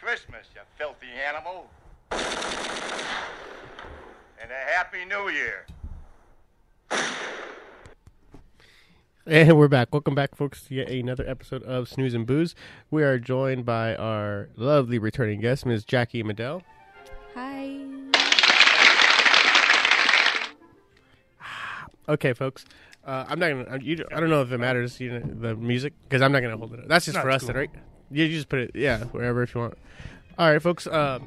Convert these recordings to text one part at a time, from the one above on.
Christmas, you filthy animal. And a Happy New Year. And we're back. Welcome back, folks, to yet another episode of Snooze and Booze. We are joined by our lovely returning guest, Ms. Jackie Medell. Hi. Okay, folks. Uh, I'm not gonna. You, I don't know if it matters, you know, the music, because I'm not gonna hold it. up. That's just No, for us, cool. then, right? You, you just put it, yeah, wherever if you want. All right, folks. Uh,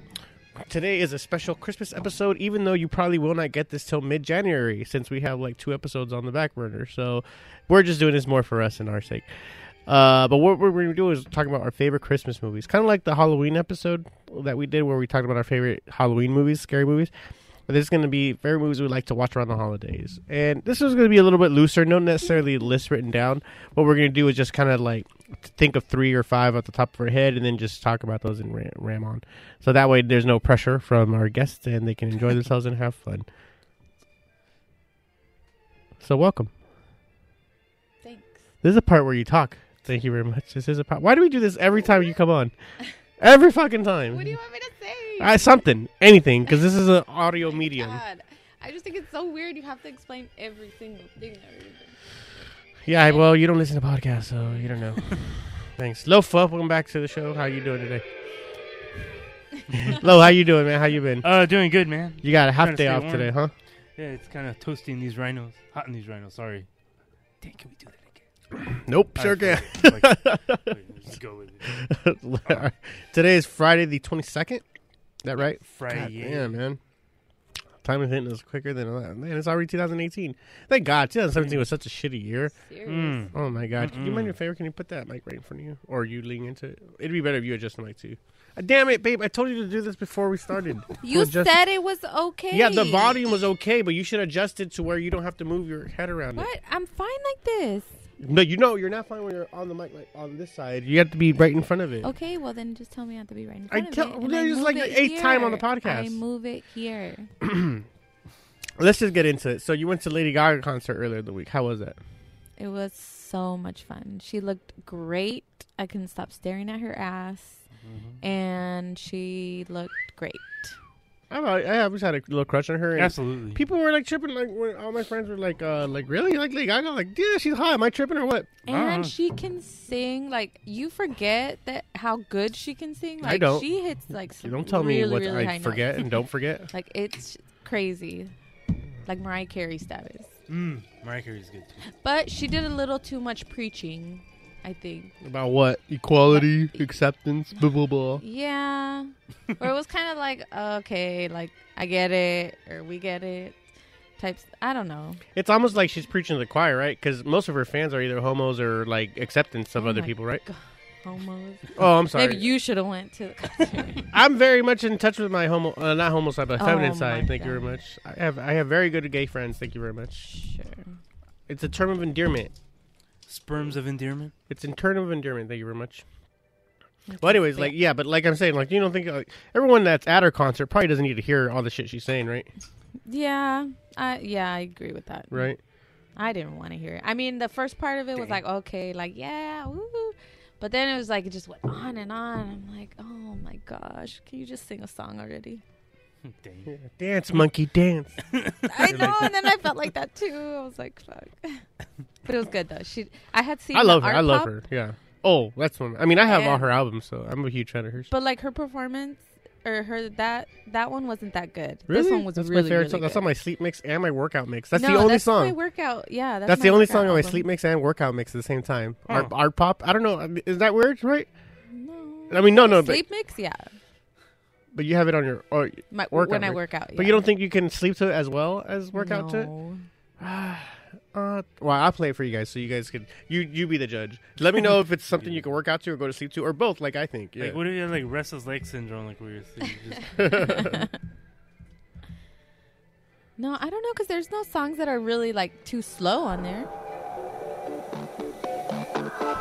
today is a special Christmas episode, even though you probably will not get this till mid-January, since we have like two episodes on the back burner. So we're just doing this more for us and our sake. Uh, but what we're going to do is talk about our favorite Christmas movies, kind of like the Halloween episode that we did, where we talked about our favorite Halloween movies, scary movies. But this is going to be favorite movies we like to watch around the holidays, and this is going to be a little bit looser, no necessarily list written down. What we're going to do is just kind of like think of three or five at the top of our head, and then just talk about those and ram, ram on. So that way, there's no pressure from our guests, and they can enjoy themselves and have fun. So welcome. Thanks. This is a part where you talk. Thank you very much. This is a part. Why do we do this every time you come on? Every fucking time. What do you want me to say? Uh, something, anything, because this is an audio medium. God. I just think it's so weird. You have to explain every single thing. that we're doing. Yeah, well, you don't listen to podcasts, so you don't know. Thanks, Lofa. Welcome back to the show. How you doing today? Lo, how you doing, man? How you been? Uh, doing good, man. You got a half trying to day stay off warm. today, huh? Yeah, it's kind of toasty in these rhinos. Hot in these rhinos. Sorry. Dang, can we do that again? Nope, sure can. fine. Like, go with it. Today is Friday the twenty second. Is That right? Friday. God damn, man. Time is hitting us quicker than that. Man, it's already 2018. Thank God, 2017 was such a shitty year. Mm. Oh my God! Can you mind your favor? Can you put that mic right in front of you, or you lean into it? It'd be better if you adjust the mic too. Uh, damn it, babe! I told you to do this before we started. You Adjust- said it was okay. Yeah, the volume was okay, but you should adjust it to where you don't have to move your head around What? I'm fine like this. It. No, you know you're not fine when you're on the mic like on this side. You have to be right in front of it. Okay, well then just tell me I have to be right in I front tell- of it. well, I is like the eighth time on the podcast. I move it here. Let's just get into it. So you went to Lady Gaga concert earlier in the week. How was that? It was so much fun. She looked great. I couldn't stop staring at her ass, Mm-hmm. and she looked great. I I always had a little crush on her. Absolutely. People were like tripping, like when all my friends were like, uh, like really, like Lady Gaga, like yeah, she's hot. Am I tripping or what? And Uh-huh. she can sing like you forget that how good she can sing. Like I don't. she hits like some You don't tell really, me what really I forget notes. and don't forget. like it's crazy, like Mariah Carey status. Mm. Mariah Carey's good. Too. But she did a little too much preaching, I think. About what? Equality, acceptance, blah blah blah. Yeah, or it was kind of like okay, like I get it or we get it. Types. I don't know. It's almost like she's preaching to the choir, right? Because most of her fans are either homos or like acceptance of Oh other people, right? God, Homos. Oh, I'm sorry. Maybe you should have went to the concert. I'm very much in touch with my homo, uh, not homo side, but Oh feminine my side. Thank you very much. I have I have very good gay friends. Thank you very much. sure. It's a term of endearment. Sperms of endearment. It's a term of endearment. Thank you very much. Okay, Well, anyways, like yeah, but like I'm saying, like you don't think like everyone that's at her concert probably doesn't need to hear all the shit she's saying, right? Yeah, I yeah, I agree with that. Right. I didn't want to hear it. I mean, the first part of it was like okay, like yeah, woo. But then it was like it just went on and on. I'm like, oh my gosh, can you just sing a song already? Dang. Dance, monkey, dance. I know, and then I felt like that too. I was like, fuck. But it was good though. She, I had seen. I love her. I love pop, her. Yeah. Oh, that's one. I mean, I have all her albums, so I'm a huge fan of hers. But like her performance or her that that one wasn't that good. Really? This one was that's really my favorite really song. That's on my sleep mix and my workout mix. That's no, the only that's song. My workout, yeah. That's, That's, my the only workout song on my sleep mix and workout mix at the same time. Art, art pop. I don't know. Is that weird? Right? No. I mean, no, no. But, Sleep mix, yeah. But you have it on your. Or, My, Workout when I mix. work out. But you don't think you can sleep to it as well as work out to it? No. Uh, well, I'll play it for you guys, so you guys can you you be the judge. Let me know if it's something you can work out to or go to sleep to, or both. Like I think. Yeah. Like, what if you had like restless leg syndrome, like where you're sleeping, just No, I don't know because there's no songs that are really like too slow on there.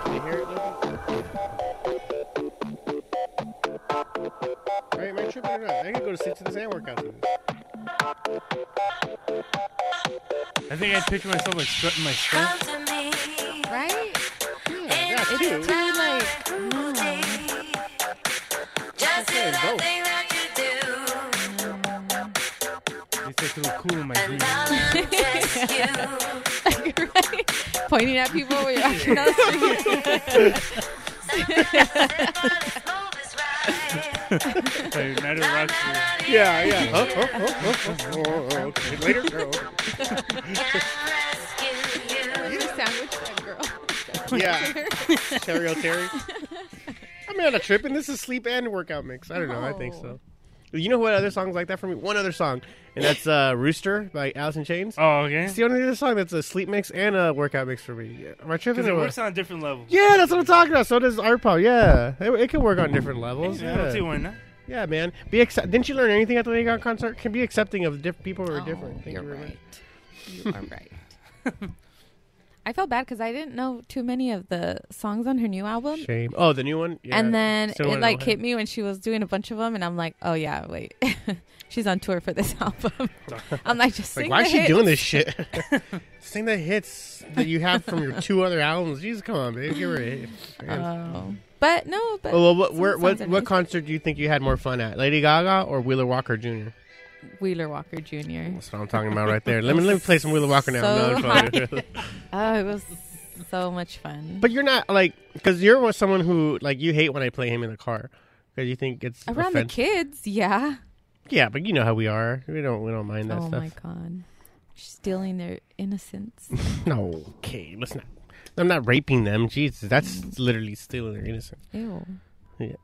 Can you hear it? Right, I or not? I go to and work out. I think I'd picture myself like strutting my stuff. Right? Yeah, hmm. that It's too. like. Okay. It's like a little cool in my dreams. right? Pointing at people when you're walking down the street. Yeah, yeah. Oh, oh, oh, oh, oh, oh, oh, okay. Later. Oh. You sandwich girl. Yeah. Terry O'Terry. I'm on a trip, and this is sleep and workout mix. I don't know. I think so. Oh. You know what other songs like that for me? One other song, and that's uh, "Rooster" by Alice in Chains. Oh, okay. It's the only other song that's a sleep mix and a workout mix for me. Yeah. Am I tripping? Because it or what? works on a different level. Yeah, that's what I'm talking about. So does art pop. Yeah, it, it can work on different levels. Yeah, I don't see why not. yeah man. Be accept- Didn't you learn anything at the Lady Gaga concert? Can be accepting of different people who are Oh, different. Thank You're you very right. much. You are right. I felt bad because I didn't know too many of the songs on her new album. Shame. Oh, the new one. Yeah. and then Still it wanna like know hit me when she was doing a bunch of them, and I'm like, oh yeah, wait, she's on tour for this album. I'm like, just Like, sing why the is she hits. doing this shit? Sing the hits that you have from your two other albums. Jesus, come on, baby, give her a hit. Man. Oh, but no, but oh, well, what, some where, songs what, are what nice. concert do you think you had more fun at? Lady Gaga or Wheeler Walker Jr.? Wheeler Walker Jr. That's what I'm talking about right there. Let me let me play some Wheeler Walker now. So No, it's. Oh, it was so much fun. but you're not like because you're someone who like you hate when I play him in the car because you think it's around the kids, yeah. Yeah, but you know how we are. We don't we don't mind that oh stuff. my god, stealing their innocence. No, okay, let's not. I'm not raping them. Jesus, that's mm. literally stealing their innocence. Ew. Yeah.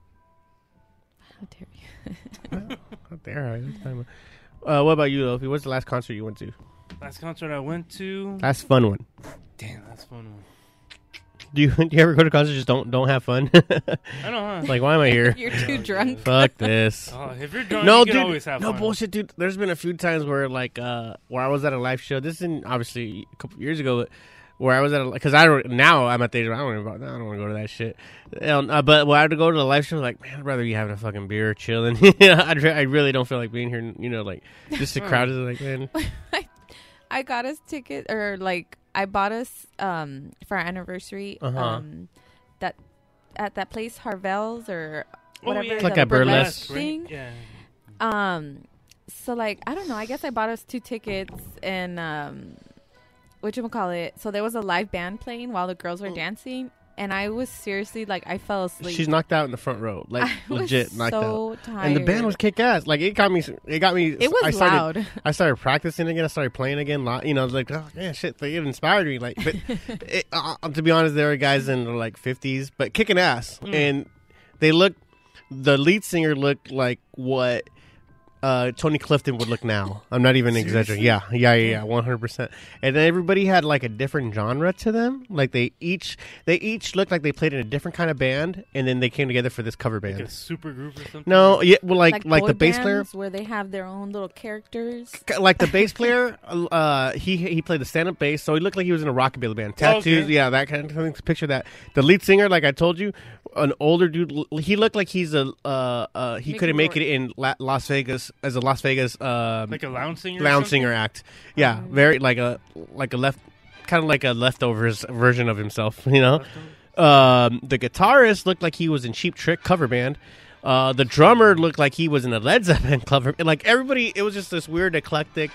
How dare you? How dare I? This time- Uh, what about you, Lofi? What's the last concert you went to? Last concert I went to. Last fun one. Damn, that's fun one. Do you, do you ever go to concerts just don't don't have fun? I don't know, huh? like, why am I here? You're too drunk. Fuck this. Oh, if you're drunk, no, you can dude. always have no fun. bullshit, dude. There's been a few times where like uh where I was at a live show. This is in, obviously a couple years ago. But where I was at, because I don't now I'm at the age where I don't about I don't want to go to that shit. Um, uh, but when I had to go to the live show, like man, I'd rather be having a fucking beer, chilling. I'd, re- I really don't feel like being here. You know, like just the crowd is like man. I got us ticket or like I bought us um for our anniversary Uh-huh. um that at that place Harvelle's or Oh, whatever yeah. It's like the a burlesque. right? thing. Yeah. Um so like I don't know, I guess I bought us two tickets and um what you call it? So there was a live band playing while the girls were dancing and I was seriously like I fell asleep. She's knocked out in the front row, like I was legit knocked out. tired. And the band was kick ass. Like it got me. It got me. it was I started, loud. I started practicing again. I started playing again. Lo- You know, I was like, oh yeah, shit. Like, it inspired me. Like, but it, uh, to be honest, there were guys in the like fifties, but kicking ass, Mm. and they looked. The lead singer looked like what uh, Tony Clifton would look now. I'm not even exaggerating. Yeah, yeah, yeah, yeah, 100. percent And then everybody had like a different genre to them. Like they each they each looked like they played in a different kind of band, and then they came together for this cover band. Like a super group or something. no, yeah, well, like like, boy the bass player, where they have their own little characters. like the bass player, uh, he he played the stand up bass, so he looked like he was in a rockabilly band. Tattoos, Okay. yeah, that kind of thing. Picture that. The lead singer, like I told you, an older dude. He looked like he's a uh, uh he Mickey couldn't make it in La- Las Vegas as a Las Vegas um, Like a lounge singer. lounge singer act. Yeah, Oh. very like a like a left, kind of like a leftovers version of himself. You know. Um, the guitarist looked like he was in Cheap Trick cover band. Uh, the drummer looked like he was in a Led Zeppelin cover. Like everybody, it was just this weird eclectic.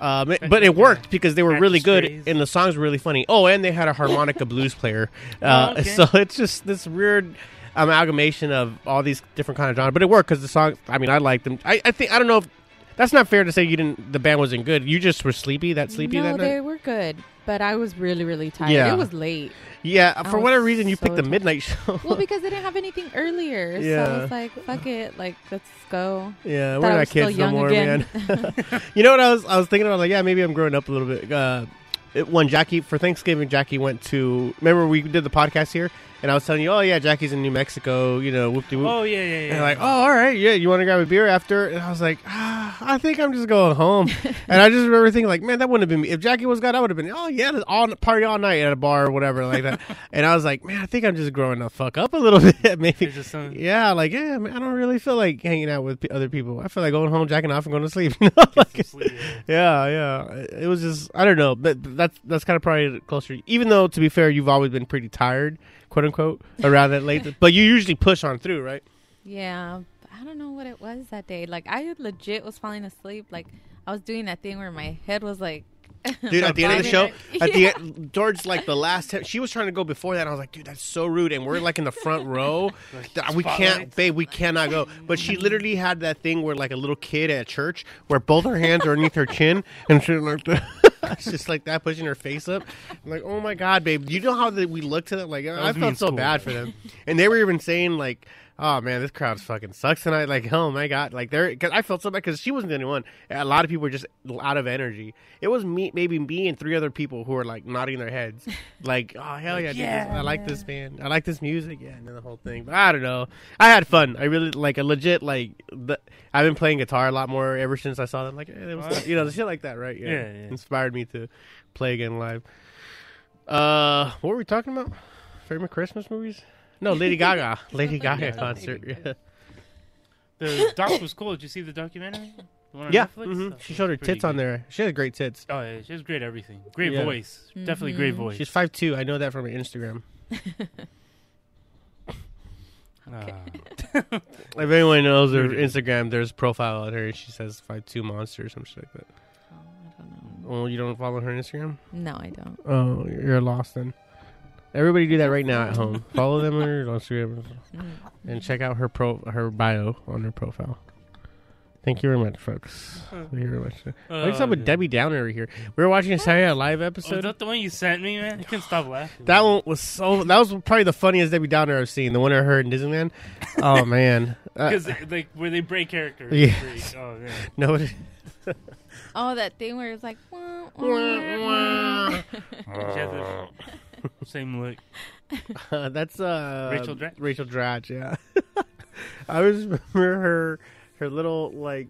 Um, it- but it worked because they were really good and the songs were really funny. Oh, and they had a harmonica blues player. Uh, Oh, okay. So it's just this weird amalgamation of all these different kind of genres. But it worked because the song. I mean, I liked them. I, I think I don't know if that's not fair to say you didn't. The band wasn't good. You just were sleepy. That sleepy no, that night. they were good, but I was really, really tired. Yeah. It was late. Yeah, I for whatever reason, you so picked the midnight show. Well, because they didn't have anything earlier, so Yeah. I was like, "Fuck it, like let's go." Yeah, Thought we're not kids no young more, again. man. you know what I was? I was thinking about like, yeah, maybe I'm growing up a little bit. Uh, it, when Jackie for Thanksgiving, Jackie went to. Remember we did the podcast here, and I was telling you, oh yeah, Jackie's in New Mexico. You know, whoop de whoop. Oh yeah, yeah, yeah. And like, oh, all right, yeah, you want to grab a beer after? And I was like, ah, I think I'm just going home. and I just remember thinking, like, man, that wouldn't have been me. If Jackie was gone, I would have been, oh, yeah, all party all night at a bar or whatever like that. and I was like, man, I think I'm just growing the fuck up a little bit, maybe. Just some- Yeah, like, yeah, man, I don't really feel like hanging out with p- other people. I feel like going home, jacking off, and going to sleep. You know? Like, sleep, yeah. yeah, yeah. It was just, I don't know, but that's that's kind of probably closer. Even though, to be fair, you've always been pretty tired, quote unquote, around that late. but you usually push on through, right? Yeah, I don't know what it was that day. Like I legit was falling asleep. Like I was doing that thing where my head was like. Dude, at the end of the show, bobbing. at the end, towards like the last, ten, she was trying to go before that. And I was like, dude, that's so rude. And we're like in the front row. Th- we can't, babe, we cannot go. But she literally had that thing where like a little kid at church, where both her hands are underneath her chin, and she like the, it's just like that, pushing her face up. I'm like, oh my god, babe, you know how the, we look to them? Like, I felt so school. bad for them, and they were even saying like. Oh man, this crowd fucking sucks tonight. Like, oh my god, like they're because I felt so bad because she wasn't the only one. A lot of people were just out of energy. It was me, maybe me and three other people who were like nodding their heads, like, oh hell yeah, dude, yeah. I like this band, I like this music, yeah, and the whole thing. But I don't know, I had fun. I really like a legit like. The, I've been playing guitar a lot more ever since I saw them. Like, eh, it was, you know, the shit like that, right? Yeah, yeah. inspired me to play again live. Uh, what were we talking about? Favorite Christmas movies? No, Lady Gaga. Lady Gaga Yeah, concert. Yeah, The doc was cool. Did you see the documentary? The one on yeah. Netflix? Oh, She showed her pretty tits on good. there. She has great tits. Oh yeah, she has great everything. Great Yeah. voice. Definitely great Mhm. voice. She's five two. I know that from her Instagram. Ah. If anyone knows her Instagram, there's a profile on her. She says five two monster or some shit like that. Oh, I don't know. Oh, you don't follow her Instagram? No, I don't. Oh, you're lost then. Everybody do that right now at home. Follow them on her Instagram Mm. and check out her pro her bio on her profile. Thank you very much, folks. Thank you very much. What's Oh, up with. Debbie Downer over here? We were watching a Saturday Night Live Oh, is episode. that the one you sent me, man? I couldn't stop laughing. that one was so. That was probably the funniest Debbie Downer I've seen. The one I heard in Disneyland. Oh man. Uh, Because like where they break characters. Yeah. Oh man. no. Oh, that thing where it's like. wah, wah, wah. She has the same look. Uh, that's uh Rachel Dratch? Rachel Dratch, yeah. I always remember her her little like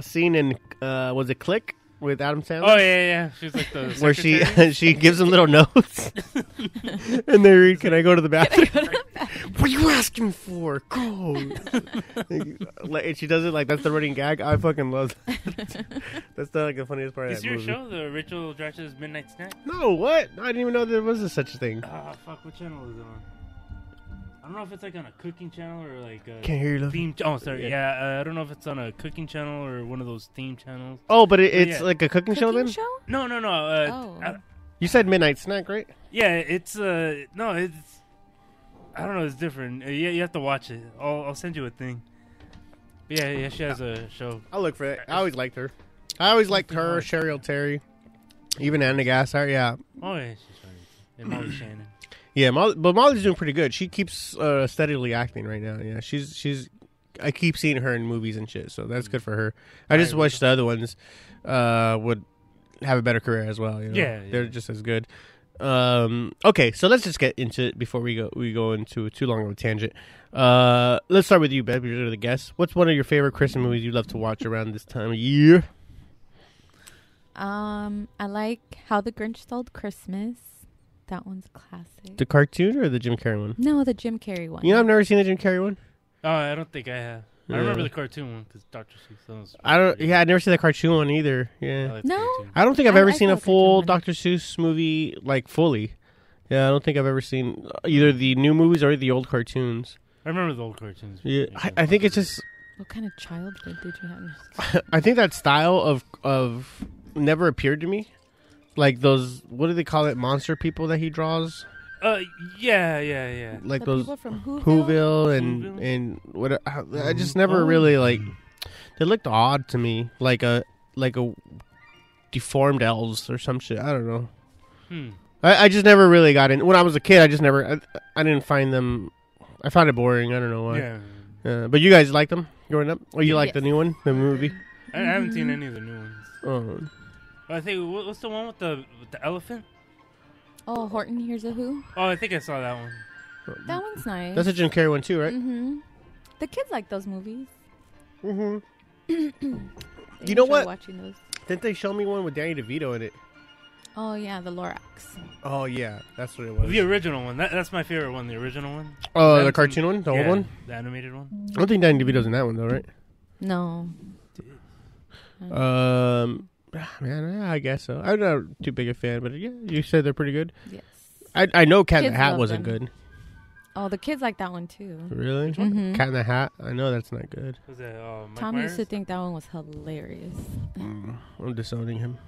scene in uh was it Click with Adam Sandler? Oh yeah, yeah. She's like the Where she secretary. she gives them little notes, and they read, "Can I go to the bathroom?" What are you asking for? Go. Like, and she does it like that's the running gag. I fucking love. That. that's the, like the funniest part Is of that your movie. show the Rachel Dratch's Midnight Snack? No, what? I didn't even know there was a such a thing. Ah, fuck. What channel is it on? I don't know if it's like on a cooking channel or like a Can't hear you. Love. theme. Oh, sorry. Yeah. Yeah, uh, I don't know if it's on a cooking channel or one of those theme channels. Oh, but it, it's Yeah. like a cooking, show Cooking then. show? No, no, no. Uh, Oh. I- You said midnight snack, right? yeah, it's uh, no, it's. I don't know. It's different. Uh, yeah, you have to watch it. I'll, I'll send you a thing. Yeah, yeah. She has a show. I'll look for it. I always liked her. I always liked her, Cheri Oteri, even Ana Gasteyer. Yeah, Oh yeah, she's funny. And Molly Shannon. yeah. Molly, but Molly's doing pretty good. She keeps uh, steadily acting right now. Yeah, she's she's. I keep seeing her in movies and shit, so that's good for her. I just wish the other ones uh, would have a better career as well. You know? Yeah, they're yeah. just as good. Um, okay, so let's just get into it before we go we go into too long of a tangent. Uh, let's start with you, Beb. You're the guest. What's one of your favorite Christmas movies you love to watch around this time of year? Um, I like How the Grinch Stole Christmas. That one's a classic. The cartoon or the Jim Carrey one? no, the Jim Carrey one. You know, I've never seen the Jim Carrey one. Oh, I don't think I have. I remember the cartoon one because Dr. Seuss. was I don't. pretty Yeah, I never seen the cartoon one either. Yeah, like No? I don't think I've I ever like seen a full Dr. Seuss movie like fully. Yeah, I don't think I've ever seen either the new movies or the old cartoons. I remember the old cartoons. Yeah, I, I think it's just. What kind of childhood did you have? I think that style of of never appeared to me. Like those, what do they call it? Monster people that he draws, Uh, yeah, yeah, yeah. like the those people from Whoville? Whoville and Whoville? and what? I just never Oh. really like. They looked odd to me, like a like a deformed elves or some shit. I don't know. Hmm. I, I just never really got in. When I was a kid, I just never. I, I didn't find them. I found it boring. I don't know why. Yeah. Uh, but you guys like them growing up, or you like Yes. the new one, the movie? I, I haven't seen any of the new ones. Oh, I think what's the one with the with the elephant? Oh, Horton Hears a Who. Oh, I think I saw that one. That one's nice. that's a Jim Carrey one too, right? Mm-hmm. The kids like those movies. Mm-hmm. You know what? Watching those. Didn't they show me one with Danny DeVito in it? Oh yeah, the Lorax. Oh yeah, that's what it was. The original one. That, that's my favorite one. The original one. Oh, I the cartoon one, the old one. the animated one. I don't think Danny DeVito's in that one though, right? No. Um, man, I guess so. I'm not too big a fan, but yeah, you said they're pretty good. Yes. I I know Cat in the Kids Hat love wasn't them. good. Oh, the kids like that one too. Really? Mhm. Cat in the Hat. I know that's not good. Was that uh, Mike Tom Myers? used to think that one was hilarious. Mm, I'm disowning him.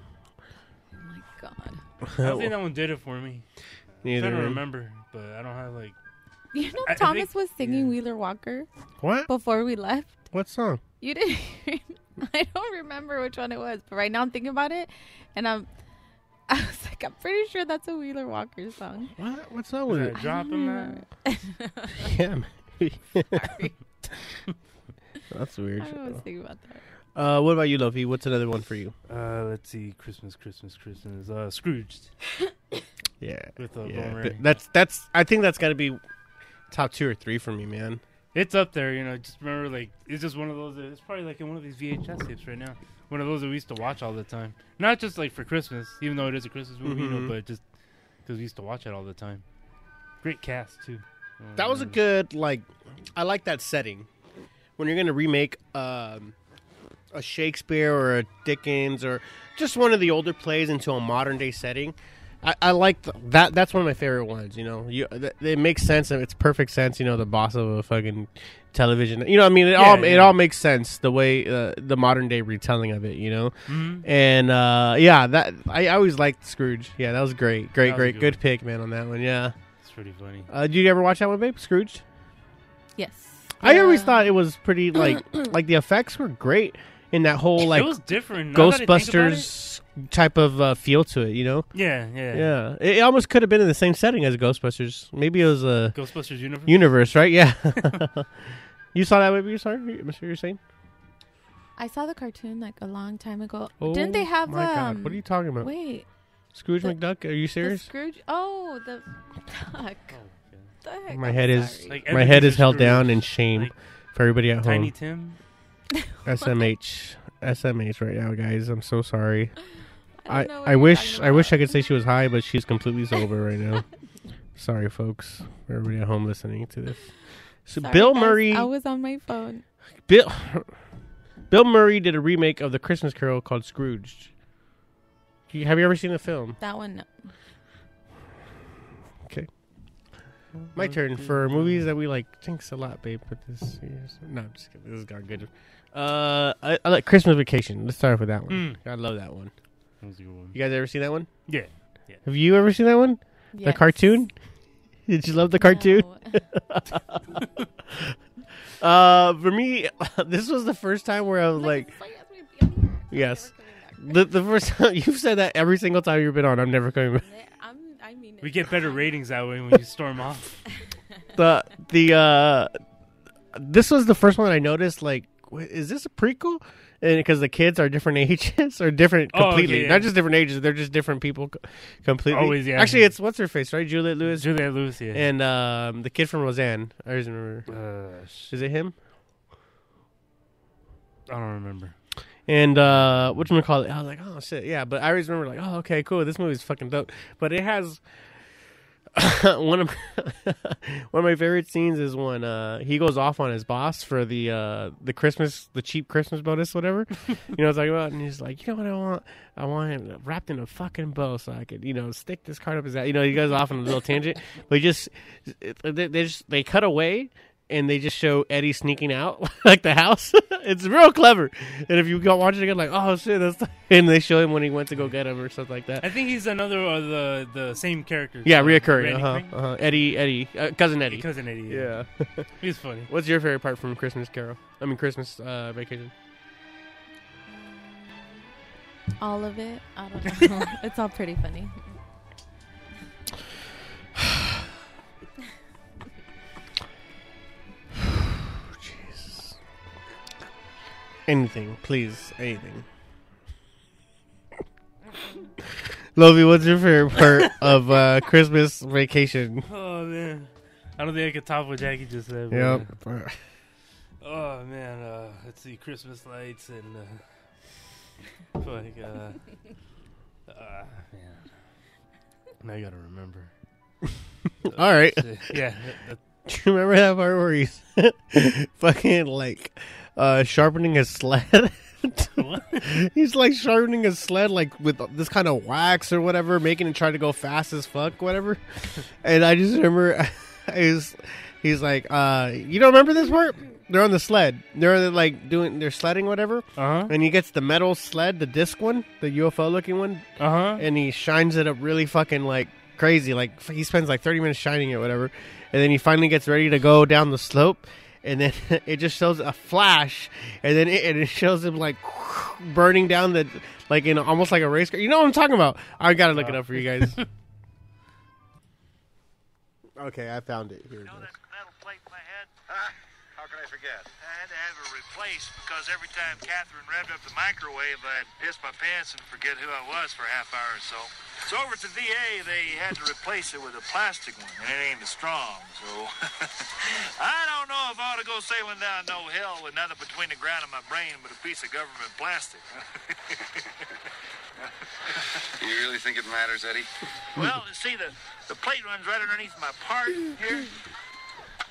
Oh my god. I don't think that one did it for me. I'm Neither. trying to man. remember, but I don't have like. You know I- I Thomas think- was singing yeah. Wheeler Walker What? before we left. What song? You didn't. I don't remember which one it was, but right now I'm thinking about it, and I'm. I was like, I'm pretty sure that's a Wheeler Walker song. What? What song Was was it? drop I him that? Yeah. man. That's weird. I was thinking about that. Uh, what about you, Lofi? What's another one for you? Uh, let's see. Christmas, Christmas, Christmas. Uh, Scrooged Yeah. with a Bill Yeah. Th- That's that's. I think that's got to be top two or three for me, man. It's up there, you know. Just remember, like, it's just one of those. It's probably like in one of these VHS tapes right now. One of those that we used to watch all the time. Not just like for Christmas, even though it is a Christmas movie, you Mhm. know, but just because we used to watch it all the time. Great cast too. That was a Um, good like. I like that setting when you're gonna remake um, a Shakespeare or a Dickens or just one of the older plays into a modern day setting. I, I like th- that. That's one of my favorite ones. You know, you, th- it makes sense. and It's perfect sense. You know, the boss of a fucking television. You know, I mean, it all Yeah, it all makes sense the way uh, the modern day retelling of it. You know, Mhm. and uh, yeah, that I, I always liked Scrooge. Yeah, that was great, great, That was great, good good pick, man, on that one. Yeah. It's pretty funny. Uh, did you ever watch that one, babe? Scrooge. Yes. I always thought it was pretty like like the effects were great in that whole like it was different. Now that I think about it- Ghostbusters type of uh, feel to it. You know? Yeah, yeah, Yeah, it, it almost could have been in the same setting as Ghostbusters. Maybe it was a Ghostbusters universe. universe, right? Yeah. you saw that movie? Sorry, Mr. You're saying? I saw the cartoon like a long time ago. Oh, Didn't they have My um? God, what are you talking about? Wait, Scrooge the- McDuck? Are you the serious? Scrooge. Oh, the. duck. Oh, okay. The heck, My I'm head is. Like my head is held Scrooge. down in shame Like for everybody at Tiny home. Tiny Tim. SMH, SMH right now, guys. I'm so sorry. I, don't know what I wish I wish I could say she was high, but she's completely sober right now. Sorry, folks, for everybody at home listening to this. So Sorry, Bill guys, Murray, I was on my phone. Bill, Bill Murray did a remake of the Christmas Carol called Scrooge. You- Have you ever seen the film? That one. No. Okay. My turn for movies that we like. Thanks a lot, babe. But this is no, I'm just kidding. This has got good. Uh, I, I like Christmas Vacation. Let's start off with that one. Mm. I love that one. That was a good one. You guys ever seen that one? Yeah. Have you ever seen that one? The cartoon? Did you love the cartoon? No. Uh, for me, this was the first time where I was like, it's like, ask me to be on here. I'm Yes. never coming back. the, the first time you've said that every single time you've been on. I'm never coming back. I'm, I mean, We get better ratings that way when you storm off. The the uh, this was the first one I noticed. Like, wait, is this a prequel? And because the kids are different ages or different Oh, completely, yeah. not just different ages, they're just different people co- completely. Always, yeah. Actually, it's what's her face, right? Juliette Lewis Juliette Lewis, yeah. and um, the kid from Roseanne. I always remember. uh, Is it him? I don't remember. And uh what you call it? I was like, oh shit, yeah. But I always remember like, oh okay, cool. This movie's fucking dope. But it has one of one of my favorite scenes is when uh he goes off on his boss for the uh the Christmas the cheap Christmas bonus whatever. you know what I'm talking about? And he's like, you know what I want? I want him wrapped in a fucking bow so I could you know stick this card up his ass. You know he goes off on a little tangent, but he just they, they just they cut away. And they just show Eddie sneaking out like the house. it's real clever. And if you go watch it again, like, oh shit, that's and they show him when he went to go get him or something like that. I think he's another of the the same character. Yeah, uh, reoccurring. Uh-huh, uh-huh. Eddie, Eddie, uh, cousin Eddie. Cousin Eddie. Yeah. he's funny. What's your favorite part from Christmas Carol? I mean, Christmas uh, Vacation. all of it. I don't know. it's all pretty funny. Anything, please, anything. Lovey, what's your favorite part of uh, Christmas Vacation? Oh man, I don't think I could top what Jackie just said. but, Yep. uh, Oh man, uh, let's see, Christmas lights and uh, like uh, uh, man. Now you gotta remember. All right. Yeah, that, Do you remember that part where he's fucking like uh, sharpening his sled? he's like sharpening his sled like with this kind of wax or whatever, making it try to go fast as fuck, whatever. And I just remember he's he's like, uh, you don't remember this part? They're on the sled. They're like doing they're sledding whatever, Uh huh. and he gets the metal sled, the disc one, the UFO looking one, Uh huh. and he shines it up really fucking like crazy. Like he spends like thirty minutes shining it, whatever, and then he finally gets ready to go down the slope, and then it just shows a flash, and then it, and it shows him like burning down the like in almost like a race car. You know what I'm talking about? I gotta look it up for you guys. okay, I found it. Here it You know is. Forget? I had to have it replaced because every time Catherine revved up the microwave, I'd piss my pants and forget who I was for a half hour or so. So over at the VA, they had to replace it with a plastic one, and it ain't as strong. So I don't know if I ought to go sailing down no hill with nothing between the ground and my brain but a piece of government plastic. You really think it matters, Eddie? Well, you see, the, the plate runs right underneath my part here.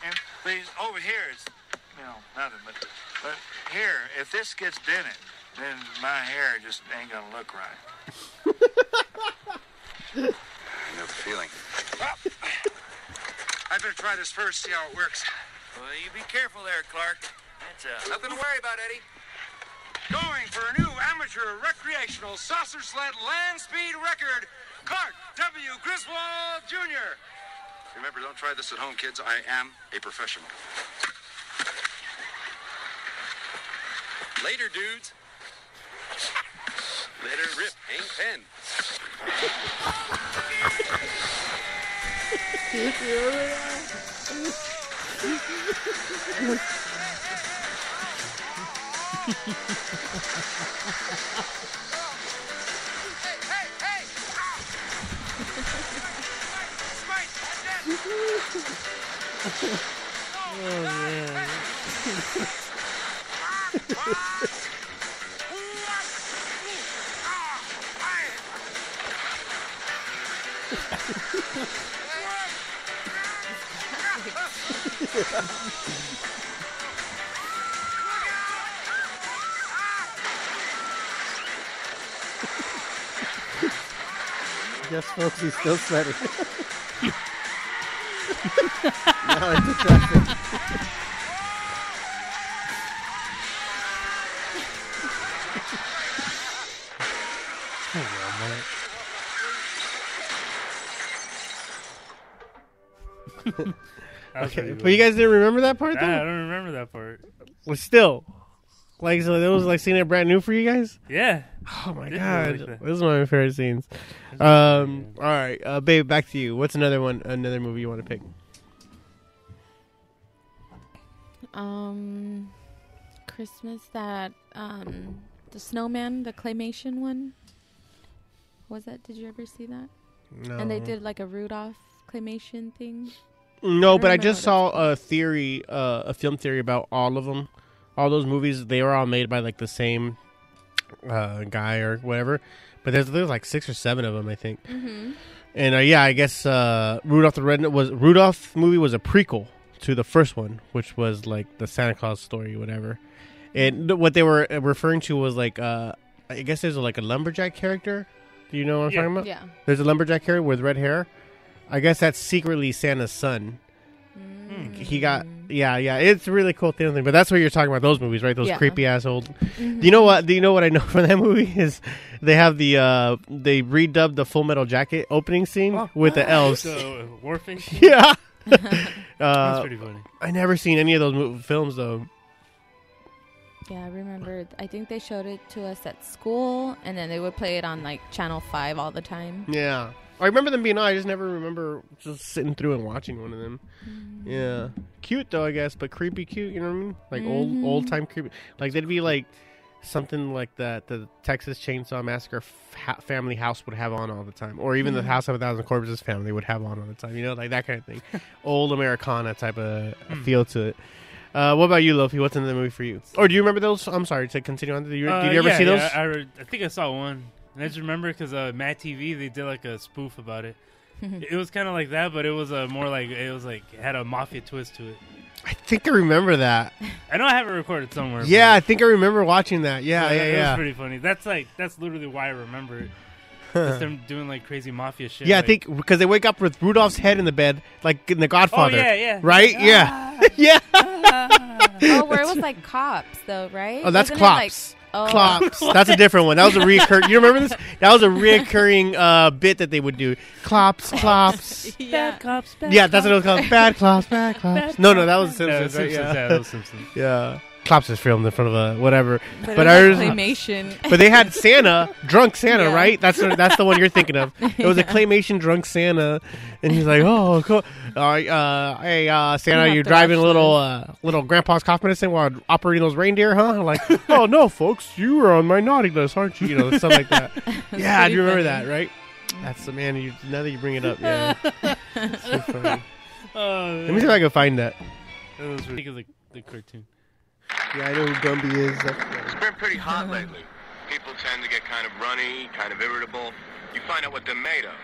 And these over here is, you know, nothing. But, but here, if this gets dented, then my hair just ain't gonna look right. I know the feeling. I better try this first, see how it works. Well, you be careful there, Clark. That's uh, Nothing to worry about, Eddie. Going for a new amateur recreational saucer sled land speed record, Clark W. Griswold Jr. Remember, don't try this at home, kids. I am a professional. Later, dudes. Later, Rip. Hank Penn. Oh, Yes, folks, he's still sweating. traffic. Okay, but you guys didn't remember that part Though? Nah, I don't remember that part. Well, still, like, so that was like seeing it brand new for you guys. Yeah. Oh my god, like this is one of my favorite scenes. Um, all right, uh, babe, back to you. What's another one? Another movie you want to pick? Um, Christmas that um the snowman, the claymation one. Was that? Did you ever see that? No, And they did like a Rudolph claymation thing. No, but I remember just saw a theory, uh, a film theory about all of them. All those movies, they were all made by like the same uh, guy or whatever. But there's there's like six or seven of them, I think. Mm-hmm. And uh, yeah, I guess uh, Rudolph the Red was Rudolph movie was a prequel to the first one, which was like the Santa Claus story, whatever. And what they were uh, referring to was like uh, I guess there's like a lumberjack character. Do you know what I'm Yeah. talking about? Yeah. There's a lumberjack character with red hair. I guess that's secretly Santa's son. Mm. He got yeah, yeah. It's really cool thing. But that's what you're talking about. Those movies, right? Those Yeah. creepy ass old. Mhm. Do you know what? Do you know what I know from that movie is they have the uh they redubbed the Full Metal Jacket opening scene with the elves. So, uh, warping? yeah. That's uh, pretty funny. I never seen any of those mo- films though. Yeah, I remember. I think they showed it to us at school, and then they would play it on like Channel Five all the time. Yeah, I remember them being on. I just never remember just sitting through and watching one of them. Yeah, cute though, I guess, but creepy cute. You know what I mean? Like old Mhm. old time creepy. Like they'd be like something like that the Texas Chainsaw Massacre f- ha- family house would have on all the time, or even the Mhm. House of a Thousand Corpses family would have on all the time. You know, like that kind of thing. old Americana type of feel to it. Uh, what about you, Lofi? What's in the movie for you? Or do you remember those? I'm sorry to continue on. Did you, Uh, did you ever yeah, see those? yeah, I, I think I saw one. And I just remember because uh, MADtv they did like a spoof about it. it was kind of like that, but it was uh, more like it was like it had a mafia twist to it. I think I remember that. I know I have it recorded somewhere. Yeah, I think I remember watching that. Yeah, but yeah, it was yeah. pretty funny. That's like that's literally why I remember it. That's them doing like crazy mafia shit. Yeah, I think because they wake up with Rudolph's head in the bed, like in The Oh Godfather. yeah, yeah. Right? Yeah. yeah. oh, where it was like cops though, right? Oh, that's Wasn't it, like- Clops. Oh. Clops. That's a different one. That was a reoccur. You remember this? That was a reoccurring uh, bit that they would do. Clops, clops. yeah. cops. Bad Yeah, that's what it was called. Bad clops, bad clops. No, no, that was Yeah, Simpsons. Simpsons. right? Yeah, Yeah. that was Simpsons. yeah. Clops is filmed in front of a whatever. But, But ours- was claymation. But they had Santa, drunk Santa, Yeah. right? That's the, that's the one you're thinking of. It was a claymation drunk Santa, and he's like, "Oh, cool. All right, uh, hey, uh, Santa, you're driving a little uh, little Grandpa's cough medicine while operating those reindeer, huh?" I'm like, "Oh no, folks, you were on my naughty list, aren't you?" You know, stuff like that. yeah, I do remember funny. that, right? That's the man. You now that you bring it up, yeah. so funny. Oh, Let me see if I can find that. That was really- think of the, the cartoon. Yeah, I know who Gumby is. It's been pretty hot lately. People tend to get kind of runny, kind of irritable. You find out what they're made of.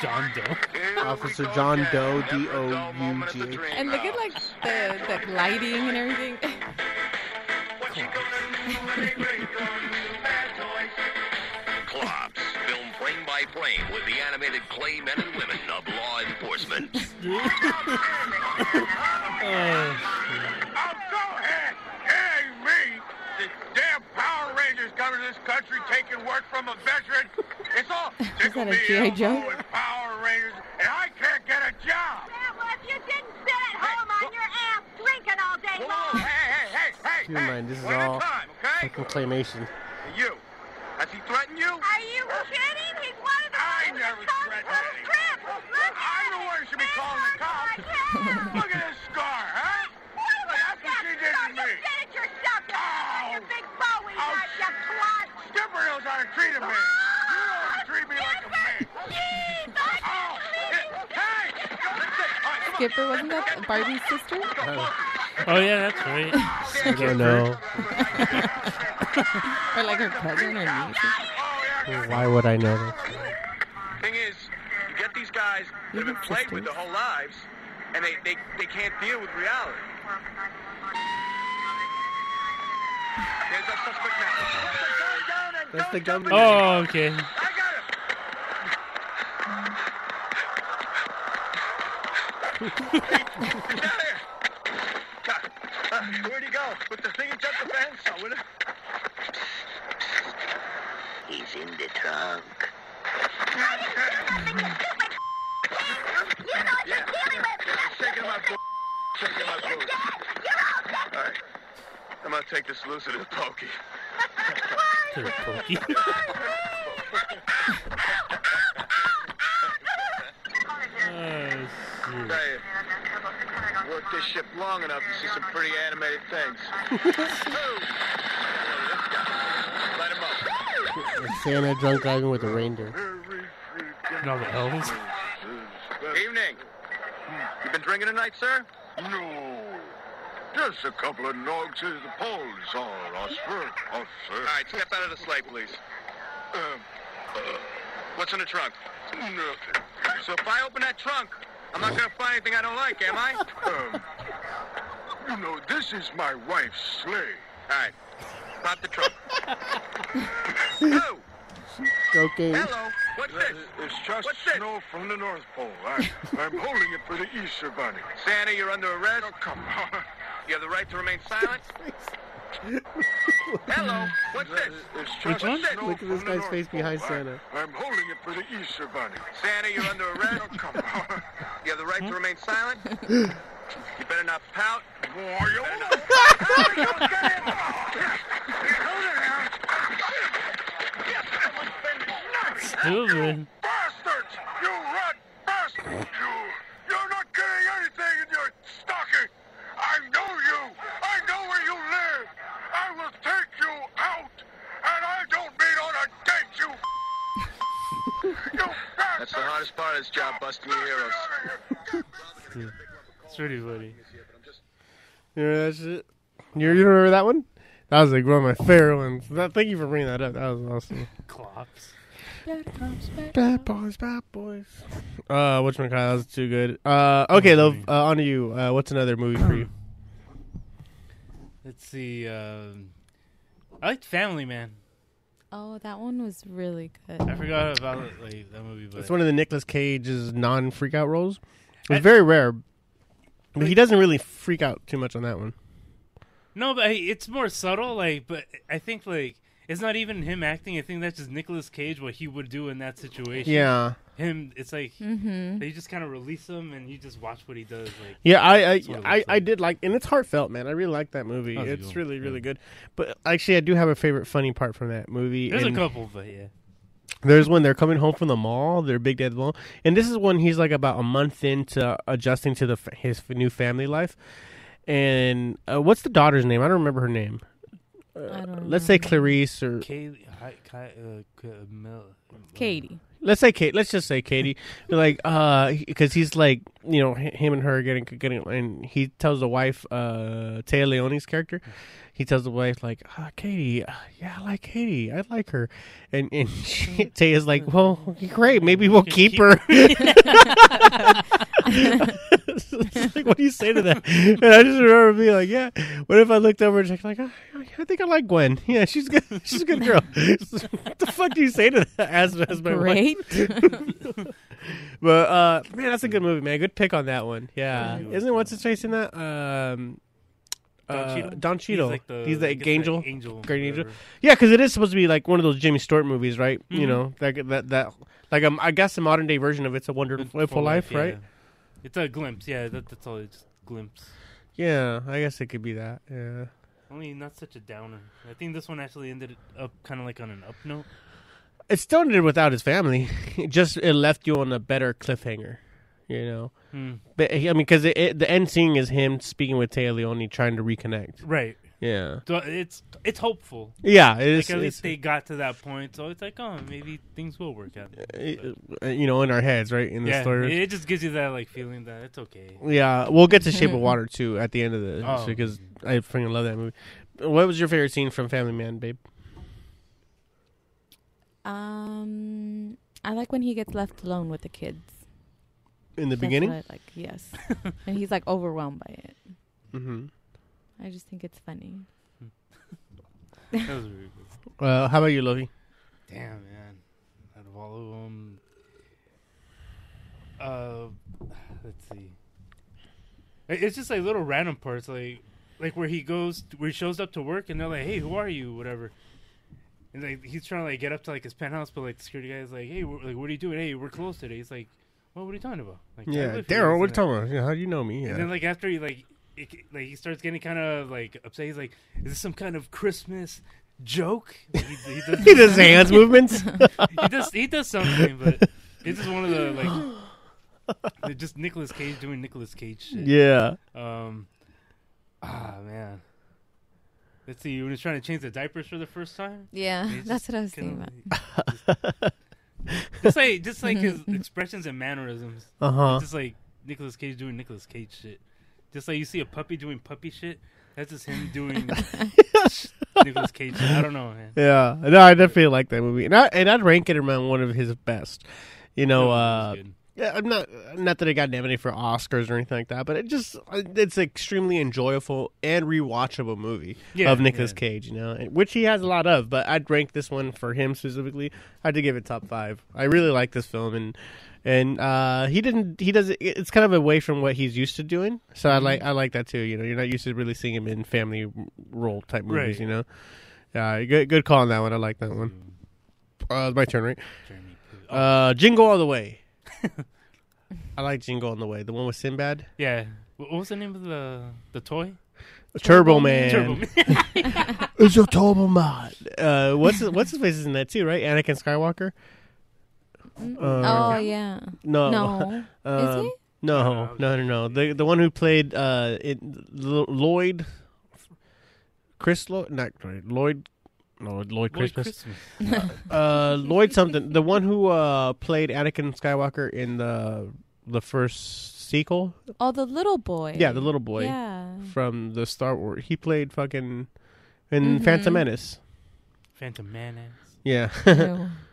John Doe. Here Officer we go John again. Doe, Never a dull D-O-U-G. moment at the dream and look at like house. the the lighting and everything. What you gonna do when they bring your new bad toys? Clops, filmed frame by frame with the animated clay men and women of law enforcement. Oh, go ahead. It ain't me. The damn Power Rangers coming to this country taking work from a veteran. It's all tickle that a me G.I. Joe? and Power Rangers, and I can't get a job. Yeah, well, if you didn't sit at home on your ass drinking all day long. whoa, hey, hey, hey, hey, Keep in mind, this is One at a all time, okay? Fucking claymation. You. Has he threatened you? Are you kidding? He's one of the I never threatened anyone. I'm the one who should be calling the cops. Look at this scar, huh? What Look, about that's what she that? did No, to you did it yourself. You Ow. your oh. big Bowie Ouch. knife, you clod. Skipper knows how to treat a man. You don't oh, treat me like a man. Jeez, Oh, hey, hey! Let's take- all right, come on. Skipper wasn't that Barbie's sister? Uh, oh yeah, that's right. I don't know. Or like her cousin or niece? Oh. Why would I know this? Thing is, you get these guys that have been Even played with their whole lives, and they, they, they can't deal with reality. There's our suspect now. Suspect down and That's the don't Gumby. jump Oh, okay. I got him. He's out here. God, uh, where'd he go? With the thing and jump the fence? Oh, with it? He's in the trunk. Yeah. I'm shaking my boot. Shaking my boot. All right. I'm gonna take this loose at his pokey. To the pokey. Oh, shoot. Tell worked this ship long enough to see some pretty animated things. Let him up. Santa drunk driving with a reindeer. And all the elves. Evening. You been drinking tonight, sir? No. Just a couple of nogs as the poles are, Oscar. All right, step out of the sleigh, please. Um, What's in the trunk? nothing. So if I open that trunk, I'm not gonna find anything I don't like, am I? Um, you know, this is my wife's sleigh. All right. Pop the trunk. Hello. Cocaine. Hello. What's this? It's just What's this? snow from the North Pole. I, I'm holding it for the Easter Bunny. Santa, you're under arrest. Oh, come on. You have the right to remain silent. Hello. What's this? It's Which just one? snow Look at this guy's face behind I- Santa. I'm holding it for the Easter Bunny. Santa, you're under arrest. Oh, come on. You have the right to remain silent. You better not pout. Boy, you Better not. Stupid. bastards! You rat bastards! You, you're not getting anything in your stocking! I know you! I know where you live! I will take you out! And I don't mean on a date, you... you That's the hardest part of this job, busting your heroes. It's pretty funny. You remember that shit? You, you remember that one? That was like one of my favorite ones. That, thank you for bringing that up. That was awesome. Clops. Bad boys, bad boys. Uh, which one? That was too good. Uh, okay, though. Uh, on to you. Uh, what's another movie for you? Let's see. Um, I liked Family Man. Oh, that one was really good. I forgot about like that movie, but It's one of the Nicolas Cage's non freak out roles. It's I- very rare. But he doesn't really freak out too much on that one. no, but it's more subtle. Like, but I think like it's not even him acting. I think that's just Nicolas Cage what he would do in that situation. Yeah. him. It's like Mm-hmm. they just kind of release him and you just watch what he does. Like, Yeah, I I, Sort I, looks I did like, and it's heartfelt, man. I really like that movie. That It's really, one, really yeah. good. But actually, I do have a favorite funny part from that movie. there's and a couple, but yeah. There's when they're coming home from the mall, their big dad's mall, and this is when he's like about a month into adjusting to the his new family life. And uh, what's the daughter's name? I don't remember her name. I Let's say. Clarice or Kaylee, hi, Ki, uh, K- uh, Mel, Katie. let's say Kate. Let's just say Katie. like, uh, because he's like, you know, him and her getting getting, and he tells the wife, uh, Téa Leoni's character, he tells the wife like, uh, Katie, uh, yeah, I like Katie, I like her, and and she, Téa's like, well, great, maybe we'll keep, Keep her. It's like, what do you say to that? And I just remember being like, yeah. What if I looked over and checked like, "Ah, I think I like Gwen. Yeah, she's good. She's a good girl. what the fuck do you say to that? As as my wife? Great. But uh, man, that's a good movie, man. Good pick on that one. Yeah, Yeah. isn't it what's his face in that? Um, Don uh, Cheadle? Don Cheadle. He's like the, He's the I guess the angel. angel, Great angel. Yeah, because it is supposed to be like one of those Jimmy Stewart movies, right? You Mhm. know, that that that like um, I guess the modern day version of It's a Wonderful Full Life, yeah. right? It's a glimpse. Yeah, that, that's all. It's just glimpse. Yeah, I guess it could be that. Yeah. Only not such a downer. I think this one actually ended up kind of like on an up note. It still ended without his family. It just it left you on a better cliffhanger, you know. Hmm. But I mean, because the end scene is him speaking with Téa Leoni, trying to reconnect. Right. Yeah, So it's it's hopeful. yeah. It Like at least they got to that point, so it's like, oh, maybe things will work out. uh, you know, in our heads, right? In the yeah, story. it just gives you that like feeling that it's okay. yeah, we'll get to Shape of Water too at the end of the Oh. because I freaking love that movie. What was your favorite scene from Family Man, babe? um, I like when he gets left alone with the kids. In the That's beginning. what I like yes, and he's like overwhelmed by it. Mm-hmm. I just think it's funny. That was really good. Uh, how about you, Lovey? Damn, man. Out of all of them, uh, let's see. It's just like little random parts, like like where he goes, where he shows up to work, and they're like, "Hey, who are you?" Whatever. And like he's trying to like get up to like his penthouse, but like the security guy is like, "Hey, like what are you doing? Hey, we're closed today." He's like, "Well, what are you talking about?" Like, Yeah, Daryl. What are you talking about? Yeah, how do you know me? And then like after he like it, like he starts getting kind of like upset. He's like, "Is this some kind of Christmas joke?" Like, he, he does He does hands movements. he does he does something, but it's just one of the like just Nicolas Cage doing Nicolas Cage shit. yeah. Um. Ah man. Let's see. When he's trying to change the diapers for the first time. Yeah, that's what I was thinking about. Just, just like just like his expressions and mannerisms. Uh huh. Just like Nicolas Cage doing Nicolas Cage shit. Just like you see a puppy doing puppy shit. That's just him doing Nicolas Cage shit. I don't know, man. Yeah, no, I definitely like that movie, and I and I'd rank it around one of his best. You know, uh, yeah, I'm not not that it got nominated for Oscars or anything like that, but it just it's an extremely enjoyable and rewatchable movie Yeah, of Nicolas yeah. Cage. You know, which he has a lot of, but I'd rank this one for him specifically. I'd to give it top five. I really like this film, and and uh, he didn't. He does. it- It's kind of away from what he's used to doing, so Mm-hmm. I like I like that too. You know, you're not used to really seeing him in family role type movies. Right. You know, yeah, good good call on that one. I like that one. Uh, my turn, right? Jeremy Oh, Uh, Jingle All the Way. I like Jingle All the Way. The one with Sinbad. yeah. What what was the name of the the toy? Turbo Man. Turbo Man. It's a Turbo Man. Uh, what's his, what's his face is in that too, right? Anakin Skywalker. Uh, oh yeah. No, No. Um, Is he? No, no, no, no. The the one who played uh, it, L- Lloyd, Chris Lloyd, not Lloyd, Lloyd, no, Lloyd Lloyd Christmas. Christmas. Uh, Lloyd something. The one who uh played Anakin Skywalker in the the first sequel. Oh, the little boy. Yeah, the little boy. Yeah. from the Star Wars. He played fucking in Phantom Mhm. Menace. Phantom Menace. Yeah, Ew.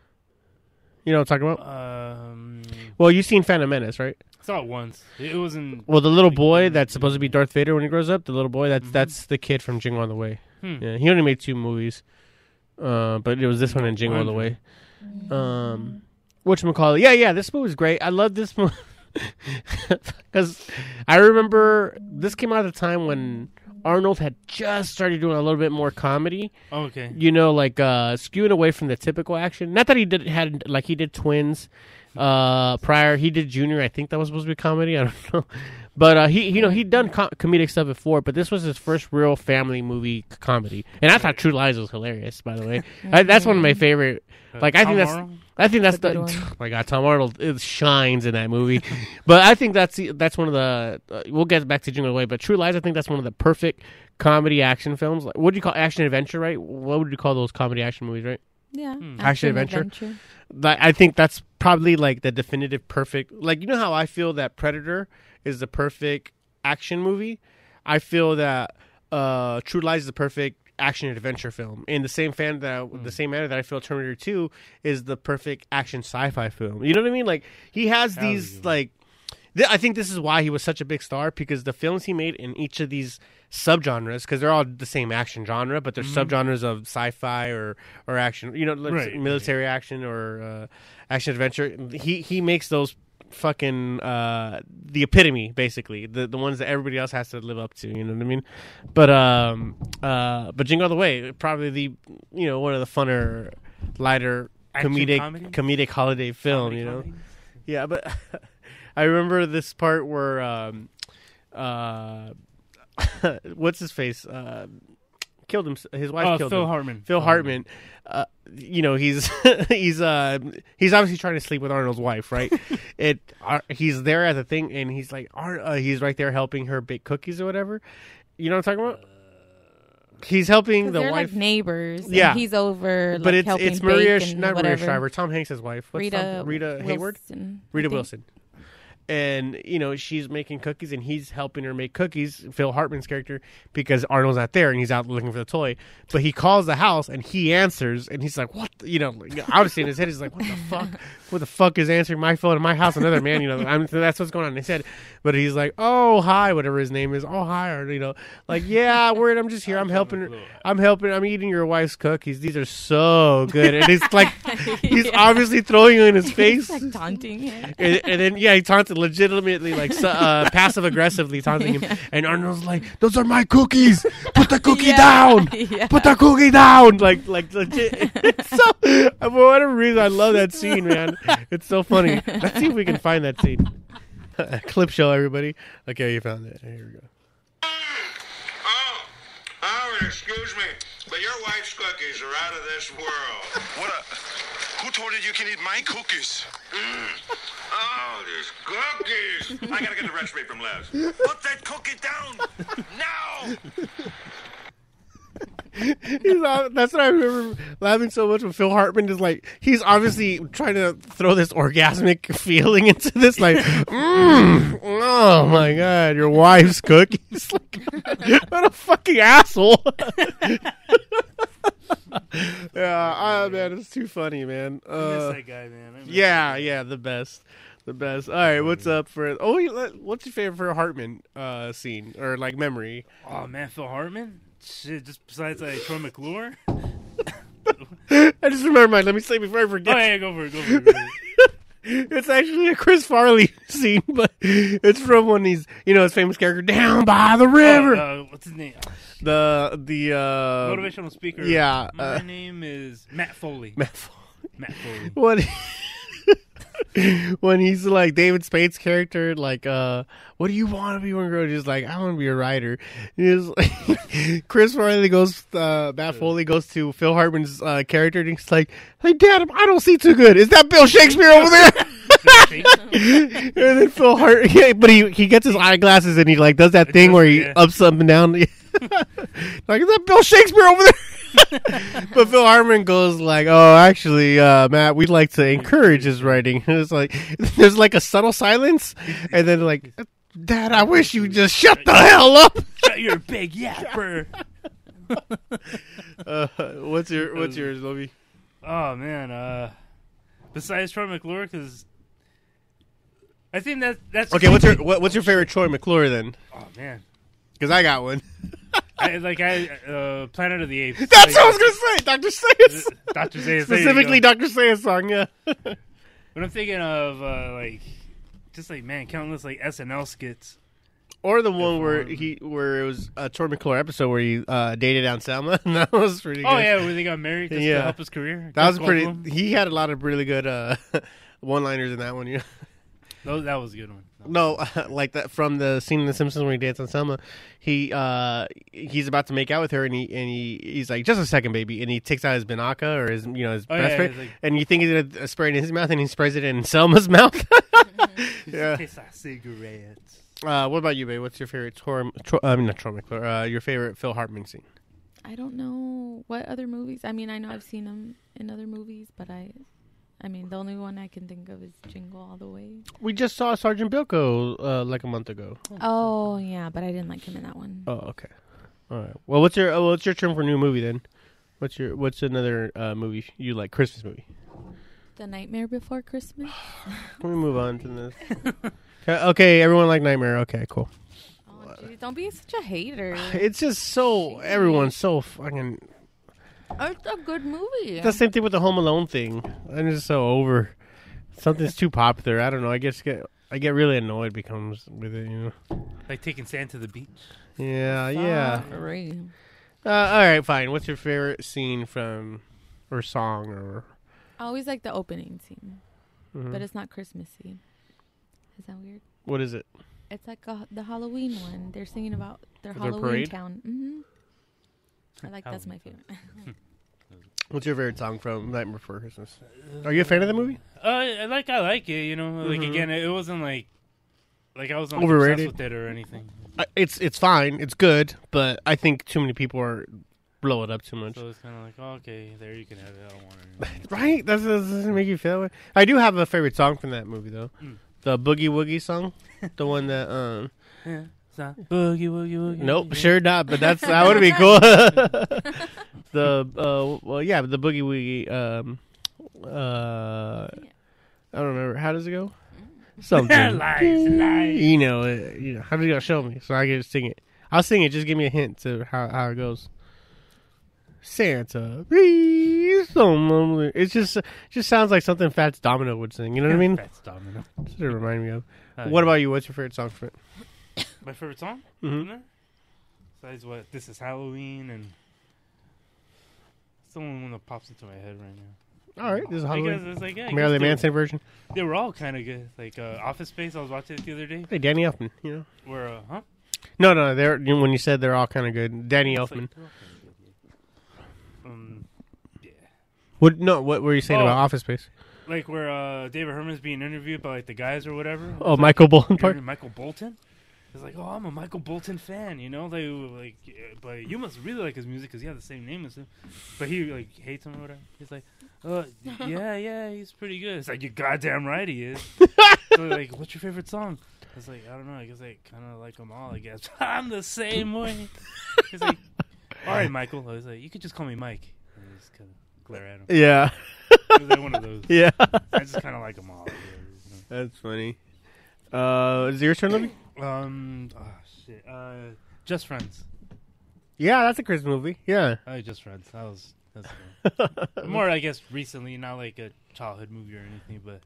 you know what I'm talking about. Um, Well, you've seen Phantom Menace, right? I saw it once. It it wasn't. Well, the little boy that's supposed to be Darth Vader when he grows up. The little boy that's Mhm. that's the kid from Jingle on the Way. Hmm. Yeah, he only made two movies. Uh, but it was this one and Jingle All the Way. Um, which McCall? Yeah, yeah. This movie was great. I love this movie because I remember this came out at a time when Arnold had just started doing a little bit more comedy. Okay. You know, like uh, skewing away from the typical action. Not that he did had like he did Twins uh, prior. He did Junior. I think that was supposed to be comedy. I don't know. But uh, he, you know, he'd done co- comedic stuff before, but this was his first real family movie c- comedy, and I thought True Lies was hilarious. By the way, I, that's one of my favorite. Like I think that's, Arnold? I think that's a the. Oh my God, Tom Arnold it shines in that movie, but I think that's that's one of the. Uh, we'll get back to Jingle All Way, but True Lies, I think that's one of the perfect comedy action films. Like, what do you call action adventure? Right? What would you call those comedy action movies? Right? Yeah. Action adventure? Like, I think that's probably like the definitive perfect. Like you know how I feel that Predator is the perfect action movie. I feel that uh, True Lies is the perfect action adventure film. In the same fan that the same manner that I feel Terminator Two is the perfect action sci-fi film. You know what I mean? Like he has Hell these yeah. like. th- I think this is why he was such a big star because the films he made in each of these subgenres, because they're all the same action genre, but they're subgenres of sci-fi or or action. You know, Right. military action or uh, action adventure. He he makes those fucking uh the epitome basically the the ones that everybody else has to live up to you know what i mean but um uh but jingle all the way probably the you know one of the funner lighter Action comedic comedy? comedic holiday film Comedy, you know comedy? yeah but i remember this part where um uh what's his face uh killed him his wife Oh, killed Phil him Hartman. Phil Um, Hartman, uh, you know, he's he's uh he's obviously trying to sleep with Arnold's wife, right? it uh, he's there at the thing, and he's like, Ar- uh, he's right there helping her bake cookies or whatever. You know what I'm talking about? He's helping the they're wife, like neighbors. and Yeah. he's over. but it's helping it's Maria, bake Sh- and not Maria. Shriver, Tom Hanks' wife. What's Rita Tom- Rita Hayward, Wilson, I Rita. Wilson. And you know she's making cookies, and he's helping her make cookies. Phil Hartman's character, because Arnold's not there, and he's out looking for the toy. But he calls the house, and he answers, and he's like, "What?" the-" You know, obviously in his head, he's like, "What the fuck? What the fuck is answering my phone in my house?" Another man, you know, I mean, that's what's going on in his head. But he's like, "Oh hi," whatever his name is. "Oh hi," or you know, like, "Yeah, word, I'm just here. I'm helping her. I'm helping. I'm eating your wife's cookies. These are so good." And it's like, he's Yeah. obviously throwing you in his face He's like taunting him. and, and then yeah, he taunted legitimately, like su- uh, passive aggressively taunting him. And Arnold's like, "Those are my cookies. Put the cookie Yeah. down. Yeah. Put the cookie down." Like, like legit. So for whatever reason, I love that scene, man. It's so funny. Let's see if we can find that scene. Clip show, everybody. Okay, you found it. Here we go. Oh, oh, excuse me, but your wife's cookies are out of this world. What a. Who told you you can eat my cookies? Oh, these cookies! I gotta get the recipe from Les. Put that cookie down now! He's all, that's what I remember laughing so much when Phil Hartman is like he's obviously trying to throw this orgasmic feeling into this like mm, oh my god your wife's cookies like what a fucking asshole yeah oh man it's too funny man I miss uh, that guy, man. Yeah yeah the best the best all right what's up for oh what's your favorite for Hartman uh scene or like memory Oh man, Phil Hartman. Shit, just besides like Troy McClure. I just remember mine let me say before I forget Oh yeah, go for it. Go for it. Go for it. It's actually a Chris Farley scene, but it's from when he's, you know, his famous character down by the river. Uh, uh, what's his name? the the uh, Motivational speaker. yeah, My uh, name is Matt Foley. Matt Foley. Matt Foley. when when he's like David Spade's character, like, uh, what do you want to be when you grow? up?" He's like, I want to be a writer. He's like, Chris Farley goes, uh, Matt Foley goes to Phil Hartman's uh, character, and he's like, Hey, Dad, I don't see too good. Is that Bill Shakespeare over there? and then Phil Hart, yeah, but he he gets his eyeglasses and he like does that thing where he ups up and down. Like is that Bill Shakespeare over there? but Phil Hartman goes like, "Oh, actually, uh, Matt, we'd like to encourage his writing." And it's like there's like a subtle silence, and then like, Dad, I wish you just shut the hell up. Shut your big yapper. Uh, what's your what's yours, Lovey? Oh man. Uh, besides Troy McClure, because I think that that's Okay, what's your what, what's your favorite Troy McClure then? Oh man. Because I got one. I, like I uh, Planet of the Apes. That's like, what I was gonna say. Doctor Zaius. Doctor Zaius. Specifically, Doctor Zaius song. Yeah. But I'm thinking of uh, like just like man, countless like SNL skits. Or the one where he where it was a Troy McClure episode where he uh, dated down Selma. and that was pretty. good. Oh yeah, where they got married Yeah. to help his career. that was pretty. He had a lot of really good uh, one-liners in that one. Yeah. Those- that was a good one. No, like that from the scene in The Simpsons where he dates on Selma. He uh he's about to make out with her, and he and he he's like, "Just a second, baby," and he takes out his Binaca or his you know his Oh, breath yeah, spray, like- and you think he's gonna spray it in his mouth, and he sprays it in Selma's mouth. yeah. Tastes like cigarettes. Uh, what about you, babe? What's your favorite Tor? Tor I mean, not Troy McClure. Uh, your favorite Phil Hartman scene? I don't know what other movies. I mean, I know I've seen them in other movies, but I, I mean, the only one I can think of is Jingle All the Way. We just saw Sergeant Bilko uh, like a month ago. Oh yeah, but I didn't like him in that one. Oh, okay. All right. Well, what's your uh, what's your term for new movie then? What's your what's another uh, movie you like? Christmas movie. The Nightmare Before Christmas. Let me move on to this. okay, okay, everyone like Nightmare. Okay, cool. Oh, geez, don't be such a hater. It's just so everyone's so fucking. It's a good movie. The same thing with the Home Alone thing. I'm just so over. Something's too popular. I don't know. I guess get I get really annoyed becomes with it. You know. Like taking sand to the beach. Yeah, yeah. Sorry. Uh, all right, fine. What's your favorite scene from, or song, or? I always like the opening scene, Mhm. but it's not Christmassy. Is that weird? What is it? It's like a, the Halloween one. They're singing about their Their Halloween parade? town. hmm I like that's my favorite. What's your favorite song from Nightmare Before Christmas? Are you a fan of the movie? Uh, I like I like it. You know, like Mhm. again, it, it wasn't like like I wasn't Overrated? with it or anything. I- It's it's fine. It's good, but I think too many people are blow it up too much. So it's kind of like, oh, okay, there you can have it. I don't want it. Right? That doesn't make you feel. that. I do have a favorite song from that movie though. Mm. The Boogie Woogie song, the one that um. yeah, it's not boogie woogie woogie. Nope, sure not. But that's that would be cool. the uh, well, yeah, the Boogie Woogie. Um, uh, I don't remember. How does it go? Something. Lies, lies. You know, uh, you know. How does it go? Show me so I can sing it. I'll sing it. Just give me a hint to how how it goes. Santa, please don't. It just just sounds like something Fats Domino would sing. You know what I mean? Fats domino. That's what it remind me of. Uh, What about you? What's your favorite song from it? My favorite song? Mhm. From there? Besides what? This is Halloween and. It's the only one that pops into my head right now. All right, this is Halloween. it's like, yeah, Marilyn Manson version. They were all kind of good. Like uh, Office Space, I was watching it the other day. Hey, Danny Elfman. You know. Where, uh, huh? No, no, they're you know, when you said they're all kind of good. Danny It's Elfman. they're all kinda good, yeah. Um, yeah. What? No, what were you saying Oh. about Office Space? Like where uh, David Herman's being interviewed by like the guys or whatever. Oh, Michael Bolton part. Michael Bolton. It's like, oh, I'm a Michael Bolton fan, you know. They were like, but you must really like his music because you have the same name as him. But he like hates him or whatever. He's like, oh, yeah, yeah, he's pretty good. It's like, you're goddamn right he is. so like, what's your favorite song? I was like, I don't know. I guess I kind of like them all. I guess I'm the same way. He's like, all right, Michael. I was like, you could just call me Mike. And I just kind of glare at him. Yeah, like one of those. yeah. I just kind of like them all. you know. That's funny. Uh, is it your turn, Libby? Um, oh shit. Uh, Just Friends. Yeah, that's a Christmas movie. Yeah. Oh, Just Friends. That was that's good. more, I guess, recently, not like a childhood movie or anything, but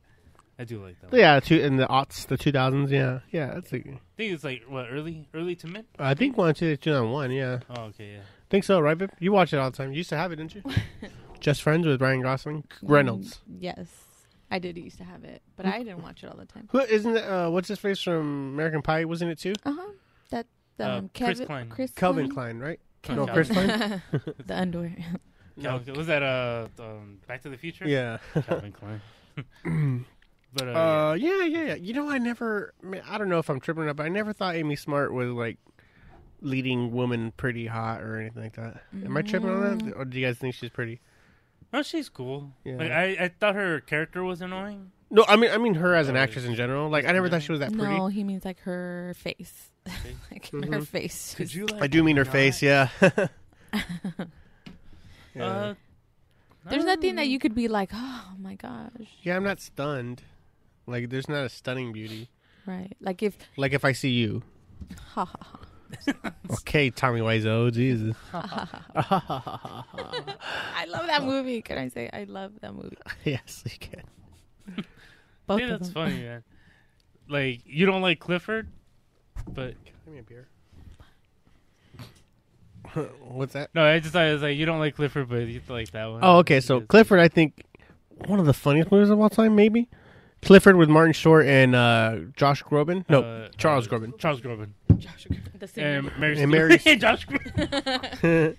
I do like that. One. yeah, two in the aughts, the two thousands. Yeah, yeah. That's a, I think it's like what early, early to mid. I think one, two, two thousand one. Yeah, Oh, okay, yeah. think so, right, babe? You watch it all the time. You used to have it, didn't you? Just Friends with Ryan Gosling, Reynolds. Mm, yes, I did used to have it, but I didn't watch it all the time. Who isn't it? Uh, what's his face from American Pie? Wasn't it too? Uh huh. That Uh, um, Chris Kevin, Klein. Chris Calvin Klein? Klein, right? Calvin no, Klein. Chris Klein. the underwear. No. Cal- was that uh, um, Back to the Future? Yeah. Calvin Klein. but uh, Uh, yeah, yeah, yeah. You know, I never. I, mean, I don't know if I'm tripping up. but I never thought Amy Smart was like leading woman pretty hot or anything like that. Am I tripping on that, or do you guys think she's pretty? No, she's cool. Yeah. Like I, I thought her character was annoying. No, I mean, I mean her as an Oh, actress in general. Like, I never thought she was that pretty. no, he means like her face. like her Mhm. face. Could you? Like, I do mean her not- face. Yeah. yeah. Uh, There's nothing that you could be like, oh my gosh, yeah, I'm not stunned. Like, there's not a stunning beauty. right? Like if, Like if I see you. ha ha ha. Okay, Tommy Wiseau, Jesus. I love that movie. Can I say I love that movie? yes, you can. Both Yeah, of that's them. funny, man. Like you don't like Clifford, but Give me a beer. What's that? no, I just thought it was like you don't like Clifford, but you like that one. Oh, okay. So Clifford, I think one of the funniest movies of all time, maybe. Clifford with Martin Short and uh, Josh Groban. No, uh, Charles uh, Groban. Charles Groban. Josh. The singer. And Mary. And Mary- Josh. Groban.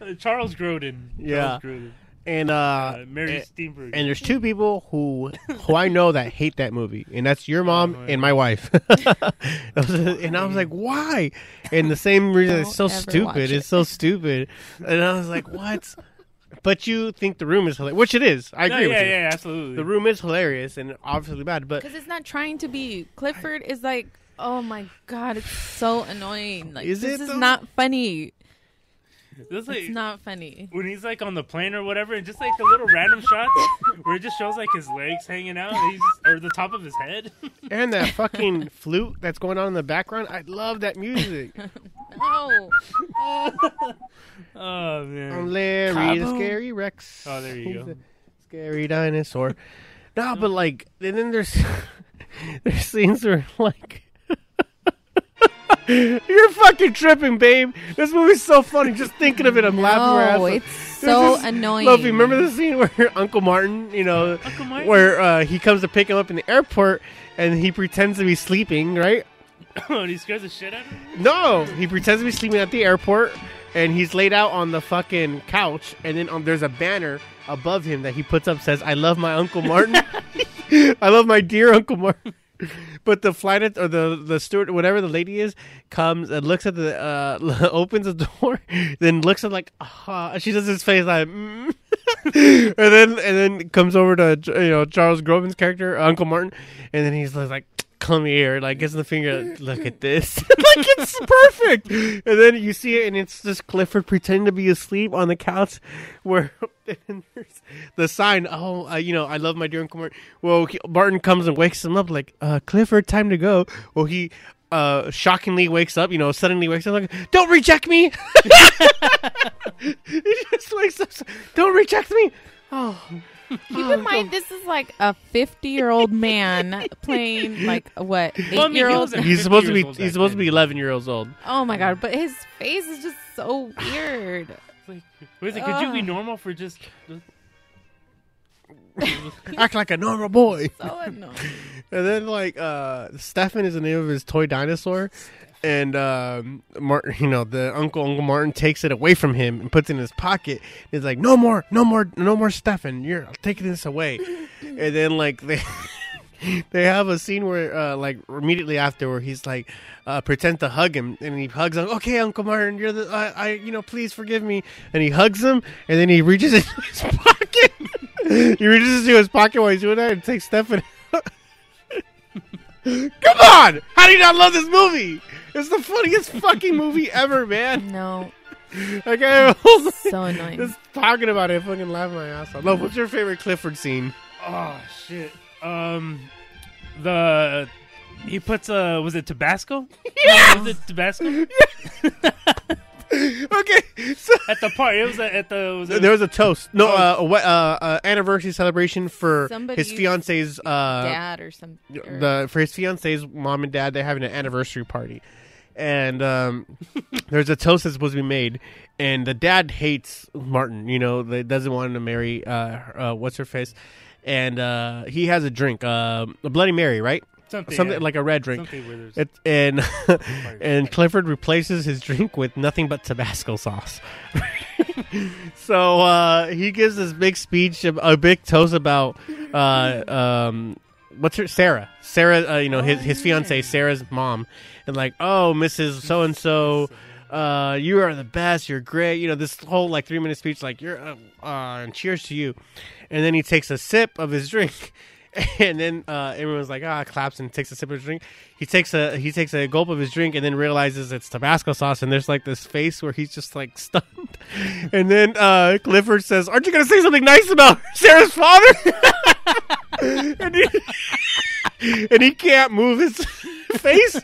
Uh, Charles Grodin. Yeah. Charles Grodin. and uh, Uh, Mary and, Steenburgen. and there's two people who who I know that hate that movie, and that's your mom Oh, and my wife. and I was like, why? And the same reason it's so Don't ever watch stupid. it. It's so stupid. And I was like, what? But you think the room is hilarious, which it is. I No, agree yeah, with you. yeah, absolutely. The room is hilarious and obviously bad, but Because it's not trying to be. Clifford is like, oh my god, it's so annoying. Like Is this it, is though? not funny. This, like, It's not funny. when he's like on the plane or whatever, and just like the little random shots where it just shows like his legs hanging out, and he's just, or the top of his head. and that fucking flute that's going on in the background, I love that music. No. oh man. I'm Larry the Scary Rex. Oh, there you go. a Scary dinosaur. no, but like, and then there's there's scenes where like. You're fucking tripping, babe. This movie's so funny. Just thinking of it, I'm laughing. my ass No, off. it's This so is- annoying. Luffy, remember the scene where Uncle Martin, you know, Uncle Martin? where uh, he comes to pick him up in the airport and he pretends to be sleeping, right? And he scares the shit out of him. No, he pretends to be sleeping at the airport, and he's laid out on the fucking couch, and then um, there's a banner above him that he puts up says, "I love my Uncle Martin. I love my dear Uncle Martin." But the flight att- or the the steward, whatever the lady is, comes and looks at the uh, opens the door, then looks at like, ah, she does his face like, mm. and then and then comes over to you know Charles Groban's character, Uncle Martin, and then he's like, come here, like gives the finger, look at this, like it's perfect. And then you see it, and it's just Clifford pretending to be asleep on the couch, where the sign. Oh, uh, you know, I love my dear Uncle Martin. Well, he, Martin comes and wakes him up, like, uh, Clifford, time to go. Well, he. Uh, shockingly wakes up, you know, suddenly wakes up like, don't reject me. he just wakes up, don't reject me. Oh, Keep in mind, this is like a 50 year old man playing like what eight Well, I mean, he year old. wasn't- he's supposed to be years old he's back supposed to then. be 11 years old. Oh my god! But his face is just so weird. Like, wait a second, could you be Ugh. normal for just? Act like a normal boy. So annoying. And then like uh Stefan is the name of his toy dinosaur. And um Martin you know, the uncle Uncle Martin takes it away from him and puts it in his pocket. He's like, No more, no more no more Stefan. You're taking this away. and then like they they have a scene where uh like immediately after where he's like uh pretends to hug him and he hugs him, Okay, Uncle Martin, you're the I, I you know, please forgive me and he hugs him and then he reaches into his pocket. he reaches into his pocket while he's doing that and takes Stefan Come on! How do you not love this movie? It's the funniest fucking movie ever, man. No, Like I was so annoying. just talking about it, fucking laughing my ass off. No, what's your favorite Clifford scene? Oh shit. Um, the he puts uh was it Tabasco? Yeah. was it Tabasco okay, so at the party? It was at at the was it, there was a toast. No, uh, a, uh, uh, anniversary celebration for his fiance's uh, Dad or something. or- the for his fiance's mom and dad. They're having an anniversary party, and um, there's a toast that's supposed to be made, and the dad hates Martin. You know, that doesn't want him to marry uh, uh what's her face, and uh, he has a drink, uh, a Bloody Mary, right? something, Something yeah. like a red drink. something where there's It, and and Clifford replaces his drink with nothing but Tabasco sauce. so uh, he gives this big speech, a, a big toast about uh, um, what's her Sarah. Sarah, uh, you know his his fiance Sarah's mom, and like, oh, Mrs. So and So. Uh, you are the best. You're great. You know this whole like three minute speech, like you're, uh, uh, and cheers to you. And then he takes a sip of his drink, and then uh, everyone's like, ah, claps and takes a sip of his drink. He takes a he takes a gulp of his drink and then realizes it's Tabasco sauce. And there's like this face where he's just like stunned. and then uh, Clifford says, "Aren't you gonna say something nice about Sarah's father?" And, he, and he can't move his face.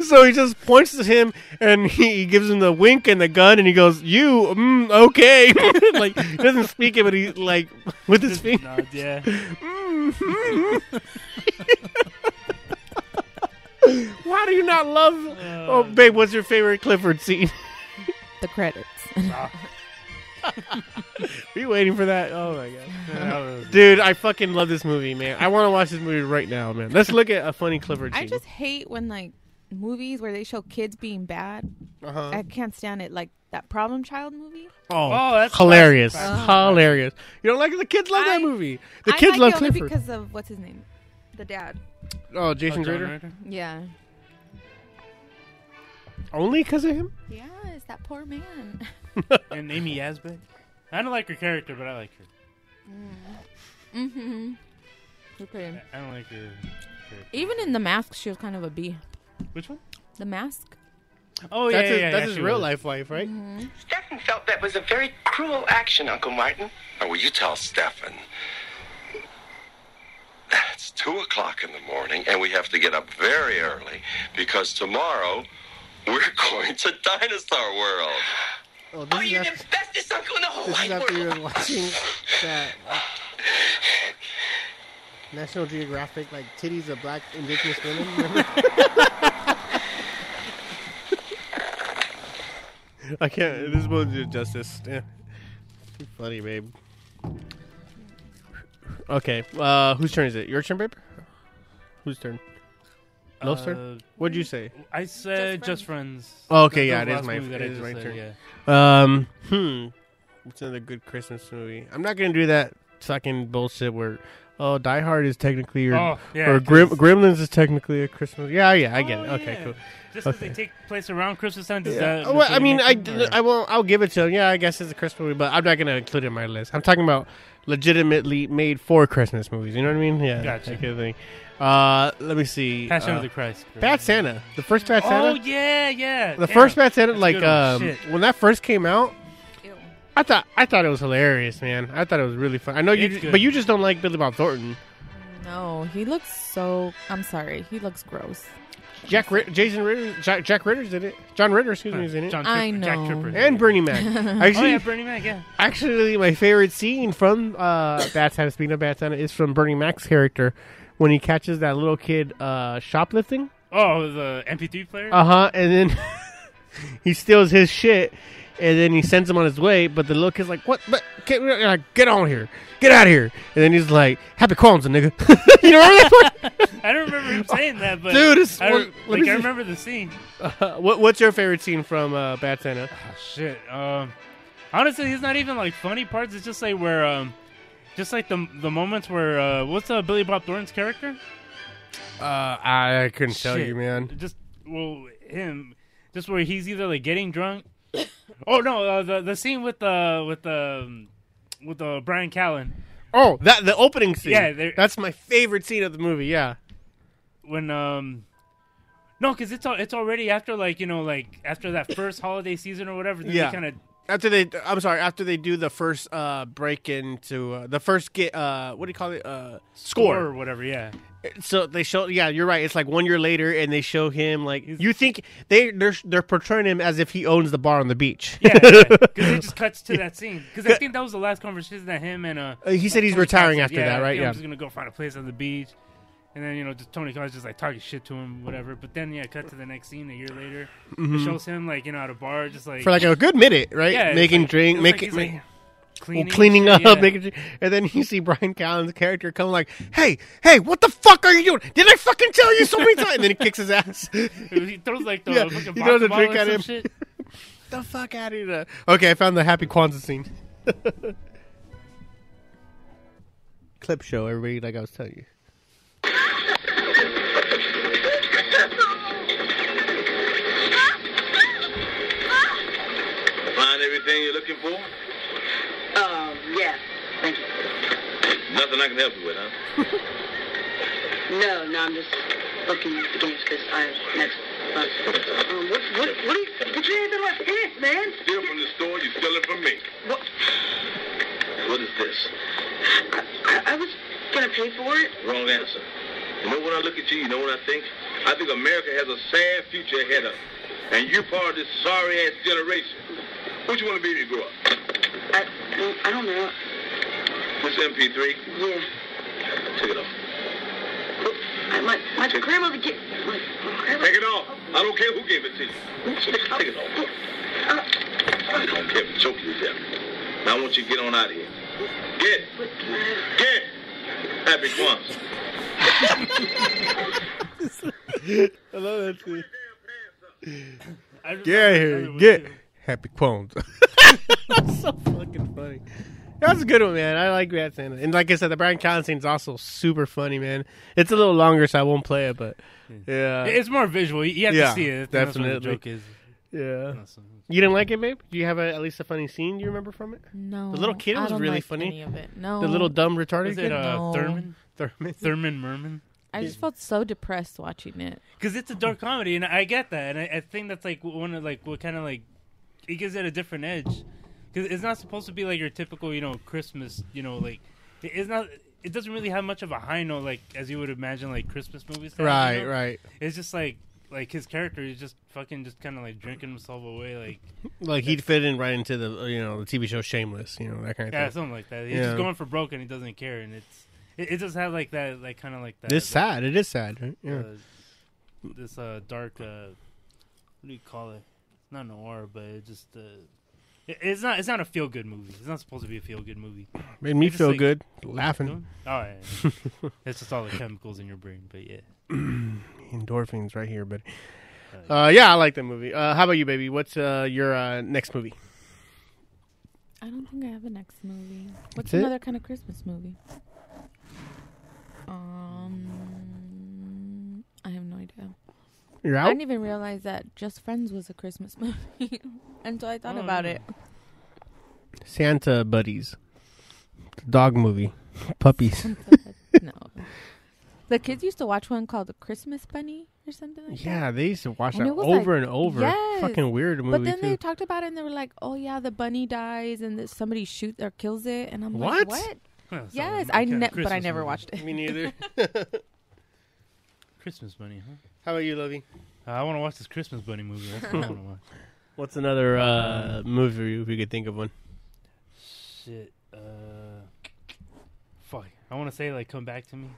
so he just points to him and he, he gives him the wink and the gun and he goes, "You, mm, okay?" like he doesn't speak it, but he like with his finger. Nod, yeah. Mm-hmm. Why do you not love? oh, uh. babe, what's your favorite Clifford scene? The credits. Ah. Are you waiting for that? Oh my god. Dude, I fucking love this movie, man. I want to watch this movie right now, man. Let's look at a funny Clifford scene. I just hate when like movies where they show kids being bad. uh-huh. I can't stand it. Like that Problem Child movie. Oh, Oh, that's hilarious, classic. hilarious. You don't like it? the kids love that movie. The I kids like love it only Clifford. because of what's his name, the dad. oh, Jason Oh, Grader. Ritter? Yeah. Only because of him? Yeah, it's that poor man. And Amy Yasbeck. I don't like her character, but I like her. mm-hmm. Okay. I don't like her character. Even in the mask, she was kind of a B. Which one? The mask. Oh yeah, that's yeah, his, yeah, that's yeah, his she real was. life wife, right? Stefan felt that was a very cruel action, Uncle Martin. Oh, well, you tell Stefan. It's two o'clock in the morning, and we have to get up very early because tomorrow we're going to Dinosaur World. Oh, Oh, you're the bestest uncle in the whole This is wide after you world. were watching that uh, National Geographic, like titties of black indigenous women. I can't. This won't do justice. Yeah. Too funny, babe. Okay. Uh, whose turn is it? Your turn, babe. Whose turn? Lowe's turn. Uh, What'd you say? I said Just Just Friends. Oh, okay, That- yeah, that was it is my- movie that it I is just my said, turn. Yeah. Um, hmm. What's another good Christmas movie? I'm not gonna do that fucking bullshit where, oh, Die Hard is technically your, Oh, yeah, or Grim, Gremlins is technically a Christmas. Yeah, yeah, I get Oh, it. Okay, yeah. cool. Just because Okay. they take place around Christmas time, does Yeah. that? Well, I mean, I, I won't. I'll give it to him. Yeah, I guess it's a Christmas movie, but I'm not gonna include it in my list. I'm talking about legitimately made for Christmas movies. You know what I mean? Yeah, Gotcha. that kind of thing. Uh, let me see. Passion uh, of the Christ. Bad Santa. The first Bad Santa. Oh yeah, yeah. the Damn. first Bad Santa, That's like um, when that first came out. I thought I thought it was hilarious, man. I thought it was really fun. I know you, It's ju- good. but you just don't like Billy Bob Thornton. No, he looks so. I'm sorry. He looks gross. Jack Rid- Jason Ritter, Jack, Jack Ritter's in it. John Ritter, excuse me, is in it. John I Tripper, Jack know. Tripper. and Bernie Mac. Oh Actually, yeah, Bernie Mac. Yeah. actually, my favorite scene from uh, Bad Santa, speaking of Bad Santa, is from Bernie Mac's character when he catches that little kid uh, shoplifting. Oh, the MP3 player. Uh huh. And then he steals his shit, and then he sends him on his way. But the little kid's like, "What? But get, uh, get on here, get out of here!" And then he's like, "Happy Kwanzaa, nigga." you know what I mean? I don't remember him saying that, but Dude, it's- I, what- like I remember the scene. Uh, what, what's your favorite scene from uh, Bad Santa? Oh, shit. Um, honestly, it's not even like funny parts. It's just like where, um, just like the the moments where, uh, what's uh, Billy Bob Thornton's character? Uh, I, I couldn't tell you, man. Just well, him, just where he's either like getting drunk. Oh no, uh, the the scene with the with the um, with the Bryan Callen Oh, that the opening scene. Yeah, there- that's my favorite scene of the movie. Yeah. when um. No, because it's al- it's already after like you know like after that first holiday season or whatever. Then Yeah. Kind of After they, I'm sorry. After they do the first uh, break into uh, the first get, uh, what do you call it? Uh, score. or whatever. Yeah. So they show. Yeah, you're right. It's like one year later, and they show him like you think they they're they're portraying him as if he owns the bar on the beach. Yeah, because it just cuts to that scene. Because I think that was the last conversation that him and uh. Uh, he said he's Tony retiring after said, that, right? Yeah, Yeah. I'm just gonna go find a place on the beach, and then you know, just Tony Collins just like talking shit to him, whatever. But then yeah, cut to the next scene a year later. It shows him like you know at a bar, just like Mm-hmm. For like a good minute, right? Yeah, making like- drink, making. like, cleaning, well, cleaning and up, yeah. making, drink- and then you see Bryan Callen's character come like, "Hey, hey, what the fuck are you doing? Did I fucking tell you so many times?" And then he kicks his ass. he throws like the Yeah, fucking he throws a drink bottle or at some him. Shit. the fuck out of here! Okay, I found the Happy Kwanzaa scene. Clip show, everybody. Like I was telling you. Find everything you're looking for? Yes. Thank you. Nothing I can help you with, huh? No, no, I'm just looking at the games because I next. But, um, what, what, what are you, what you anything like this, man? Steal from the store, you steal it from me. What? What is this? I, I, I was gonna pay for it. Wrong answer. You know when I look at you, you know what I think? I think America has a sad future ahead of it. And you're part of this sorry ass generation. What you want to be when you grow up? I, I don't, know. This MP3? Yeah. Take it off. Oh, I, my, my grandmother gave... My, my grandmother... Take it off. I don't care who gave it to you. Take it off. Oh, uh. I don't care if you choke you to death. Now I want you to get on out of here. Get. Get. Happy Kwanzaa. I love that scene. Get out of here. Get too. Happy clones. That's so fucking funny. That's a good one, man. I like that scene. And like I said, the Bryan Callen scene is also super funny, man. It's a little longer, so I won't play it, but yeah. It's more visual. You have Yeah, to see it. I think That's what the joke is. yeah. That's- You didn't like it, babe? Do you have a, at least a funny scene do you remember from it? No, The little kid I was don't really like funny. Any of it. No, The little dumb retarded Was kid? it uh, No. Thurman? Thurman. Thurman Merman? I just felt so depressed watching it. Because it's a dark comedy, and I get that, and I, I think that's like one of like what kind of like it gives it a different edge. Because it's not supposed to be like your typical, you know, Christmas, you know, like it's not. It doesn't really have much of a high note, like as you would imagine, like Christmas movies. have, you Right, know? right. It's just like like his character is just fucking just kind of like drinking himself away, like Like he'd fit in right into the you know the TV show Shameless, you know that kind of thing. yeah, thing. something like that. He's Yeah. just going for broke, and he doesn't care, and it's it, it just have like that, like kind of like that. It's like, sad. It is sad. Right? Yeah. uh, this uh, dark. Uh, what do you call it? It's not noir, but it just. Uh, it- it's not. It's not a feel good movie. It's not supposed to be a feel good movie. Made me It's just feel like- good laughing. Doing- Oh, yeah, yeah. it's just all the chemicals in your brain. But yeah, Endorphins right here, but uh, yeah, I like that movie. Uh, how about you, baby? What's uh, your uh, next movie? I don't think I have a next movie. What's That's it? another kind of Christmas movie? Um, I have no idea. You're I didn't even realize that Just Friends was a Christmas movie until I thought Oh, about it. Santa Buddies, dog movie, puppies. no. The kids used to watch one called The Christmas Bunny or something like that. Yeah, they used to watch And that it was over like- and over. Yes. Fucking weird movie But then too. they talked about it and they were like, "Oh yeah, the bunny dies and that somebody shoots or kills it." And I'm What? like, "What?" Huh, sounds yes, like I kind of ne- but I Christmas never movie. watched it. Me neither. Christmas bunny, huh? How about you, Lovey? Uh, I want to watch this Christmas bunny movie. That's what I want to watch. What's another uh, movie if you could think of one? Shit. Uh, fuck. I want to say like come back to me.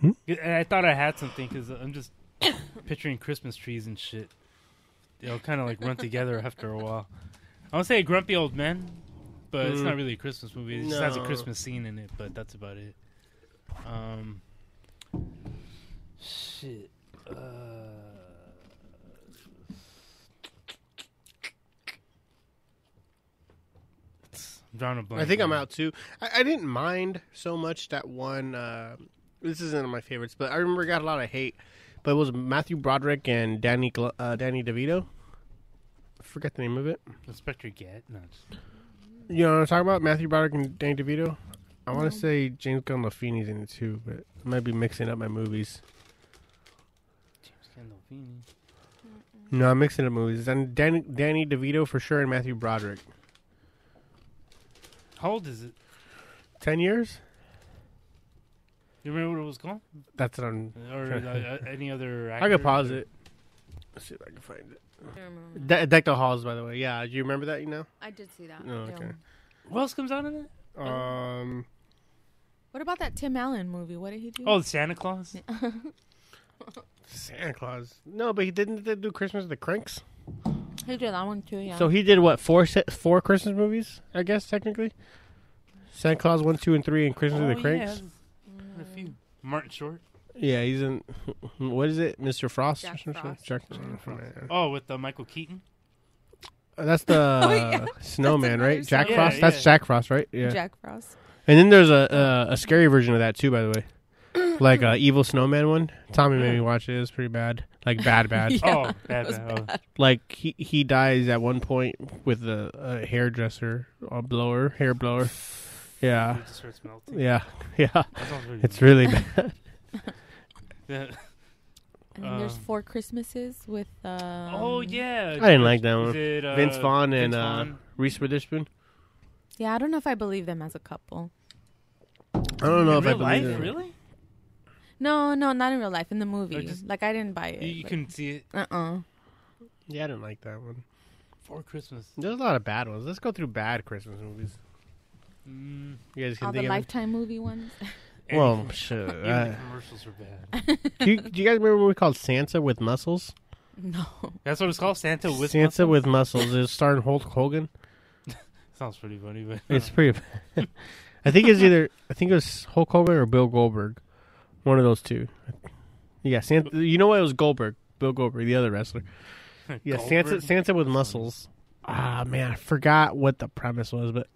Hmm? And I thought I had something because I'm just picturing Christmas trees and shit. They'll kind of like run together after a while. I want to say a grumpy old man, but it's Mm. not really a Christmas movie. It just has a Christmas scene in it, but that's about it. Um, shit. Uh, I'm drawing a blank. I think I'm out too. I, I didn't mind so much that one. Uh, this isn't my favorites, but I remember it got a lot of hate. But it was Matthew Broderick and Danny Gl- uh, Danny DeVito. I forget the name of it. Inspector Get. No, just, You know what I'm talking about? Matthew Broderick and Danny DeVito. I want to say James Gandolfini's in it too, but I might be mixing up my movies. James Gandolfini. No, I'm mixing up movies. Then Danny, Danny DeVito for sure and Matthew Broderick. How old is it? Ten years? You remember what it was called? That's what I'm. Or uh, any other? I could pause or- it. Let's see if I can find it. De- Deck the Halls, by the way. Yeah, do you remember that? You know? I did see that. Oh, okay. What else comes out in it? Um, What about that Tim Allen movie? What did he do? Oh, Santa Claus. Santa Claus. No, but he didn't they do Christmas with the Cranks. he did that one too. Yeah. So he did what four se- four Christmas movies? I guess technically. Santa Claus one, two, and three, and Christmas Oh, with the yeah, Cranks. there's a few. Martin Short. Yeah, he's in. What is it, Mr. Frost? Jack or some shit? Frost. Jack, Oh, with uh, Michael Keaton. That's the Oh, yeah. snowman, right? Jack snowman. Frost. Yeah, That's. Jack Frost, right? Yeah. Jack Frost. And then there's a uh, a scary version of that too, by the way. Like a evil snowman one. Tommy made me watch it. It was pretty bad. Like bad, bad. Yeah, oh, it bad, bad. Oh. bad. like he he dies at one point with a, a hairdresser, a blower, hair blower. Yeah, It starts melting. yeah, yeah. Really It's really bad. Yeah. And then there's Um, Four Christmases with. Um, oh yeah. I didn't like that one. it, uh, Vince Vaughn and Vince uh, Reese Witherspoon. Yeah, I don't know if I believe them as a couple. I don't know In if I real life, believe it. really? No, no, not in real life. In the movie, just- like I didn't buy it. You, you couldn't see it Uh uh Yeah, I didn't like that one. for Christmas. There's a lot of bad ones. Let's go through bad Christmas movies. Mm, You guys can All the think of any? Lifetime movie ones. Well, any- shit. even uh, the commercials were bad. do, you, do you guys remember what we called Santa with muscles? no. That's what it's called. Santa with Santa muscles? with muscles is starring Hulk Hogan. Sounds pretty funny, but It's pretty. I think it's either I think it was Hulk Hogan or Bill Goldberg, one of those two. Yeah, Santa. You know what? It was Goldberg, Bill Goldberg, the other wrestler. Yeah, Santa? Santa with muscles. Ah man, I forgot what the premise was, but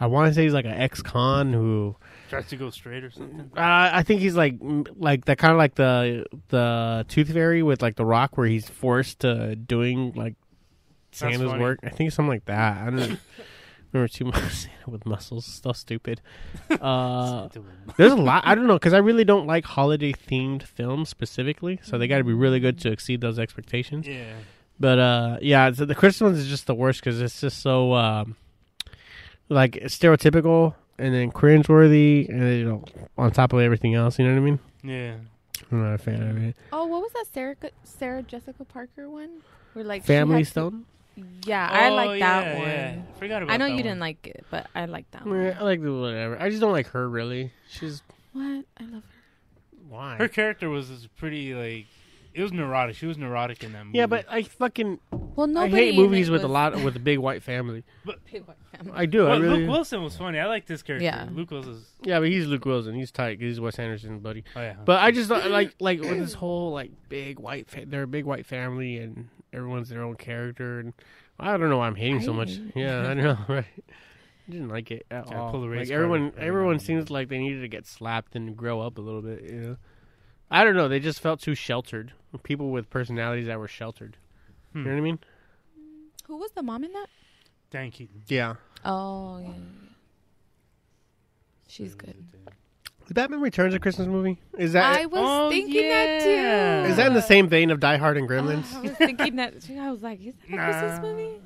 I want to say he's like an ex-con who. tries to go straight or something. Uh, I think he's like like that kind of like the the Tooth Fairy with like the Rock, where he's forced to doing like Santa's work. I think it's something like that. I don't remember too much Santa with muscles. So stupid. Uh, there's a lot. I don't know because I really don't like holiday themed films specifically, so they got to be really good to exceed those expectations. Yeah. But uh, yeah, so the Christmas ones is just the worst because it's just so um, like stereotypical and then cringeworthy, and then, you know, on top of everything else. You know what I mean? Yeah. I'm not a fan of it. Oh, what was that Sarah Sarah Jessica Parker one? Where like Family had to- Stone. Yeah, I Oh, like that yeah, one. yeah. Forgot about I know that you one. didn't like it, but I like that one. Yeah, I like the whatever. I just don't like her really. She's What? I love her. why? Her character was was pretty like it was neurotic. She was neurotic in that movie. yeah, but I fucking Well, I nobody. hate in movies it with a was- lot with a big white family. But big white family. I do. I Well, really. Luke Wilson was funny. I like this character. Yeah. Luke Wilson's. yeah, but he's Luke Wilson. He's tight. He's Wes Anderson, buddy. Oh yeah. But I just don't- like like with this whole like big white. Fa- they're a big white family, and everyone's their own character, and I don't know why I'm hating so much. Right. Yeah, I know, right? I didn't like it at Yeah, all. pull the race Like card everyone, every everyone and seems like they needed to get slapped and grow up a little bit. You know, I don't know. They just felt too sheltered. People with personalities that were sheltered. Hmm. You know what I mean? Who was the mom in that? Thank you. Yeah. Oh, yeah. She's good. Is Batman Returns a Christmas movie? Is that I was Oh, thinking that too. is that in the same vein of Die Hard and Gremlins? Oh, I was thinking that too. I was like, is that a Christmas movie?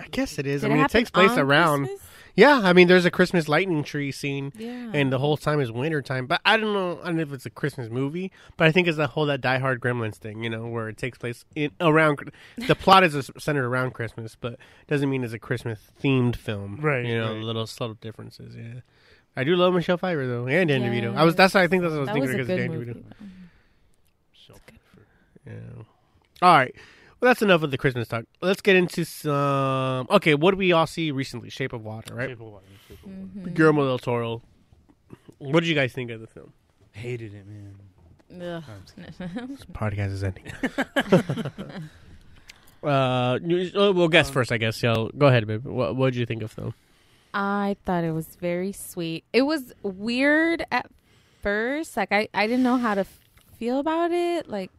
I guess it is. Did I mean, it, happen takes place around. Christmas? Yeah, I mean, there's a Christmas lightning tree scene, Yeah. and the whole time is winter time. But I don't know. I don't know if it's a Christmas movie, but I think it's the whole that Die Hard Gremlins thing. You know, where it takes place in around. The plot is centered around Christmas, but doesn't mean it's a Christmas themed film. Right, You know, right. little subtle differences. Yeah. I do love Michelle Pfeiffer though, and Dan DeVito. I was. That's. I think that's what I was that thinking was because good Dan movie. DeVito. though. Yeah. All right. Well, that's enough of the Christmas talk. Let's get into some. Okay, what did we all see recently? Shape of Water, right? Shape of Water. Shape of Water. Mm-hmm. Guillermo del Toro. What did you guys think of the film? Hated it, man. Ugh. This podcast is ending. uh, you- oh, well, guess first, I guess. Yeah, go ahead, babe. What What did you think of the film? I thought it was very sweet. It was weird at first. Like I, I didn't know how to feel about it. Like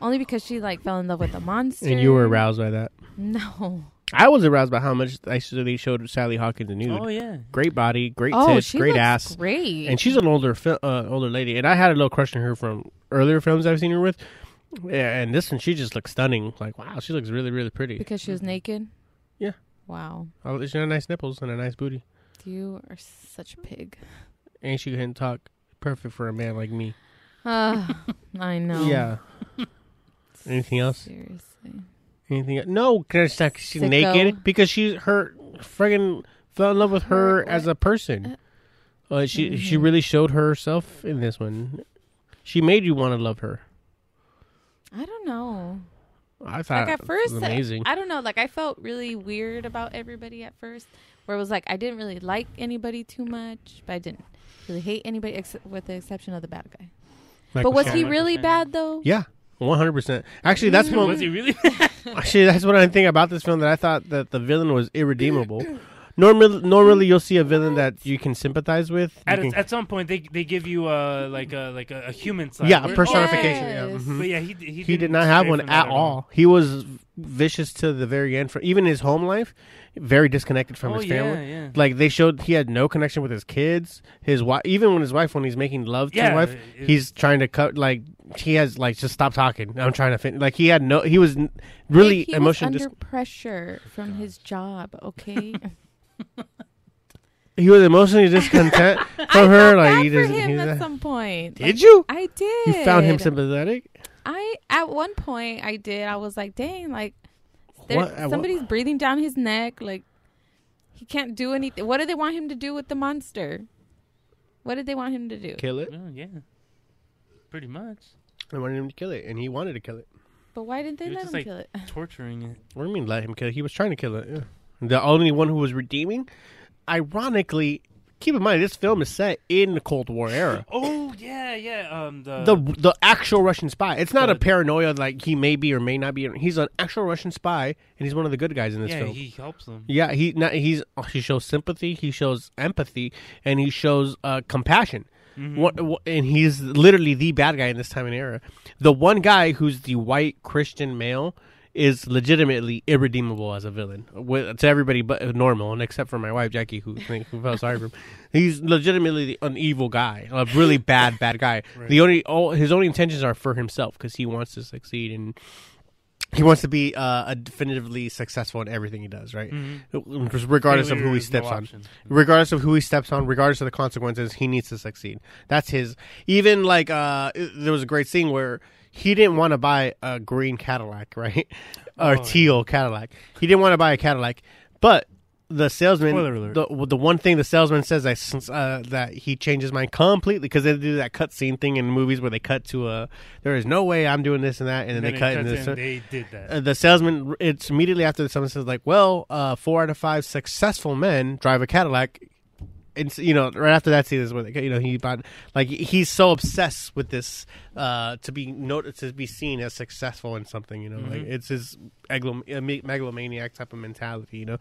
only because she like fell in love with a monster. And you were aroused by that. No. I was aroused by how much actually they showed Sally Hawkins nude. Oh yeah. Great body, great Oh, tits, she great looks ass. great. and she's an older fil- uh, older lady, and I had a little crush on her from earlier films I've seen her with. Yeah, and this one she just looks stunning. Like wow, she looks really really pretty. because she was naked. Yeah. Wow. Oh, she had nice nipples and a nice booty, You are such a pig. and she can talk. Perfect for a man like me. Uh, I know. Yeah. Anything else? Seriously. Anything? No, can I just she's Sicko. naked because she's her friggin' fell in love with her Her as a person. Uh, she she Mhm. really showed herself in this one. She made you want to love her. I don't know. I thought like at it first, was amazing. I don't know. Like I felt really weird about everybody at first, where it was like I didn't really like anybody too much, but I didn't really hate anybody ex- with the exception of the bad guy. Michael but was he really bad though? Yeah, one hundred percent. Actually, that's mm. one. Was he really? Actually, that's what I think about this film. That I thought that the villain was irredeemable. Normally, normally you'll see a villain that you can sympathize with. At, can- at some point, they they give you uh like a like a, a human side. yeah, where- personification. Yes. Yeah, mhm. But yeah, he he, he didn't have one at all. He was vicious to the very end. For even his home life, very disconnected from Oh, his family. yeah. Like they showed, he had no connection with his kids. His wife, even when his wife, when he's making love to Yeah, his wife, it- he's trying to cut. Like he has, like just stop talking. I'm trying to fin Like he had no. He was n- really Like, he emotionally. was dis- under pressure from his job. Okay. he was emotionally discontent I from her. felt Like bad he for doesn't. him he's at not- some point. Did Like, you? I did. You found him sympathetic. I at one point I did. I was like, dang, like there, What- at what- somebody's breathing down his neck. Like he can't do anything. What do they want him to do with the monster? What did they want him to do? Kill it. Oh, yeah. Pretty much. They wanted him to kill it, and he wanted to kill it. But why didn't they He was let just him like kill it? torturing it. What do you mean let him kill it? He was trying to kill it. Yeah. The only one who was redeeming, ironically, keep in mind this film is set in the Cold War era. Oh yeah, yeah. Um, the the the actual Russian spy. It's not a paranoia like he may be or may not be. He's an actual Russian spy, and he's one of the good guys in this yeah, film. he helps them. Yeah, he not, he's he shows sympathy, he shows empathy, and he shows uh, compassion. Mm-hmm. What, what, and he's literally the bad guy in this time and era. The one guy who's the white Christian male is legitimately irredeemable as a villain with, to everybody but normal, and except for my wife Jackie, who who felt sorry for him. He's legitimately an evil guy, a really bad bad guy. The only all his only intentions are for himself because he wants to succeed and he wants to be uh, a definitively successful in everything he does, right? Regardless of who he is no steps on, regardless of who he steps on, regardless of the consequences, he needs to succeed. That's his. Even like uh, there was a great scene where he didn't want to buy a green Cadillac, right, or Oh, teal Cadillac. He didn't want to buy a Cadillac, but the salesman, the, the one thing the salesman says that uh, that he changes his mind completely because they do that cut scene thing in movies where they cut to a there is no way I'm doing this and that, and then, And they cut and this. in, they did that. Uh, the salesman, it's immediately after the salesman says like, "Well, uh, four out of five successful men drive a Cadillac." And you know, right after that scene is when you know he bought like he's so obsessed with this uh, to be noted to be seen as successful in something. You know, like it's his megalomaniac type of mentality. You know,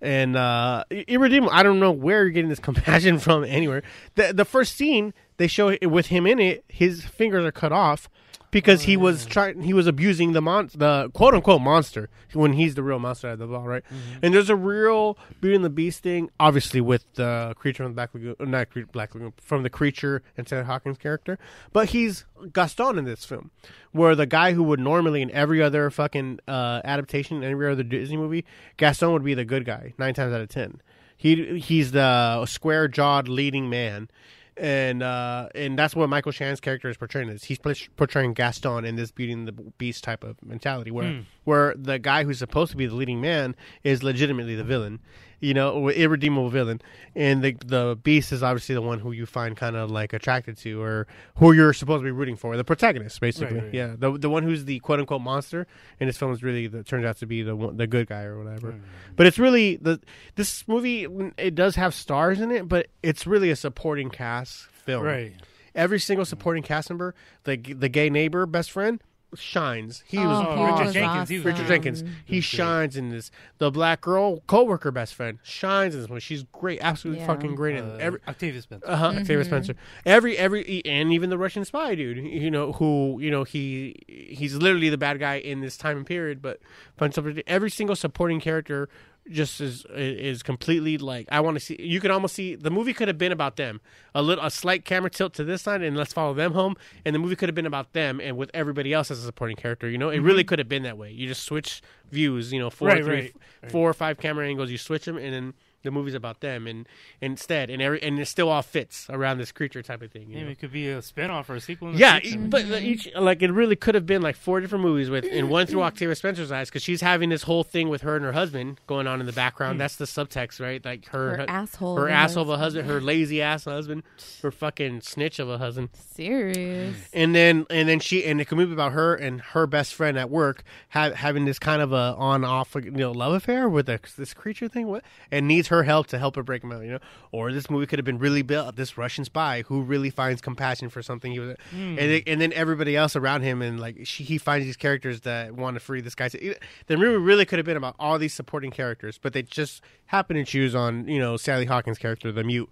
and uh, irredeemable. I don't know where you're getting this compassion from. Anywhere, the the first scene they show it with him in it, his fingers are cut off because he was trying he was abusing the mon the quote unquote monster when he's the real monster at the ball right? And there's a real beauty and the beast thing obviously with the creature from the black lagoon not cre- black lagoon from the creature and Taylor Hawkins character. But he's Gaston in this film where the guy who would normally in every other fucking uh, adaptation every other Disney movie Gaston would be the good guy nine times out of ten. He he's the square jawed leading man and uh, and that's what Michael Shannon's character is portraying. Is he's portraying Gaston in this Beauty and the Beast type of mentality, where where the guy who's supposed to be the leading man is legitimately the villain, you know, irredeemable villain, and the the Beast is obviously the one who you find kind of like attracted to, or who you're supposed to be rooting for, the protagonist, basically. Right, right. Yeah, the the one who's the quote unquote monster in this film is really the, turns out to be the one, the good guy or whatever. But it's really the this movie it does have stars in it, but it's really a supporting cast film. Right. Every single supporting cast member, the the gay neighbor best friend shines. He was Oh, Oh, Richard was Jenkins, he Richard. Jenkins. He shines in this. The black girl coworker best friend shines in this one. She's great, absolutely Yeah. fucking great in Uh, every. Octavia Spencer. Uh huh. Mm-hmm. Octavia Spencer. Every every and even the Russian spy dude. You know who you know he he's literally the bad guy in this time and period. But finds something. Every single supporting character just is is completely like I want to see. You could almost see the movie could have been about them. A little a slight camera tilt to this side and let's follow them home. And the movie could have been about them and with everybody else as a supporting character. You know, it really could have been that way. You just switch views. You know, four, Mm-hmm. Right, three, right, right. four or five camera angles. You switch them and then. The movie's about them, and instead, and every, and it still all fits around this creature type of thing. you Yeah, know? it could be a spin-off or a sequel. Yeah, e- but each like it really could have been like four different movies with, and one through Octavia Spencer's eyes because she's having this whole thing with her and her husband going on in the background. Hmm. That's the subtext, right? Like her, Her asshole her asshole of a husband, her lazy ass husband, her fucking snitch of a husband. Serious. And then and then she and it could movie about her and her best friend at work have, having this kind of a on off you know love affair with a, this creature thing what and needs her help to help her break him out you know? Or this movie could have been really built this Russian spy who really finds compassion for something he was and it, and then everybody else around him and like she, he finds these characters that want to free this guy. So it- the movie really could have been about all these supporting characters but they just happen to choose on you know Sally Hawkins character the mute.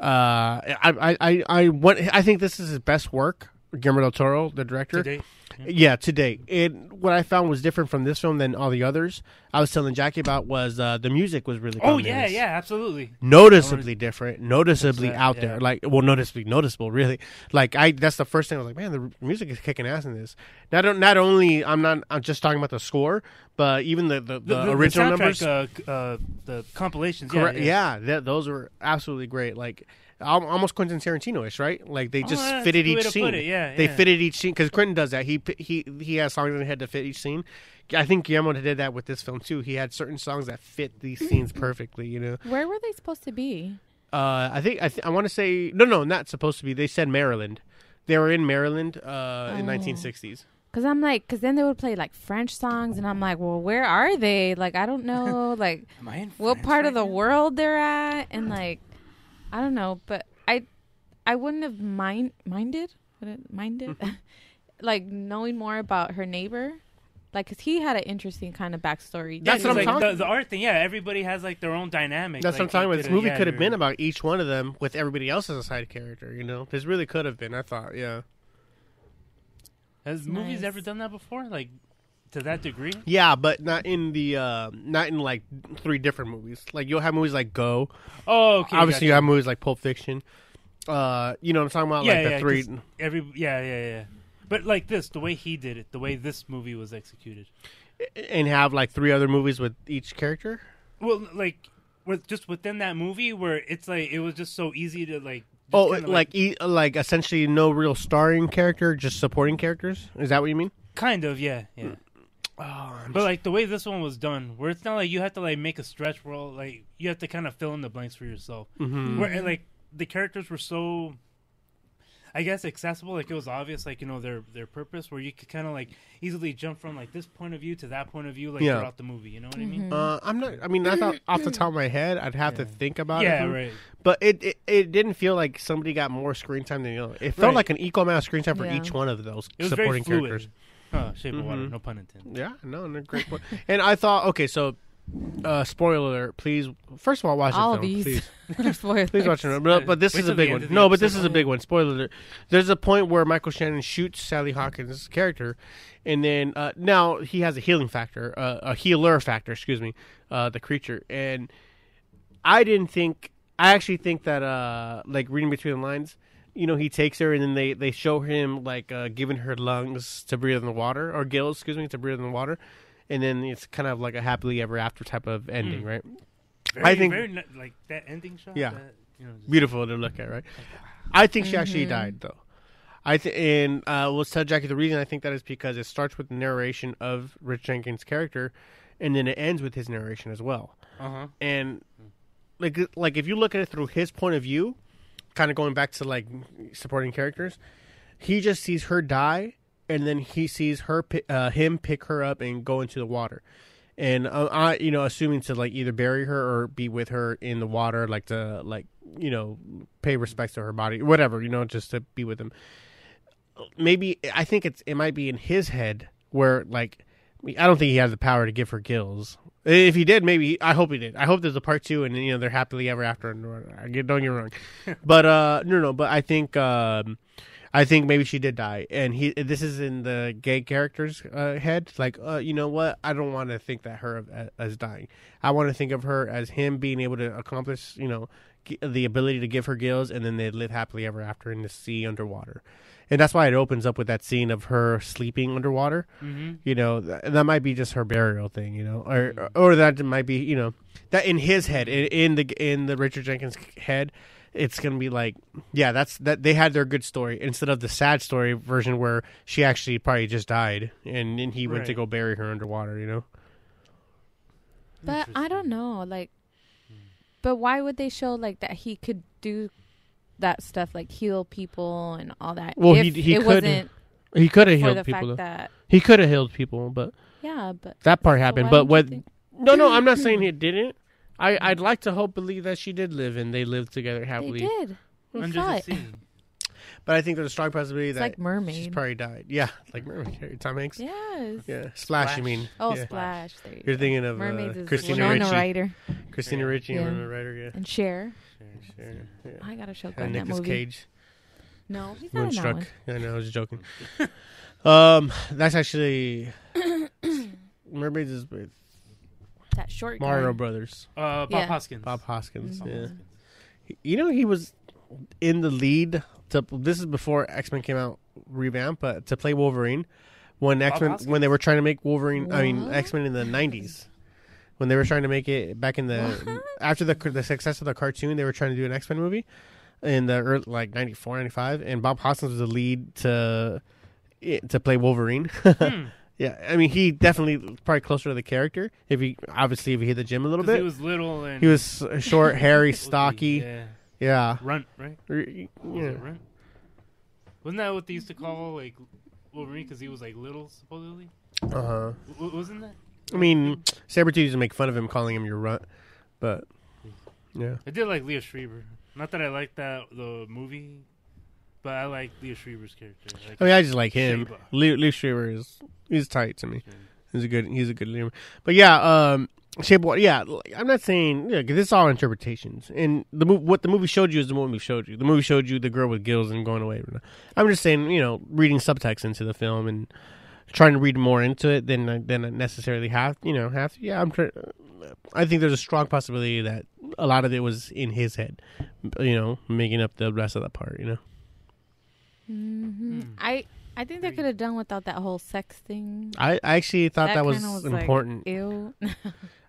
Uh I I I I, want, I think this is his best work Guillermo del Toro the director Date. Yeah, to date. And what I found was different from this film than all the others. I was telling Jackie about was uh, the music was really. Oh yeah, yeah, absolutely. Noticeably different, noticeably out yeah. there. Like, well, noticeably noticeable, really. Like, I that's the first thing I was like, man, the music is kicking ass in this. Not not only I'm not I'm just talking about the score, but even the the, the, original soundtrack, numbers. uh, uh, the compilations. Correct. Yeah, Yeah, that, those were absolutely great. Like almost Quentin Tarantino-ish, right? Like they Oh, just yeah, fitted that's a good way each scene. it, yeah, they yeah. fitted each scene because Quentin does that. He he he has songs in the head to fit each scene. I think Guillermo did that with this film too. He had certain songs that fit these scenes perfectly. You know, Where were they supposed to be? uh, I think I th- I want to say no, no, not supposed to be. They said Maryland. They were in Maryland uh, in Oh. 1960s. Cause I'm like, cause then they would play like French songs, and I'm like, well, where are they? Like, I don't know, like, Am I in what France part of the now? world they're at, and like, I don't know, but I, I wouldn't have mind minded, would it minded, mm-hmm. like knowing more about her neighbor, like, cause he had an interesting kind of backstory. That's what I'm like, talking- the, the art thing. Yeah, everybody has like their own dynamic. That's like, what I'm talking you about. This movie yeah, could have been about each one of them with everybody else as a side character. You know, this really could have been. I thought, yeah. Has movies ever done that before? Like to that degree? Yeah, but not in the uh not in like three different movies. Like you'll have movies like Go. Oh, okay. Obviously, you have movies like Pulp Fiction. Uh, you know what I'm talking about? yeah, like the yeah, three. 'cause Every yeah, yeah, yeah. But like this, the way he did it, the way this movie was executed. and have like three other movies with each character. Well, like with just within that movie, where it's like it was just so easy to like. Oh, kinda, like e- like essentially no real starring character, just supporting characters. Is that what you mean? kind of, yeah, yeah. Oh, But like the way this one was done, where it's not like you have to like make a stretch where like you have to kind of fill in the blanks for yourself. Mhm. Where and, like the characters were so, I guess, accessible. Like it was obvious, like you know their their purpose, where you could kind of like easily jump from like this point of view to that point of view, like Yeah. throughout the movie. You know what I mean? Uh, I'm not. I mean, I thought off the top of my head, I'd have to think about Yeah, it. right. But it, it it didn't feel like somebody got more screen time than the other. It felt Right. like an equal amount of screen time for Yeah. each one of those It was supporting very fluid. characters. Oh, Shape of Water, Mhm. no pun intended. Yeah, no, no, great point. and I thought, okay, so uh, spoiler alert, please. First of all, watch All the of film, these please. Please watch it. But, but this Wait is a big one. No, but this is a big one. Spoiler alert. There's a point where Michael Shannon shoots Sally Hawkins' character, and then uh, now he has a healing factor, uh, a healer factor, excuse me, uh, the creature. And I didn't think, I actually think that, uh, like reading between the lines, you know, he takes her and then they, they show him like uh, giving her lungs to breathe in the water, or gills, excuse me, to breathe in the water. And then it's kind of like a happily ever after type of ending, Mm. right? Very, I think very, ni- like that ending shot. Yeah. that, you know, beautiful to look at, right? I think she actually Mhm. died though. I th- and uh, we'll tell Jackie the reason I think that is because it starts with the narration of Rich Jenkins' character, and then it ends with his narration as well. Uh-huh. And like like if you look at it through his point of view, kind of going back to like supporting characters, he just sees her die, and then he sees her uh, him pick her up and go into the water. And uh, I, you know, assuming to like either bury her or be with her in the water, like to like you know pay respects to her body, whatever, you know, just to be with him. Maybe I think it's it might be in his head where like I don't think he has the power to give her gills. If he did, maybe I hope he did. I hope there's a part two, and you know they're happily ever after. And I get don't get wrong, but uh, no, no. But I think um, I think maybe she did die, and he. This is in the gay character's uh, head. Like, uh, you know what? I don't want to think that her as, as dying. I want to think of her as him being able to accomplish, you know, g- the ability to give her gills, and then they live happily ever after in the sea underwater. And that's why it opens up with that scene of her sleeping underwater. Mhm. You know, th- that might be just her burial thing. You know, or or that might be you know that in his head, in, in the in the Richard Jenkins head, it's gonna be like, yeah, that's that they had their good story instead of the sad story version where she actually probably just died and then he went to go bury her underwater. You know, But I don't know, like, but why would they show like that he could do that stuff, like heal people and all that? well, if he he it could wasn't he could have healed people. though. that He could have healed people, but yeah, but that part happened. why But what? No, no, I'm not saying he didn't. I I'd like to hope believe that she did live and they lived together happily. they happily. did. We Under saw the it. sea. But I think there's a strong possibility It's that like she's mermaid. probably died. Yeah, like mermaid. Tom Hanks. Yes. Yeah, Splash. You mean? Oh, yeah. Splash. There you You're go. thinking of Mermaids uh, is Christina Winona Ricci. Ryder Christina Yeah. Ricci Yeah. and Winona Ryder. Yeah. and Cher. Sure, yeah. I got a show And Glenn that Nicolas movie. Cage. No, he's not in that Moonstruck. one. I know, I was joking. um, that's actually Mermaids is with That short Mario guy. Brothers. Uh, Bob Yeah. Hoskins. Bob Hoskins. Mhm. Yeah. Hoskins. You know, he was in the lead. To this is before X Men came out revamped, but to play Wolverine when X Men Hoskins? when they were trying to make Wolverine. I mean What? X Men in the nineties. When they were trying to make it back in the What? after the the success of the cartoon, they were trying to do an X Men movie in the early, like 94, 95, and Bob Hoskins was the lead to to play Wolverine. Hmm. Yeah, I mean he definitely probably closer to the character. If he obviously if he hit the gym a little 'Cause bit, He was little and he was short, hairy, What was he? stocky. Yeah. Yeah. Runt, right? Was yeah. it Runt? Wasn't that what they used to call like Wolverine? Because he was like little, supposedly. Uh huh. W- wasn't that? I mean, Sabretooth used to make fun of him, calling him your runt, but yeah. I did like Leo Schreiber. Not that I liked that the movie, but I like Leo Schreiber's character. Like I mean, I just like him. Leo, Lee Schreiber is he's tight to me. He's a good he's a good leader. But yeah, um, Shape. Yeah, I'm not saying yeah. 'cause this is all interpretations, and the what the movie showed you is the movie showed you. The movie showed you the girl with gills and going away. I'm just saying, you know, reading subtext into the film and trying to read more into it than I- than I necessarily have. You know, have to. Yeah, I'm. Try- I think there's a strong possibility that a lot of it was in his head. You know, making up the rest of that part. You know. Hmm I I think they could have done without that whole sex thing. I, I actually thought that, was, kinda like, important. ew.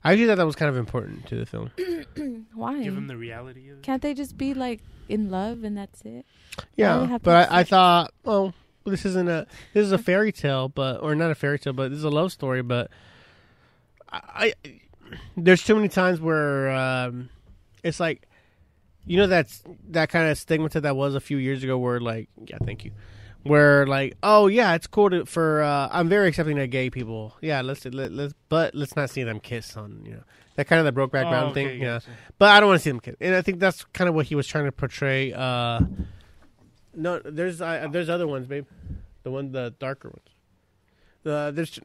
I actually thought that was kind of important to the film. Why? Give him the reality of it. Can't they just be like in love and that's it? Why do they Yeah, but I, I thought, well, this isn't a this is a fairy tale, but or not a fairy tale, but this is a love story. But I, I there's too many times where um, it's like, you know, that's that kind of stigmata that was a few years ago, where like, yeah, thank you, where like, oh yeah, it's cool to, for uh, I'm very accepting of gay people. Yeah, let's let, let's but let's not see them kiss on you know that kind of the broke back Oh, mountain okay, thing. Yeah, gotcha. but I don't want to see them kiss, and I think that's kind of what he was trying to portray. Uh, no, there's uh, there's other ones, babe. The one, the darker ones. The there's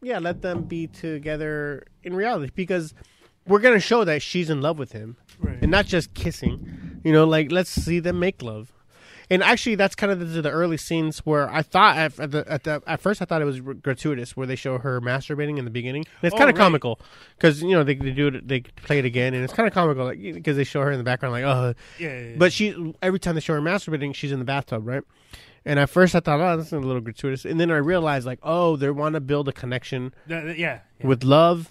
yeah, let them be together in reality because we're gonna show that she's in love with him. And not just kissing. You know, like let's see them make love. And actually, that's kind of the, the early scenes where I thought at, at the, at the at first I thought it was gratuitous, where they show her masturbating in the beginning. And it's Oh, kind of right. comical because you know they, they do it, they play it again, and it's kind of comical like because they show her in the background like oh, Yeah, yeah, yeah. but she every time they show her masturbating, she's in the bathtub, right? And at first I thought, oh, that's a little gratuitous, and then I realized like, oh, they want to build a connection that- yeah, yeah. with love,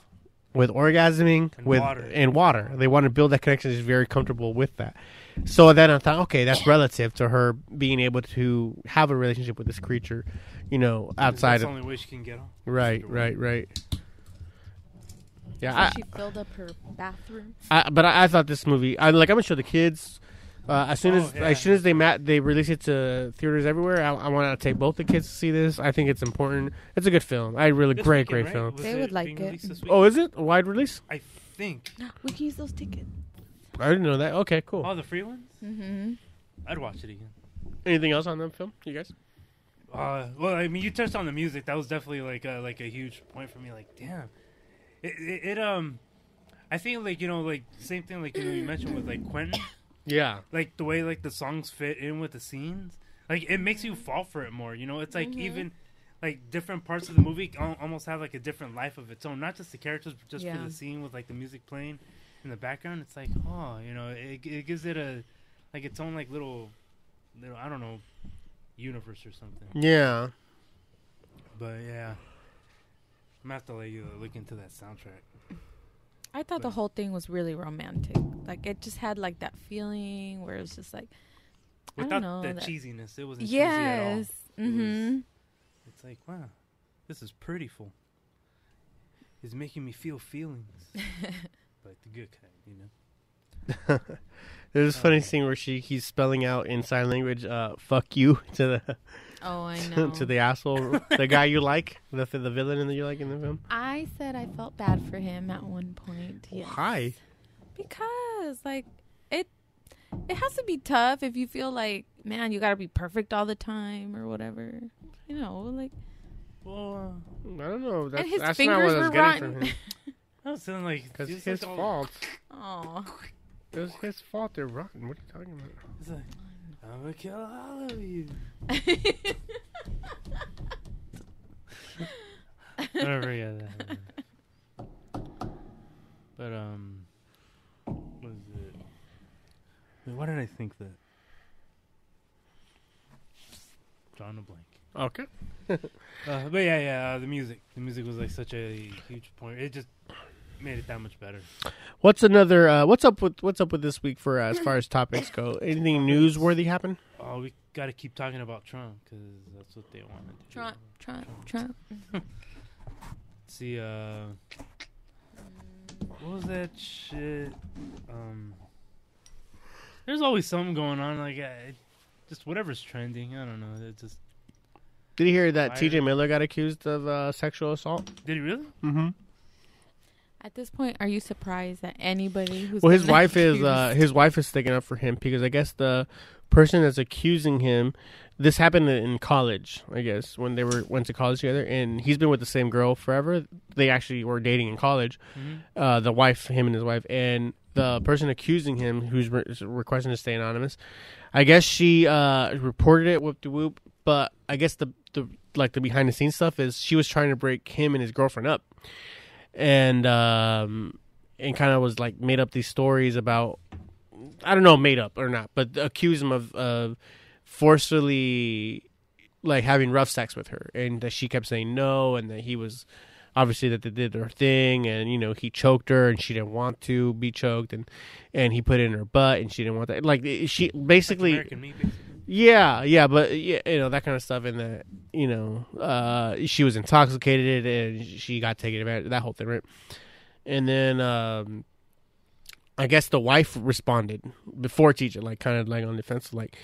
with orgasming, And with water. and water. They want to build that connection. She's very comfortable with that. So then I thought, okay, that's relative to her being able to have a relationship with this creature, you know, outside That's the of only way she can get on. right, right, right. Yeah, So I, she filled up her bathroom. I, but I, I thought this movie. I like. I'm gonna show the kids. Uh, as soon Oh, as yeah. as soon as they mat they release it to theaters everywhere. I, I want to take both the kids to see this. I think it's important. It's a good film. I really This great, weekend, great right? film. Was They would like it. released this week? Oh, is it a wide release? I think. We can use those tickets. I didn't know that. Okay, cool. Oh, the free ones? Mm-hmm. I'd watch it again. Anything else on that film, you guys? Uh, well, I mean, you touched on the music. That was definitely like a, like a huge point for me. Like, damn, it, it, it um, I think like you know like same thing like you know you mentioned with like Quentin, Yeah. like the way like the songs fit in with the scenes, like it makes you fall for it more. You know, it's like mm-hmm. even like different parts of the movie almost have like a different life of its own. Not just the characters, but just for the scene with like the music playing in the background. It's like oh, you know, it, it gives it a like its own like little little I don't know universe or something. Yeah. But yeah, I'm gonna have to let you look into that soundtrack. I thought the whole thing was really romantic. Like it just had like that feeling where it's just like I Without don't know that, that- cheesiness, it wasn't cheesy at all. Yes. It was- Mm-hmm. It's like wow, this is prettyful. It's making me feel feelings, but the good kind, you know. There's this funny scene where she he's spelling out in sign language, uh, "fuck you" to the Oh, I know. to the asshole, the guy you like, the the villain that you like in the film. I said I felt bad for him at one point. Oh, yes. Hi. Because like it it has to be tough if you feel like, man, you got to be perfect all the time or whatever. You know, like Well, I don't know. That's, his that's not fingers what I was were getting rotten. from him. I was feeling like Because his like fault. oh, It was his fault. They're rotten. What are you talking about? It's like, I'm gonna kill all of you. Whatever, yeah. That, but um, what was it? Wait, why did I think that? Drawing a blank. Okay. Uh, but yeah, yeah, uh, the music. The music was like such a huge point. It just made it that much better. What's another? Uh, what's up with what's up with this week for uh, as far as topics go? Anything newsworthy happen? Oh, we got to keep talking about Trump because that's what they want to do. Trump, Trump, Trump. See, uh, what was that shit? Um, there's always something going on. Like, uh, just whatever's trending. I don't know. It just Did you hear that Fire. T.J. Miller got accused of uh, sexual assault? did he really? Mm-hmm. At this point, are you surprised that anybody who's Well, his been wife is uh, his wife is sticking up for him because I guess the person that's accusing him. This happened in college, I guess, when they were went to college together, and he's been with the same girl forever. They actually were dating in college. Mhm. Uh, the wife, him and his wife, and the person accusing him, who's re- requesting to stay anonymous, I guess she uh, reported it with the whoop. But I guess the the like the behind the scenes stuff is she was trying to break him and his girlfriend up, and um, and kind of was like made up these stories about I don't know made up or not, but accuse him of of forcefully like having rough sex with her, and that she kept saying no, and that he was obviously that they did their thing, and you know he choked her, and she didn't want to be choked, and and he put it in her butt, and she didn't want that. Like she basically. Basically. Yeah, yeah, but yeah, you know that kind of stuff, and that you know, uh, she was intoxicated and she got taken advantage. That whole thing, right? And then um, I guess the wife responded before teacher, like kind of like on defense, like,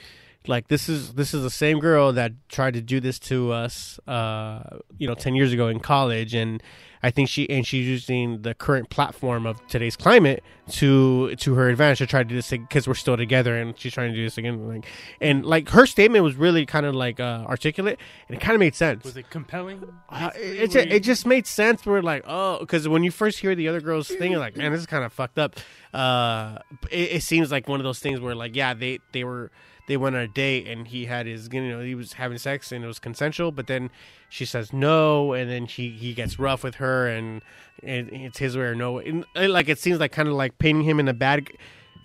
like this is this is the same girl that tried to do this to us, uh, you know, ten years ago in college, and I think she and she's using the current platform of today's climate to to her advantage to try to do this because we're still together, and she's trying to do this again. Like, and like her statement was really kind of like uh, articulate, and it kind of made sense. Was it compelling? Uh, it, it, it just made sense. We're like, oh, because when you first hear the other girl's thing, you're like, man, this is kind of fucked up. Uh, it, it seems like one of those things where, like, yeah, they they were they went on a date and he had his, you know, he was having sex and it was consensual, but then she says no, and then he he gets rough with her, and, and it's his way or no way. And, like, it seems like kind of like painting him in a bad,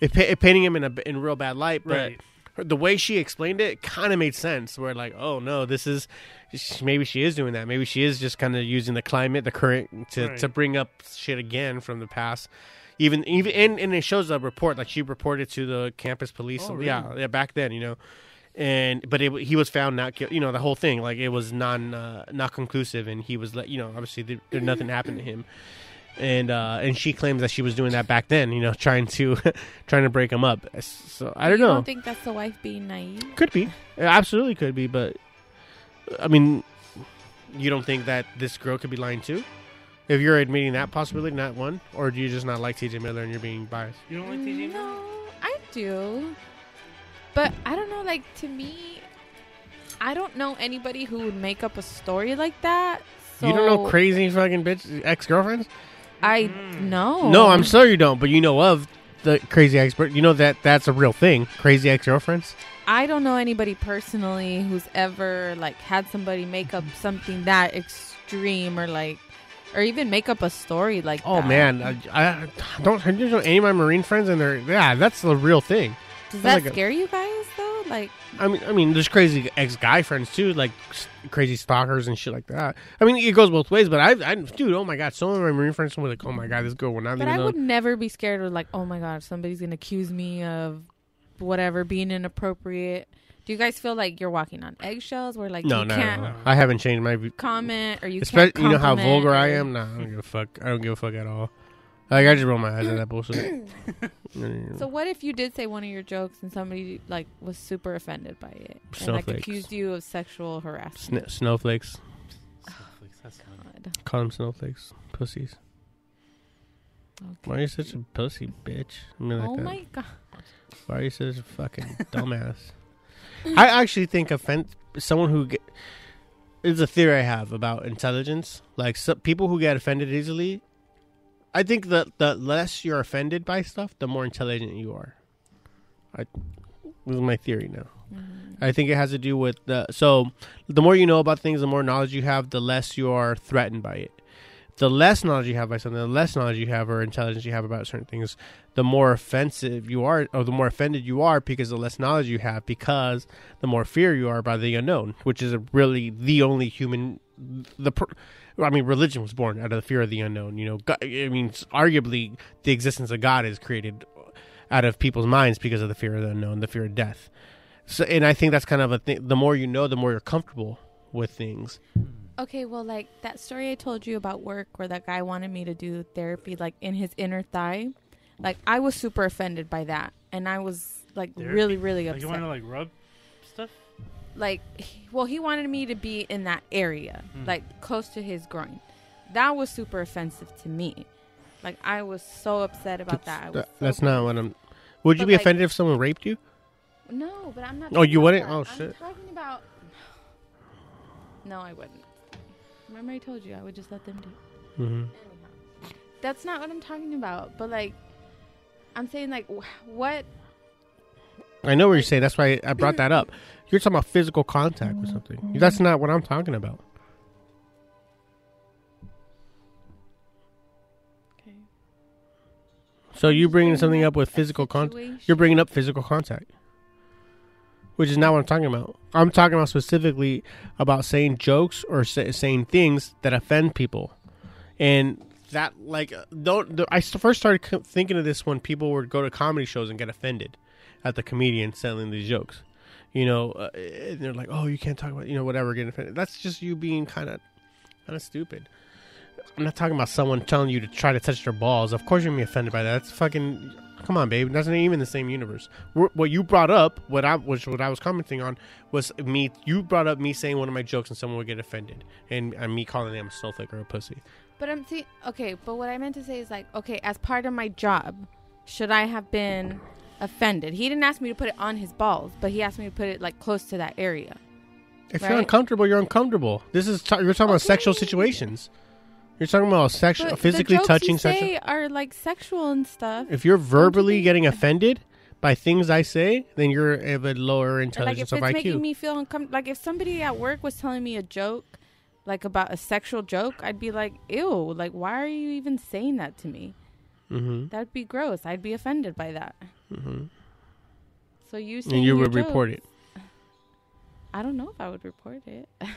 it, pa- painting him in a in real bad light, but Right. the way she explained it kind of made sense. Where like, oh no, this is maybe she is doing that. Maybe she is just kind of using the climate, the current, to, Right. to bring up shit again from the past. Even even and, and it shows a report like she reported to the campus police. Oh, Yeah, really? yeah, back then, you know. And but it, he was found not guilty. You know the whole thing like it was non uh, not conclusive, and he was let you know obviously there, there nothing happened to him. And uh, and she claims that she was doing that back then, you know, trying to trying to break him up. So I don't you know. don't think that's the wife being naive? Could be. It absolutely could be, but I mean, you don't think that this girl could be lying too? If you're admitting that possibility, not one, or do you just not like TJ Miller and you're being biased? You don't like TJ? Miller? No, I do. But I don't know, like, to me, I don't know anybody who would make up a story like that. So you don't know crazy fucking bitch ex girlfriends? I mm. know. No, I'm sure you don't, but you know of the crazy ex. You know that that's a real thing. Crazy ex girlfriends. I don't know anybody personally who's ever like had somebody make up something that extreme or like, or even make up a story like. Oh that. man, I, I don't. I don't know any of my marine friends, and they're yeah, that's the real thing. does That's that like a- scare you guys though? Like, I mean, I mean, there's crazy ex guy friends too, like crazy stalkers and shit like that. I mean, it goes both ways. But I, I, dude, oh my god, some of my marine friends were like, oh my god, this girl will not but I would never be scared of like, oh my god, somebody's gonna accuse me of whatever being inappropriate. Do you guys feel like you're walking on eggshells where like No, you no, can't no, no. I haven't changed my. view. comment or you Especially, can't you know how vulgar I am. Nah, I don't give a fuck. I don't give a fuck at all. Like I just roll my eyes at that bullshit. So what if you did say one of your jokes and somebody like was super offended by it and like accused you of sexual harassment? Sn- snowflakes. Snowflakes, that's fine. God. Call them snowflakes. Pussies. Okay. Why are you such a pussy, bitch? I mean, like oh that. my god. Why are you such a fucking dumbass? I actually think offend someone who get is a theory I have about intelligence. Like some people who get offended easily. I think that the less you're offended by stuff, the more intelligent you are. I, This is my theory now. Mm-hmm. I think it has to do with the so the more you know about things, the more knowledge you have, the less you are threatened by it. The less knowledge you have by something, the less knowledge you have or intelligence you have about certain things, the more offensive you are, or the more offended you are because the less knowledge you have, because the more fear you are by the unknown, which is really the only human. The I mean, religion was born out of the fear of the unknown. You know, God, I mean, arguably the existence of God is created out of people's minds because of the fear of the unknown, the fear of death. So, and I think that's kind of a thing. The more you know, the more you're comfortable with things. Hmm. Okay, well, like that story I told you about work where that guy wanted me to do therapy, like in his inner thigh. Like I was super offended by that, and I was like Therapy? really, really Like upset. you want to like rub stuff? like he- well he wanted me to be in that area Mm. like close to his groin that was super offensive to me like i was so upset about that, I was That- so that's not what I'm. Would you But, be like- offended if someone raped you? no but i'm not Oh, you wouldn't? that. Oh, I'm shit. talking about no i wouldn't remember i told you i would just let them do hmm that's not what i'm talking about but like i'm saying like wh- what I know what you're saying. That's why I brought that up. You're talking about physical contact with something. That's not what I'm talking about. okay So you bringing something up with physical contact? You're bringing up physical contact, which is not what I'm talking about. I'm talking about specifically about saying jokes or say, saying things that offend people, and that like uh, don't. I first started thinking of this when people would go to comedy shows and get offended at the comedian selling these jokes. You know, uh, and they're like, "Oh, you can't talk about you know whatever." Getting offended. That's just you being kind of kind of stupid. I'm not talking about someone telling you to try to touch their balls. Of course, you're gonna be offended by that. That's fucking. Come on, babe. That's not even the same universe. Wh- What you brought up, what I was, what I was commenting on, was me. You brought up me saying one of my jokes, and someone would get offended, and, and me calling them a snowflake or a pussy. But I'm saying, okay, but what I meant to say is like, okay, as part of my job, should I have been offended? He didn't ask me to put it on his balls, but he asked me to put it like close to that area. If you're uncomfortable, you're uncomfortable. This is ta- you're talking about sexual Okay. situations. You're talking about sexual, But physically the jokes touching you sexual. say are like sexual and stuff. If you're verbally getting offended by things I say, then you're of a lower And, like if of it's IQ. making me feel uncomfortable, like if somebody at work was telling me a joke, like about a sexual joke, I'd be like, ew, like why are you even saying that to me? mm-hmm. That'd be gross. I'd be offended by that. Mm-hmm. So you And you would report it. I don't know if I would report it.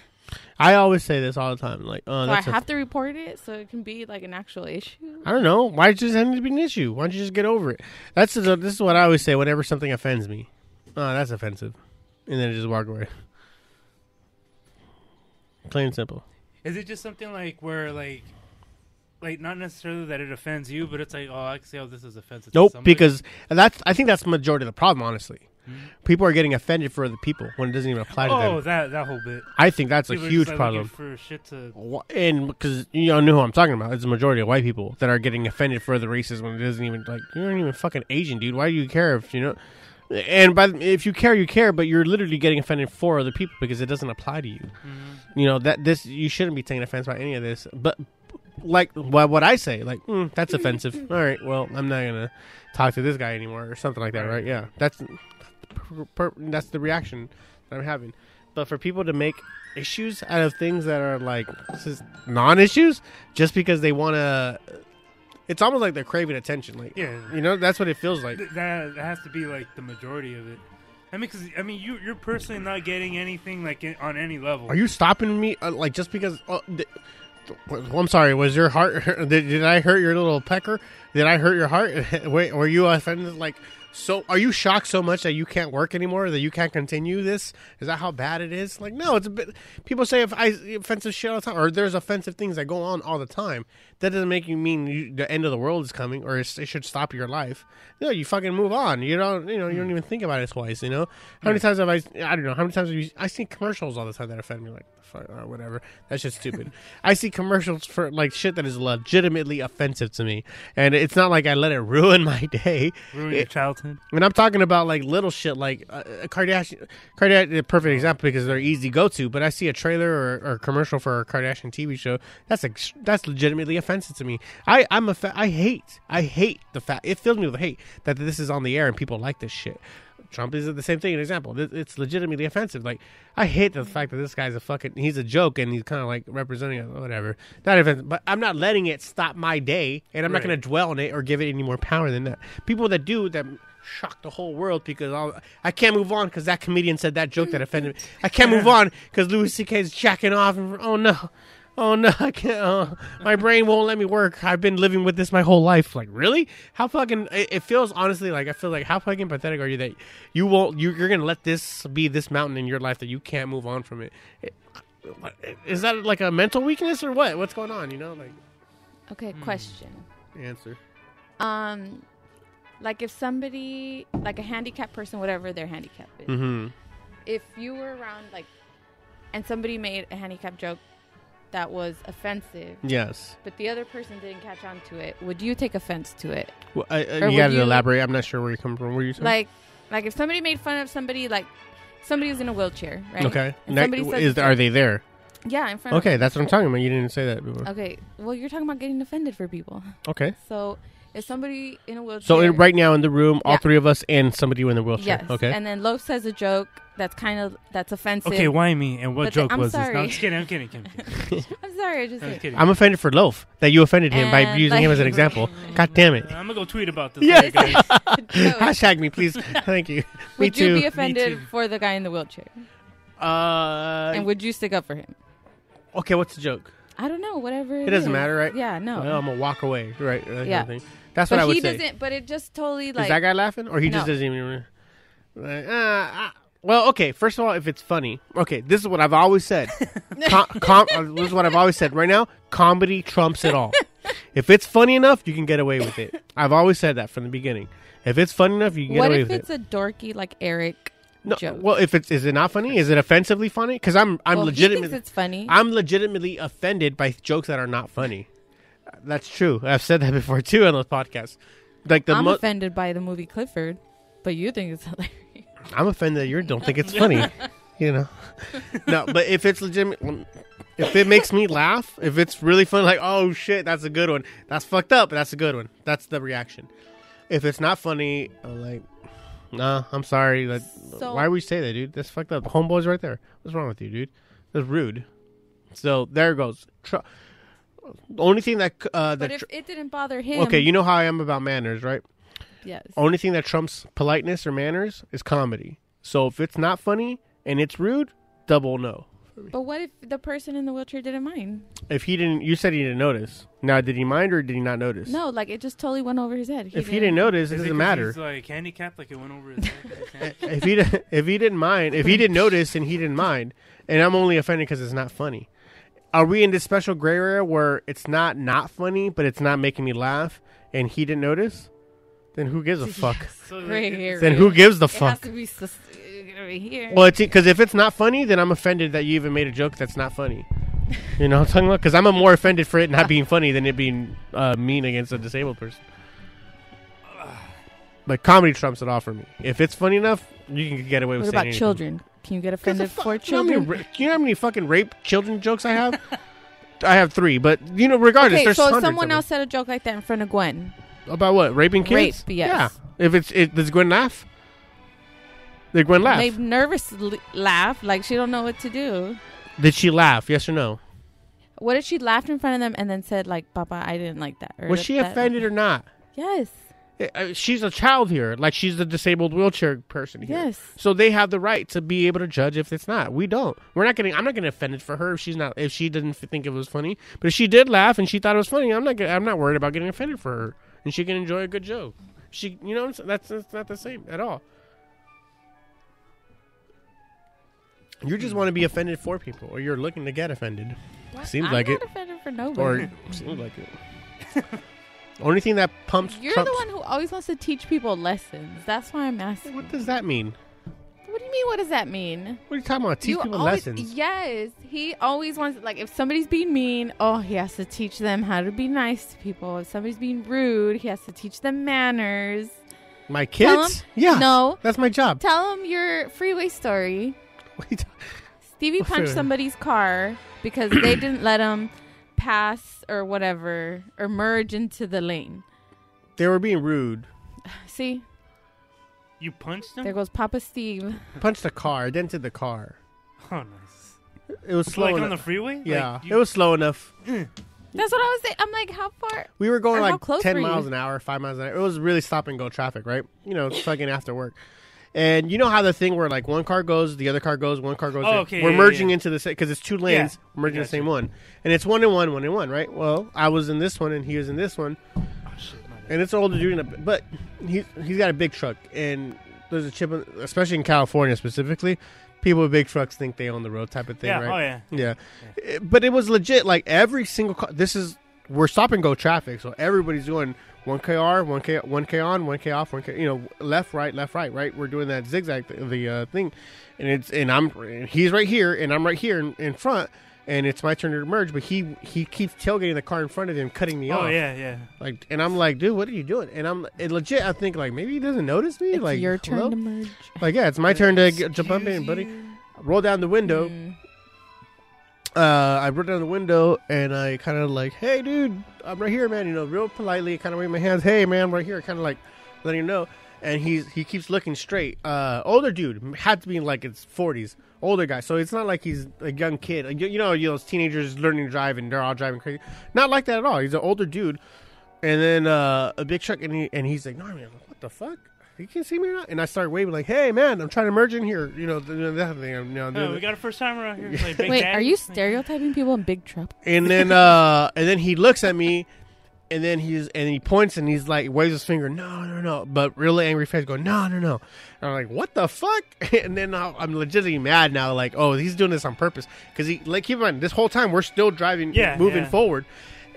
I always say this all the time. Like, oh, so I that's a have to report it so it can be like an actual issue. I don't know. Why does it have to be an issue? Why don't you just get over it? That's the, this is what I always say whenever something offends me. Oh, that's offensive, and then I just walk away. Plain and simple. Is it just something like where like, like not necessarily that it offends you, but it's like, oh, I can see how this is offensive. Nope, somebody. because that's I think that's the majority of the problem. Honestly. People are getting offended for other people when it doesn't even apply to them. oh, that that whole bit. I think that's a People are huge just, like, looking problem. for shit to. And because you all know who I'm talking about, it's the majority of white people that are getting offended for the races when it doesn't even like you aren't even fucking Asian, dude. Why do you care if you know? And by the- if you care, you care, but you're literally getting offended for other people because it doesn't apply to you. Mm-hmm. You know that this you shouldn't be taking offense by any of this. But like what what I say, like mm, that's offensive. All right, well I'm not gonna talk to this guy anymore or something like that, right? Yeah, that's per, per, that's the reaction that I'm having. But for people to make issues out of things that are like non-issues just because they want to, it's almost like they're craving attention. Like Yeah. you know that's what it feels like. Th- that, has to be like the majority of it. I mean, because I mean, you you're personally not getting anything like on any level. Are you stopping me? Uh, like just because? Oh, th- well, I'm sorry. Was your heart? Did, did I hurt your little pecker? Did I hurt your heart? Wait, were you offended? Like, so are you shocked so much that you can't work anymore? That you can't continue this? Is that how bad it is? Like, no. It's a bit. People say if I offensive shit all the time, or there's offensive things that go on all the time. That doesn't make you mean you, the end of the world is coming, or it's, it should stop your life. No, you fucking move on. You don't. You know. You don't hmm. even think about it twice. You know. How many times have I? I don't know. How many times have you? I see commercials all the time that offend me. Like, fuck, or whatever. That's just stupid. I see commercials for like shit that is legitimately offensive to me, and it's not like I let it ruin my day. Ruin your It- childhood. and I'm talking about like little shit, like uh, uh, Kardashian. Kardashian, a perfect example because they're easy go to. But I see a trailer or, or a commercial for a Kardashian TV show. That's ex- that's legitimately offensive to me. I I'm a fa- I hate I hate the fact it fills me with hate that this is on the air and people like this shit. Trump is the same thing. An example. It's legitimately offensive. Like I hate the fact that this guy's a fucking. He's a joke and he's kind of like representing it, whatever. Not offensive, but I'm not letting it stop my day, and I'm not going to dwell on it or give it any more power than that. People that do that shock the whole world because I'll, I can't move on because that comedian said that joke that offended me. I can't move on because Louis C.K. is jacking off. And, oh no. Oh no! I can't. Uh, my brain won't let me work. I've been living with this my whole life. Like, really? How fucking? It, it feels honestly like I feel like how fucking pathetic are you that you won't? You, you're gonna let this be this mountain in your life that you can't move on from it. it is that like a mental weakness or what? What's going on? You know, like Okay, question. answer. Um, like if somebody, like a handicapped person, whatever their handicap is, Mm-hmm. if you were around, like, and somebody made a handicap joke that was offensive, Yes. but the other person didn't catch on to it, would you take offense to it? Well, I, I, you gotta you- elaborate. I'm not sure where you come from. Where you saying? Like, like if somebody made fun of somebody, like somebody was in a wheelchair, right? okay. And Ne- somebody says is are they there? Yeah, in front. of Okay, that's what I'm talking about. You didn't say that before. Okay, well, you're talking about getting offended for people. Okay. So if somebody in a wheelchair, So in, right now in the room, all Yeah. three of us and somebody in the wheelchair. yes, Okay. and then Loaf says a joke that's kind of that's offensive. Okay, why me? And what But the- joke I'm was this? No. I'm just kidding. I'm kidding. I'm kidding. I'm sorry, I just I'm kidding. I'm offended for Loaf that you offended him by using like- him as an example. God damn it. I'm gonna go tweet about this. Yeah. later, guys. Hashtag me, please. Thank you. me Would too. you be offended for the guy in the wheelchair? uh, and would you stick up for him? okay, what's the joke? I don't know. Whatever. It doesn't is. matter, right? Yeah, no. Well, I'm gonna walk away, right? that kind of Yeah. thing. That's but what I would he say. doesn't. But it just totally like. Is that guy laughing, or he just doesn't even? Like, uh, uh, well, okay. First of all, if it's funny, okay. This is what I've always said. com- com- uh, this is what I've always said. Right now, comedy trumps it all. if it's funny enough, you can get away with it. I've always said that from the beginning. If it's funny enough, you can get what away with it. What if it's a dorky like Eric No, joke? well, if it's is it not funny? Is it offensively funny? Because I'm I'm Well, legitimately it's funny. I'm legitimately offended by jokes that are not funny. That's true. I've said that before too on those podcasts. Like the I'm mo- offended by the movie Clifford, but you think it's hilarious. I'm offended that you don't think it's funny. you know, no. But if it's legitimate, if it makes me laugh, if it's really fun, like oh shit, that's a good one. That's fucked up, but that's a good one. That's the reaction. If it's not funny, I'm like, nah, I'm sorry. Like, So- why would you say that, dude? That's fucked up. Homeboy's right there. What's wrong with you, dude? That's rude. So there goes. Tr- the only thing that uh, But that if it didn't bother him, okay, you know how I am about manners, right? yes. Only thing that trumps politeness or manners is comedy. So if it's not funny and it's rude, double no. But what if the person in the wheelchair didn't mind? If he didn't, you said he didn't notice. Now, did he mind or did he not notice? No, like it just totally went over his head. If he didn't notice, it Is doesn't 'cause matter. He's like handicapped, like it went over his head. if he di- if he didn't mind, if he didn't notice and he didn't mind, and I'm only offended because it's not funny. Are we in this special gray area where it's not not funny, but it's not making me laugh, and he didn't notice? Then who gives a fuck? So, Gray area. Then who gives the It has fuck? to be sus- here. Well, it's because if it's not funny, then I'm offended that you even made a joke that's not funny. You know what I'm talking about? Because I'm a more offended for it not being funny than it being uh, mean against a disabled person. But comedy trumps it all for me. If it's funny enough, you can get away with what saying about anything. children? Can you get offended fu- for you know how many you know how many fucking rape children jokes I have? I have three, but you know, regardless, Okay, there's so if someone else said a joke like that in front of Gwen, about what raping kids. Rape, yes. Yeah. If it's it, does Gwen laugh? Did Gwen laugh? they nervously laugh like she don't know what to do. Did she laugh? Yes or no? What if she laughed in front of them and then said like, "Papa, I didn't like that"? Or Was she that- offended or not? Yes. She's a child here, like she's a disabled wheelchair person here. Yes. So they have the right to be able to judge if it's not. We don't. We're not getting. I'm not getting offended for her if she's not. If she didn't think it was funny, but if she did laugh and she thought it was funny, I'm not. I'm not worried about getting offended for her, and she can enjoy a good joke. She, you know, that's that's not the same at all. You just want to be offended for people, or you're looking to get offended. What? Seems I'm like not it. offended for nobody. Or seems like it. Only thing that pumps. You're trumps- the one who always wants to teach people lessons. That's why I'm asking. What does that mean? What do you mean? What does that mean? What are you talking about? Teach You people always- lessons. Yes, he always wants like if somebody's being mean, oh, he has to teach them how to be nice to people. If somebody's being rude, he has to teach them manners. My kids? him- Yeah. No. That's my job. Tell him your freeway story. What are you ta- Stevie punched somebody's car because they didn't let him pass or whatever or merge into the lane. They were being rude. See, You punched him? There goes Papa Steve. Punched the car, dented the car. Oh, nice. It was slow Like on the freeway? Yeah, Like, it was slow enough. That's what I was saying. I'm like, how far? We were going like close ten miles an hour, five miles an hour. It was really stop and go traffic, right? You know, fucking after work. And you know how the thing where like one car goes, the other car goes, one car goes. Oh, okay, we're yeah, merging yeah. into the same because it's two lanes. Yeah, merging the same one, and it's one and one, one and one, right? Well, I was in this one, and he was in this one, Oh, shit, and it's an older dude, in a, but he he's got a big truck, and there's a chip, in- especially in California specifically. People with big trucks think they own the road, type of thing, right? oh, yeah. Yeah. Eh, But it was legit. Like every single car. This is we're stop and go traffic, so everybody's doing one kr, one k, one k on, one k off, one k. You know, left, right, left, right, right. We're doing that zigzag th- the uh, thing, and it's and I'm and he's right here, and I'm right here in, in front. And it's my turn to merge, but he he keeps tailgating the car in front of him, cutting me Oh, off. yeah, yeah. Like, and I'm like, dude, what are you doing? And I'm it legit. I think like maybe he doesn't notice me. It's like your turn hello? to merge. Like, yeah, it's my turn to get, jump up in, buddy. Roll down the window. Mm. Uh, I rolled down the window and I kind of like, hey, dude, I'm right here, man. You know, real politely, kind of wave my hands. Hey, man, I'm right here. Kind of like letting him know. And he's he keeps looking straight. Uh, older dude had to be in like his 40s. Older guy, so it's not like he's a young kid. You, you know, you know, those teenagers learning to drive and they're all driving crazy. Not like that at all. He's an older dude, and then uh, a big truck, and he and he's like, no, man, what the fuck? You can see me or not? And I start waving like, hey, man, I'm trying to merge in here. You know, th- that thing. You know, Oh, we got a first timer out here. Like Big Wait, Daddy. are you stereotyping people in big truck? and then uh and then he looks at me and then he's and he points and he's like waves his finger no no no but really angry face going no no no and i'm like what the fuck and then I- i'm legitimately mad now like oh he's doing this on purpose because he like keep in mind this whole time we're still driving Yeah, moving yeah. forward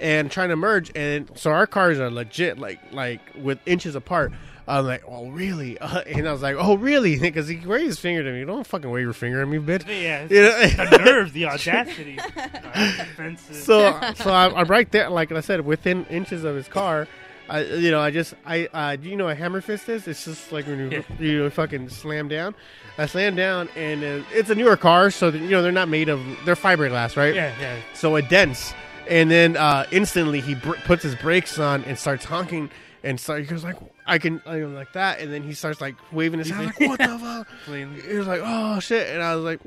and trying to merge and so our cars are legit like like with inches apart I'm like, oh really? Uh, and I was like, oh really? Because he waved his finger to me. Don't fucking wave your finger at me, bitch. Yeah, it's You know? the nerve, the audacity. No, so so I'm, I'm right there, like I said, within inches of his car. I, you know, I just, I, uh, do you know what a hammer fist is? It's just like when you, Yeah. you know, fucking slam down. I slam down, and uh, it's a newer car, so that, you know they're not made of, they're fiberglass, right? yeah, yeah. So it dents, and then uh, instantly he br- puts his brakes on and starts honking, and start, he goes like, I can, I go like that, and then he starts like waving his hand, like, what the fuck? He was like, "Oh shit!" And I was like,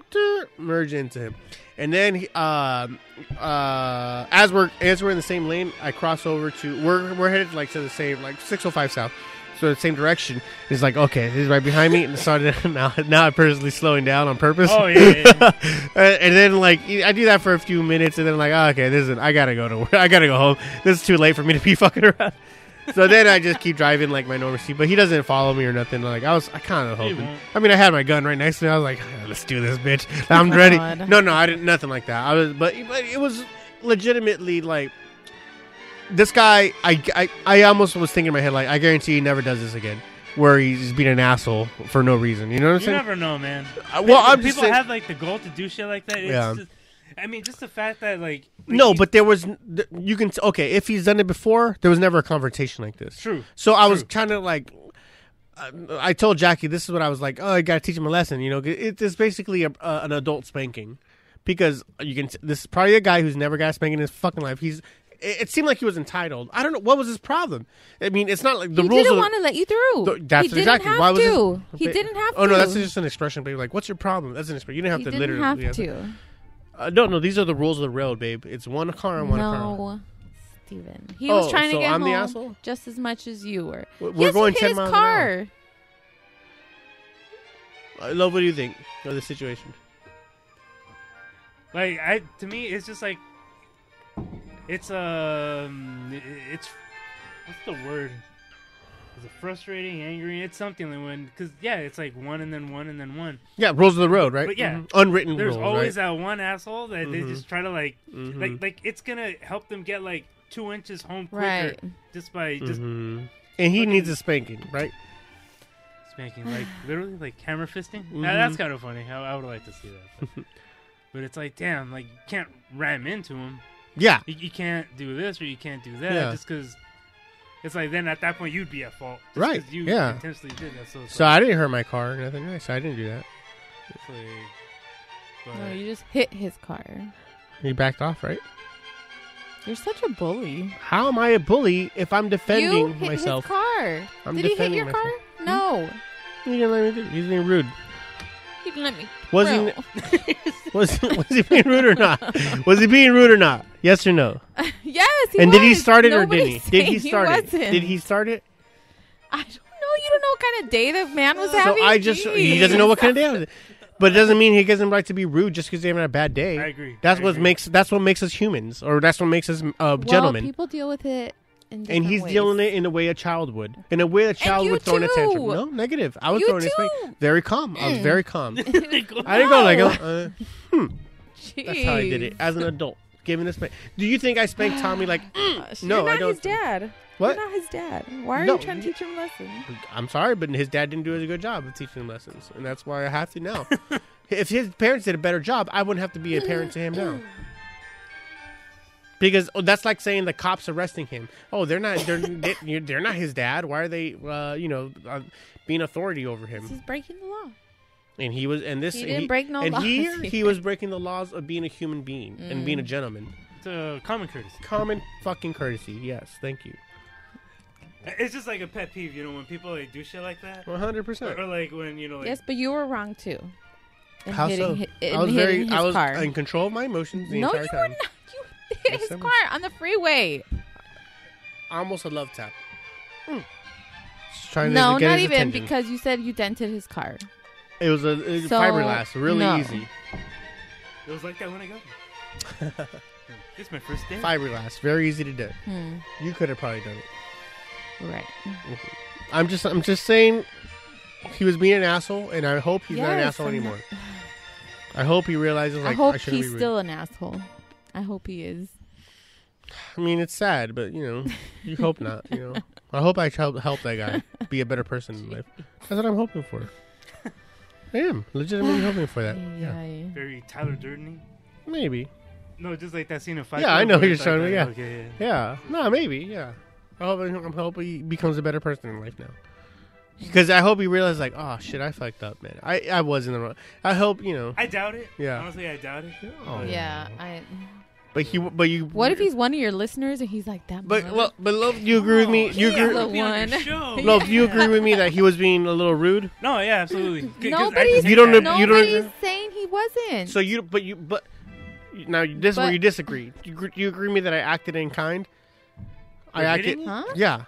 "Merge into him." And then, he, um, uh, as we're as we're in the same lane, I cross over to we're we're headed like to the same like 605 south, so the same direction. He's like, "Okay, he's right behind me," and started now now I'm purposely slowing down on purpose. Oh, yeah, yeah, yeah. and and then like I do that for a few minutes, and then I'm like, oh, okay, this is I gotta go to work. I gotta go home. This is too late for me to be fucking around. So then I just keep driving like my normal speed, but he doesn't follow me or nothing. Like I was, I kind of hoping. I mean, I had my gun right next to me. I was like, "Ah, let's do this, bitch. I'm ready. God. No, no, I didn't. Nothing like that. I was, but, but it was legitimately like this guy. I, I, I almost was thinking in my head like, I guarantee he never does this again, where he's being an asshole for no reason. You know what I'm You saying? You never know, man. Uh, well, I'm people just saying- have like the goal to do shit like that. It's Yeah. just, I mean, just the fact that like, like No, but there was you can okay if he's done it before. There was never a confrontation like this. True, So I was true. trying to like. uh, I told Jackie this is what I was like. Oh, I gotta teach him a lesson. You know, it's basically a, uh, an adult spanking because you can. This is probably a guy who's never got a spanking in his fucking life. He's. It, it seemed like he was entitled. I don't know what was his problem. I mean, it's not like the he rules. didn't want to let you through. the- that's he didn't exactly have why was to. this, he didn't have to Oh to. no, that's just an expression. Baby, like, what's your problem? That's an expression. You didn't have he to didn't literally. have yeah. to. Uh, no, no, these are the rules of the road, babe. It's one car and one car. No, Steven. He Oh, was trying so to get I'm home the asshole? just as much as you were. We're- we're going you 10 hit his miles an hour. car. I love. What do you think of the situation? like I to me, it's just like, it's um, it's what's the word? Is it frustrating, angry? It's something like when, because yeah, it's like one and then one and then one. Yeah, rules of the road, right? But yeah, Mhm. unwritten There's rules, always right? that one asshole that they Mhm. just try to like, Mhm. like, like it's gonna help them get like two inches home quicker Right. just by just Mhm. And he fucking- needs a spanking, right? spanking, like literally like hammer fisting. Now, that's kind of funny. I, I would like to see that. But, but it's like, damn, like you can't ram into him. Yeah. You, you can't do this or you can't do that Yeah. just because. It's like then at that point you'd be at fault, just Right, 'cause You yeah. intentionally did that. So, So like, I didn't hurt my car or nothing. Right? So I didn't do that. it's like, but- No, you just hit his car. He backed off, right? You're such a bully. How am I a bully if I'm defending you hit myself? his car. I'm Did he hit defending your myself. car? No. Hmm? He didn't let me do. He's being rude. He didn't let me. Was he? Was was he being rude or not? Was he being rude or not? Yes or no? yes. He and did he start it or didn't he? Did he saying start it? wasn't. Did he start it? I don't know. You don't know what kind of day the man was So having. I just he doesn't know what kind of day it was. But it doesn't mean he doesn't right to be rude just because he's having a bad day. I agree. That's I what agree. makes that's what makes us humans, or that's what makes us uh, Well, gentlemen. people deal with it, in and he's ways. dealing it in a way a child would, in a way a child would throw an too. attention. No, negative. I was You throwing his face. Very calm. I was Mm. very calm. I didn't go like, uh, hmm. That's how I did it as an adult, giving this. spank. Do you think I spanked Tommy like? mm? No, I don't. his dad. What? You're not his dad. Why are No, you trying to teach him lessons? I'm sorry, but his dad didn't do a good job of teaching him lessons, and that's why I have to now. if his parents did a better job, I wouldn't have to be a parent to him now. Because oh, that's like saying the cops arresting him. Oh, they're not. They're they, you're- not his dad. Why are they? Uh, you know, uh, being authority over him. He's breaking the law. And he was. And this. He didn't break no And laws here he was breaking the laws of being a human being and being a Mm. gentleman. It's a common courtesy. Common fucking courtesy. Yes, thank you. It's just like a pet peeve, you know, when people like do shit like that. One hundred percent. or like when you know, like Yes, but you were wrong too. In How hitting, so? hi- in I was very. his I was car. in control of my emotions the no, entire you time. were not. You hit his I car on the freeway. almost a love tap. Mm. Just trying No, to get not his even attention. because you said you dented his car. it was a, it was So, fiberglass, really no. easy. it was like that when I got. it's my first day. Fiberglass, very easy to do. Hmm. You could have probably done it. Right. I'm just, I'm just saying, he was being an asshole, and I hope he's not an Yes, asshole I'm anymore. I hope he realizes like I hope shouldn't he's be rude. still an asshole. I hope he is. I mean, it's sad, but you know, you hope not. You know, I hope I help help that guy be a better person in life. That's what I'm hoping for. I am legitimately hoping for that. Yeah, Yeah. Very Tyler Durden. maybe. No, just like that scene in Fight Yeah, I Club know where who you're it's showing like me. that. Yeah, Okay, yeah. No, maybe. Yeah. I hope, I hope he becomes a better person in life now. Because I hope he realizes, like, oh shit, I fucked up, man. I I was in the wrong. I hope you know. I doubt it. Yeah. Honestly, I doubt it. Oh. Yeah. I. But he, but you. What if he's one of your listeners and he's like that? But mother- well, but love, you agree with me? You agree? the Be on one. your show. Love, do you agree with me that he was being a little rude? No, yeah, absolutely. 'Cause I Nobody's, just You don't that. know- you don't nobody's saying he wasn't. So you, but you, but now this is where But- you disagree. You, agree- you agree with me that I acted in kind? I For acted. hitting? Huh? Yeah.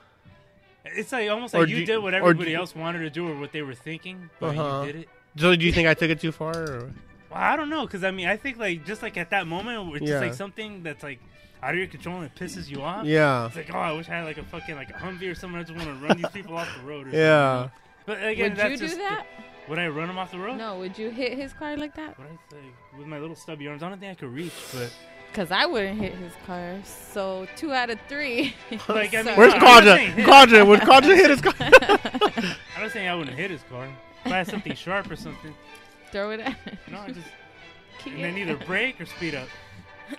It's like almost Or like do you you- did what or everybody else wanted to do or what they were thinking, but Uh-huh. you did it. So do you think I took it too far? Or? Well, I don't know, because I mean, I think like just like at that moment, it's Yeah. just like something that's like out of your control and it pisses you off. Yeah. It's like, oh, I wish I had like a fucking like a Humvee or something. I just want to run these people off the road. Or Yeah. Something. But again, would that's you do just that? Would I run them off the road? No, would you hit his car like that? Would I say with my little stubby arms? I don't think I could reach, but Because I wouldn't hit his car. So two out of three. Like, I mean, Where's I'm Quadra? Quadra, would Quadra hit his car? I'm not saying I wouldn't hit his car. If I had something sharp or something, Throw it at no, I just Kick and then either break or speed up.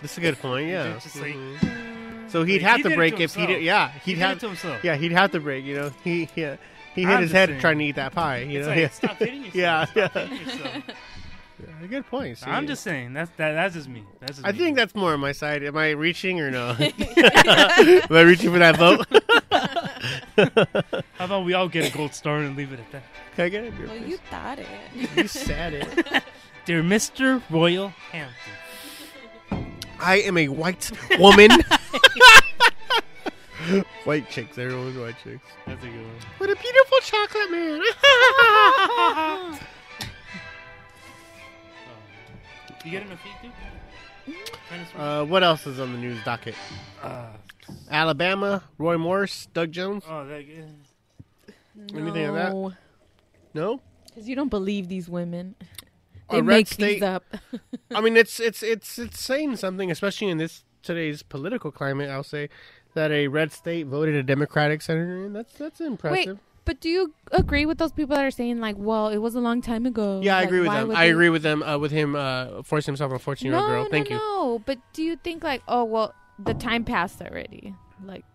That's a good point. Yeah. Just like- Mhm. So he'd Like, have he to break to if he did. Yeah, He he'd did have to himself. Yeah, he'd have to break. You know, he yeah, he hit I'm his head saying. trying to eat that pie. You It's know, like, yeah. stop hitting yourself. Yeah, Stop yeah. hitting yourself. Yeah, Good point. see. I'm just saying that's that. That's just me. That's just I me. think that's more on my side. Am I reaching or no? Am I reaching for that vote? How about we all get a gold star and leave it at that? Can I get it? Well, you thought it. You said it. Dear Mr. Royal Hampton. I am a white woman. white chicks. Everyone's white chicks. That's a good one. What a beautiful chocolate man. You get enough feed, dude? Uh, what else is on the news docket? Uh, Alabama, Roy Moore's, Doug Jones. oh, that. yeah. Anything of that? No. No. Because you don't believe these women. A They red make state- these up. I mean, it's it's it's it's saying something, especially in this today's political climate. I'll say that a red state voted a Democratic senator in. That's that's impressive. Wait, impressive. but do you agree with those people that are saying like, well, it was a long time ago? yeah, I Like, agree with them. I they- agree with them. Uh, with him uh, forcing himself on a fourteen-year-old No, girl. no, Thank you. no. But do you think like, oh well, the time passed already? Like,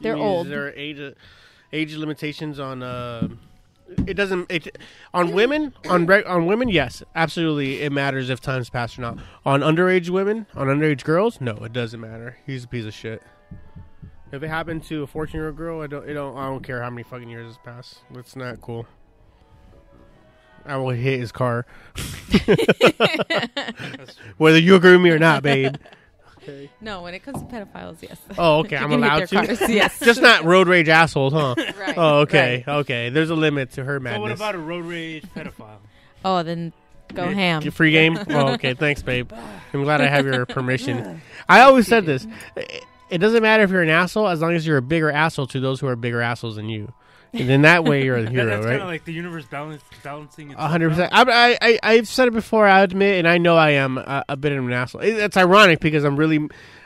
they're old. Is there age age limitations on? Uh, it doesn't. It, on women, on on women, yes, absolutely. It matters if time's passed or not. On underage women, on underage girls, no, it doesn't matter. He's a piece of shit. If it happened to a fourteen year old girl, I don't. It don't. I don't care how many fucking years has passed. It's not cool. I will hit his car. Whether you agree with me or not, babe. No, when it comes to pedophiles, yes. Oh, okay. I'm allowed to. cars, yes. Just not road rage assholes, huh? Right, Oh, okay. right. Okay. There's a limit to her But madness. what about a road rage pedophile? Oh, then go ham. Get Free game? Oh, okay. Thanks, babe. I'm glad I have your permission. I always said this. It- It doesn't matter if you're an asshole as long as you're a bigger asshole to those who are bigger assholes than you. And then that way you're a hero, that's right? kind of like the universe balance, balancing. A hundred percent. I, I, I, I've said it before. I admit, and I know I am a, a bit of an asshole. It, it's ironic because I'm really,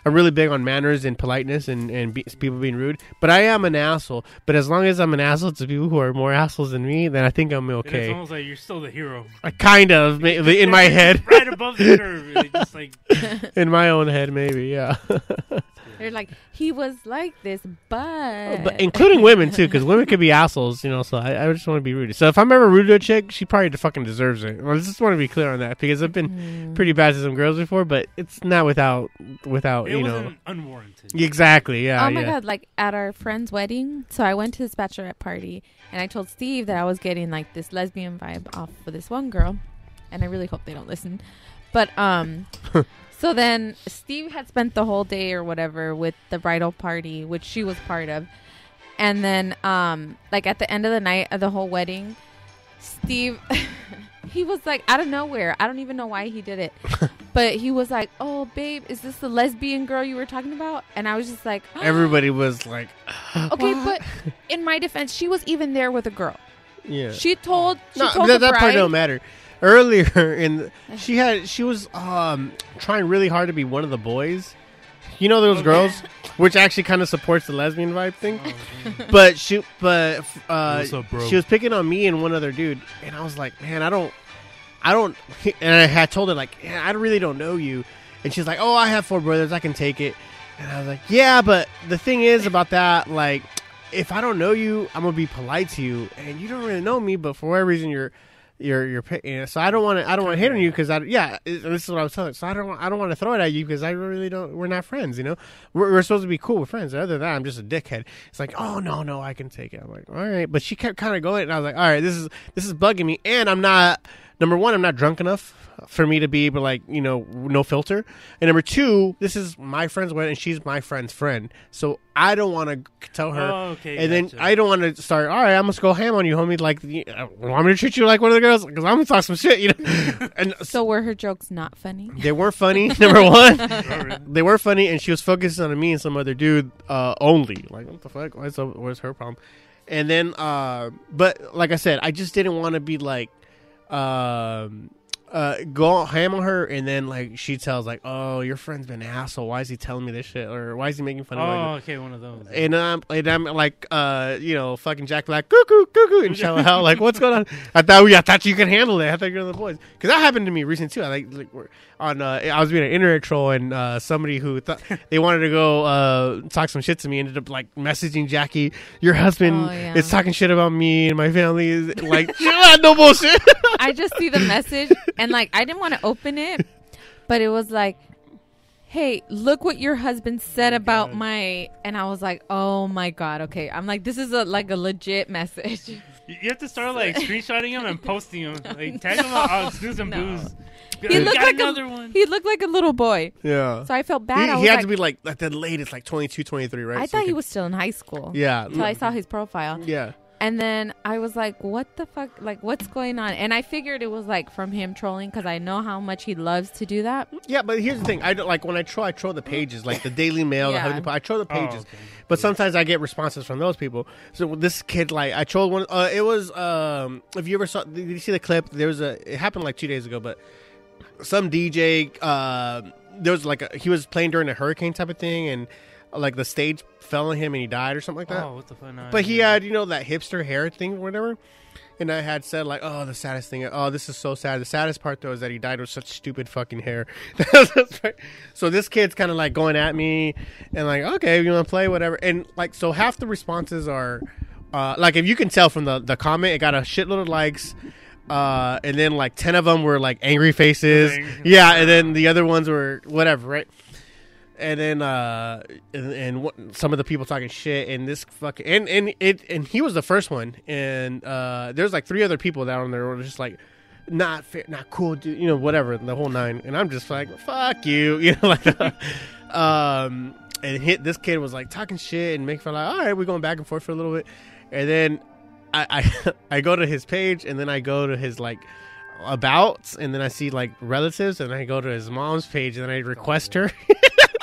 I'm really big on manners and politeness and and be, people being rude. But I am an asshole. But as long as I'm an asshole to people who are more assholes than me, then I think I'm And It's okay. almost like you're still the hero. I kind of in my head, right above the curve. Just like in my own head, maybe, yeah. They're like, he was like this, but, but including women too, because women could be assholes, you know. So I, I just want to be rude. So if I'm ever rude to a chick, she probably fucking deserves it. Well, I just want to be clear on that because I've been pretty bad to some girls before, but it's not without without it you know unwarranted. exactly. Yeah. oh my yeah. god! Like at our friend's wedding, so I went to this bachelorette party, and I told Steve that I was getting like this lesbian vibe off of this one girl, and I really hope they don't listen. But um, so then Steve had spent the whole day or whatever with the bridal party, which she was part of, and then um, like at the end of the night of the whole wedding, Steve. He was like out of nowhere. I don't even know why he did it. But he was like, "Oh, babe, is this the lesbian girl you were talking about?" And I was just like, Everybody was like, Okay, but in my defense, she was even there with a girl. yeah. She told she no, told that bride. part don't matter. Earlier in, she had she was um trying really hard to be one of the boys. You know those girls, which actually kind of supports the lesbian vibe thing. but she, but uh, What's up, bro? she was picking on me and one other dude, and I was like, man, I don't, I don't. And I had told her like, I really don't know you, and she's like, oh, I have four brothers, I can take it. And I was like, yeah, but the thing is about that, like, if I don't know you, I'm gonna be polite to you, and you don't really know me, but for whatever reason, you're. You're you're picking, it. so I don't want to I don't want to hit on you because I yeah this is what I was telling so I don't want- I don't want to throw it at you because I really don't we're not friends you know? We're, we're supposed to be cool with friends. Other than that I'm just a dickhead. It's like oh no no I can take it. I'm like all right. But she kept kind of going and I was like all right this is this is bugging me and I'm not number one I'm not drunk enough for me to be able like you know no filter and number two this is my friend's wedding and she's my friend's friend so I don't want to tell her Oh, okay, and then. I don't want to start. All right, I'm gonna go ham on you, homie. Like, you uh, want me to treat you like one of the girls? Because I'm gonna talk some shit, you know. and So were her jokes not funny? they weren't funny. Number one, they were funny, and she was focused on me and some other dude uh, only. Like, what the fuck? What's up? What's her problem? And then, uh, but like I said, I just didn't want to be like, um, uh, go ham on her, and then like she tells like, "Oh, your friend's been an asshole. Why is he telling me this shit? Or why is he making fun of me?" Oh, okay, one of those. And I'm, and I'm like, uh, you know, fucking Jack Black, cuckoo, cuckoo, and Shallow Hal, like, what's going on? I thought, yeah, I thought you could handle it. I thought you're the boys, because that happened to me recently too. I like, like we're on, uh, I was being an internet troll, and uh, somebody who thought they wanted to go uh, talk some shit to me ended up like messaging Jackie, your husband Oh, yeah. is talking shit about me and my family is like, chill out, no bullshit. I just see the message and like I didn't want to open it, but it was like, "Hey, look what your husband said oh about my," and I was like, "Oh my god, okay." I'm like, "This is a like a legit message." You you have to start like screenshotting them and posting them. Like tag them on, on Snooze and No. Booze. Be He like, looked "Got like another a one. he looked like a little boy, yeah. so I felt bad. I he was had like, to be like at the latest, like 22, 23, right? I So thought he could- was still in high school. Yeah. until I saw his profile. Yeah. And then I was like, what the fuck? Like, what's going on? And I figured it was like from him trolling because I know how much he loves to do that. Yeah, but here's the thing. I don't, like when I troll, I troll the pages, like the Daily Mail, Yeah. the Huffington Post. I troll the Oh, pages, okay. but sometimes I get responses from those people. So this kid, like, I trolled one. Uh, it was um, if you ever saw, did you see the clip? There was a. It happened like two days ago, but some DJ, uh, there was like a, he was playing during a hurricane type of thing, and like the stage fell on him and he died or something like that. Oh, what the fuck? No, But he had, you know, that hipster hair thing or whatever. And I had said like, "Oh, the saddest thing. Oh, this is so sad. The saddest part though is that he died with such stupid fucking hair." So this kid's kind of like going at me, and like, "Okay, you want to play whatever?" And like, so half the responses are, uh, like, if you can tell from the the comment, it got a shitload of likes. Uh, and then like ten of them were like angry faces, yeah, and then the other ones were whatever, right? And then uh and, and some of the people talking shit and this fucking and and it and he was the first one and uh there's like three other people down there were just like not fair not cool dude you know whatever the whole nine and i'm just like fuck you you know like um and hit this kid was like talking shit and making fun like all right we're going back and forth for a little bit and then i i, I go to his page and then i go to his like about and then i see like relatives and i go to his mom's page and then i request her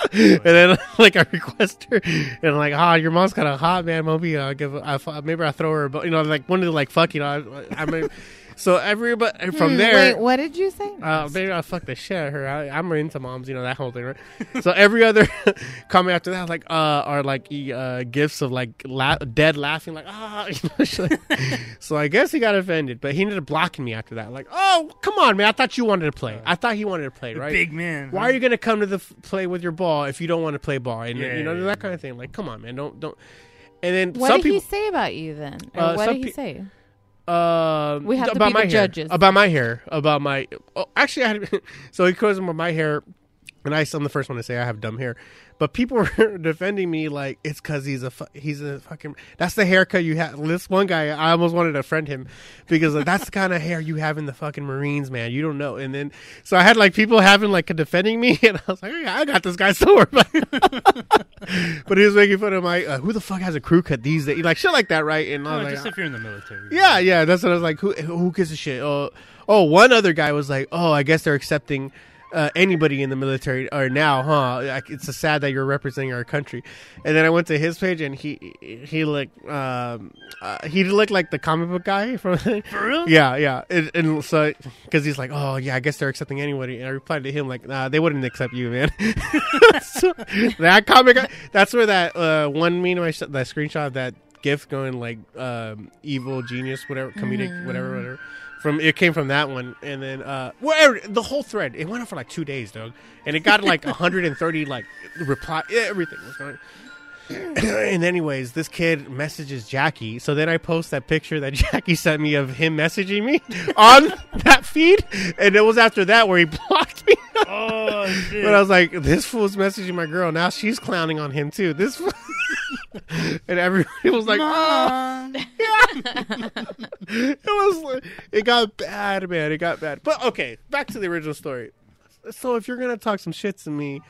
and then like I request her, and I'm like, "Ah, your mom's kind of hot, man. Maybe I'll give, I, maybe I throw her, but you know, like one of the like fuck, you know. I, I mean, so everybody from Hmm, there, Wait, what did you say? uh, maybe I'll fuck the shit out of her. I, I'm into moms, you know that whole thing, right? so every other comment after that, like, uh, are like e- uh, gifts of like la- dead laughing, like ah. you know, like- so I guess he got offended, but he ended up blocking me after that. Like, oh come on, man! I thought you wanted to play. I thought he wanted to play, The right? big man, Why huh? are you gonna come to the f- play with your ball if you don't want to play ball? And Yeah, you know yeah, that kind of thing. Like, come on, man! Don't don't. And then What some did people. he say about you then? Or Uh, what did he pe- say? Um, We have to about be my the hair. judges. About my hair. About my. Oh, actually, I had, so he calls about my hair, and I, I'm the first one to say I have dumb hair, but people were defending me like it's because he's a fu- he's a fucking that's the haircut you have. This one guy, I almost wanted to friend him because like, that's the kind of hair you have in the fucking Marines, man. You don't know. And then so I had like people having like defending me, and I was like, "Yeah, I got this guy somewhere. but he was making fun of my uh, who the fuck has a crew cut these days, like shit like that, right? And I was like, just if you're in the military. yeah, yeah, that's what I was like. Who who gives a shit? Oh, oh, one other guy was like, oh, I guess they're accepting uh, anybody in the military or now, huh? It's a sad that you're representing our country. And then I went to his page and he he looked um uh, he looked like the comic book guy from For real? yeah yeah and, and so because he's like oh yeah I guess they're accepting anybody and I replied to him like nah they wouldn't accept you man So, that comic guy- that's where that uh, one meme I sh- that screenshot of that gif going like um, evil genius whatever comedic Mm. whatever whatever from it came from that one and then uh whatever the whole thread it went on for like two days dog and it got like 130 like reply everything was going and anyways, this kid messages Jackie. So then I post that picture that Jackie sent me of him messaging me on that feed, and it was after that where he blocked me. Oh shit! But I was like, this fool's messaging my girl. Now she's clowning on him too. This, fool- and everybody was like, oh, it was. It got bad, man. It got bad. But okay, back to the original story. So if you're gonna talk some shit to me,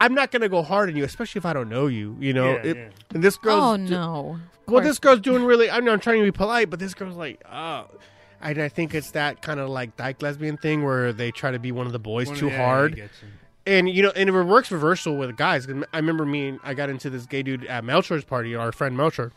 I'm not gonna go hard on you, especially if I don't know you. You know, Yeah, It- yeah. and this girl. Oh no. Of well, this girl's doing really. I'm not trying to be polite, but this girl's like, oh. And I think it's that kind of like dyke lesbian thing where they try to be one of the boys One- too yeah, hard. get. And you know, and it works reversal with guys. 'Cause I remember me and I got into this gay dude at Melcher's party, our friend Melcher,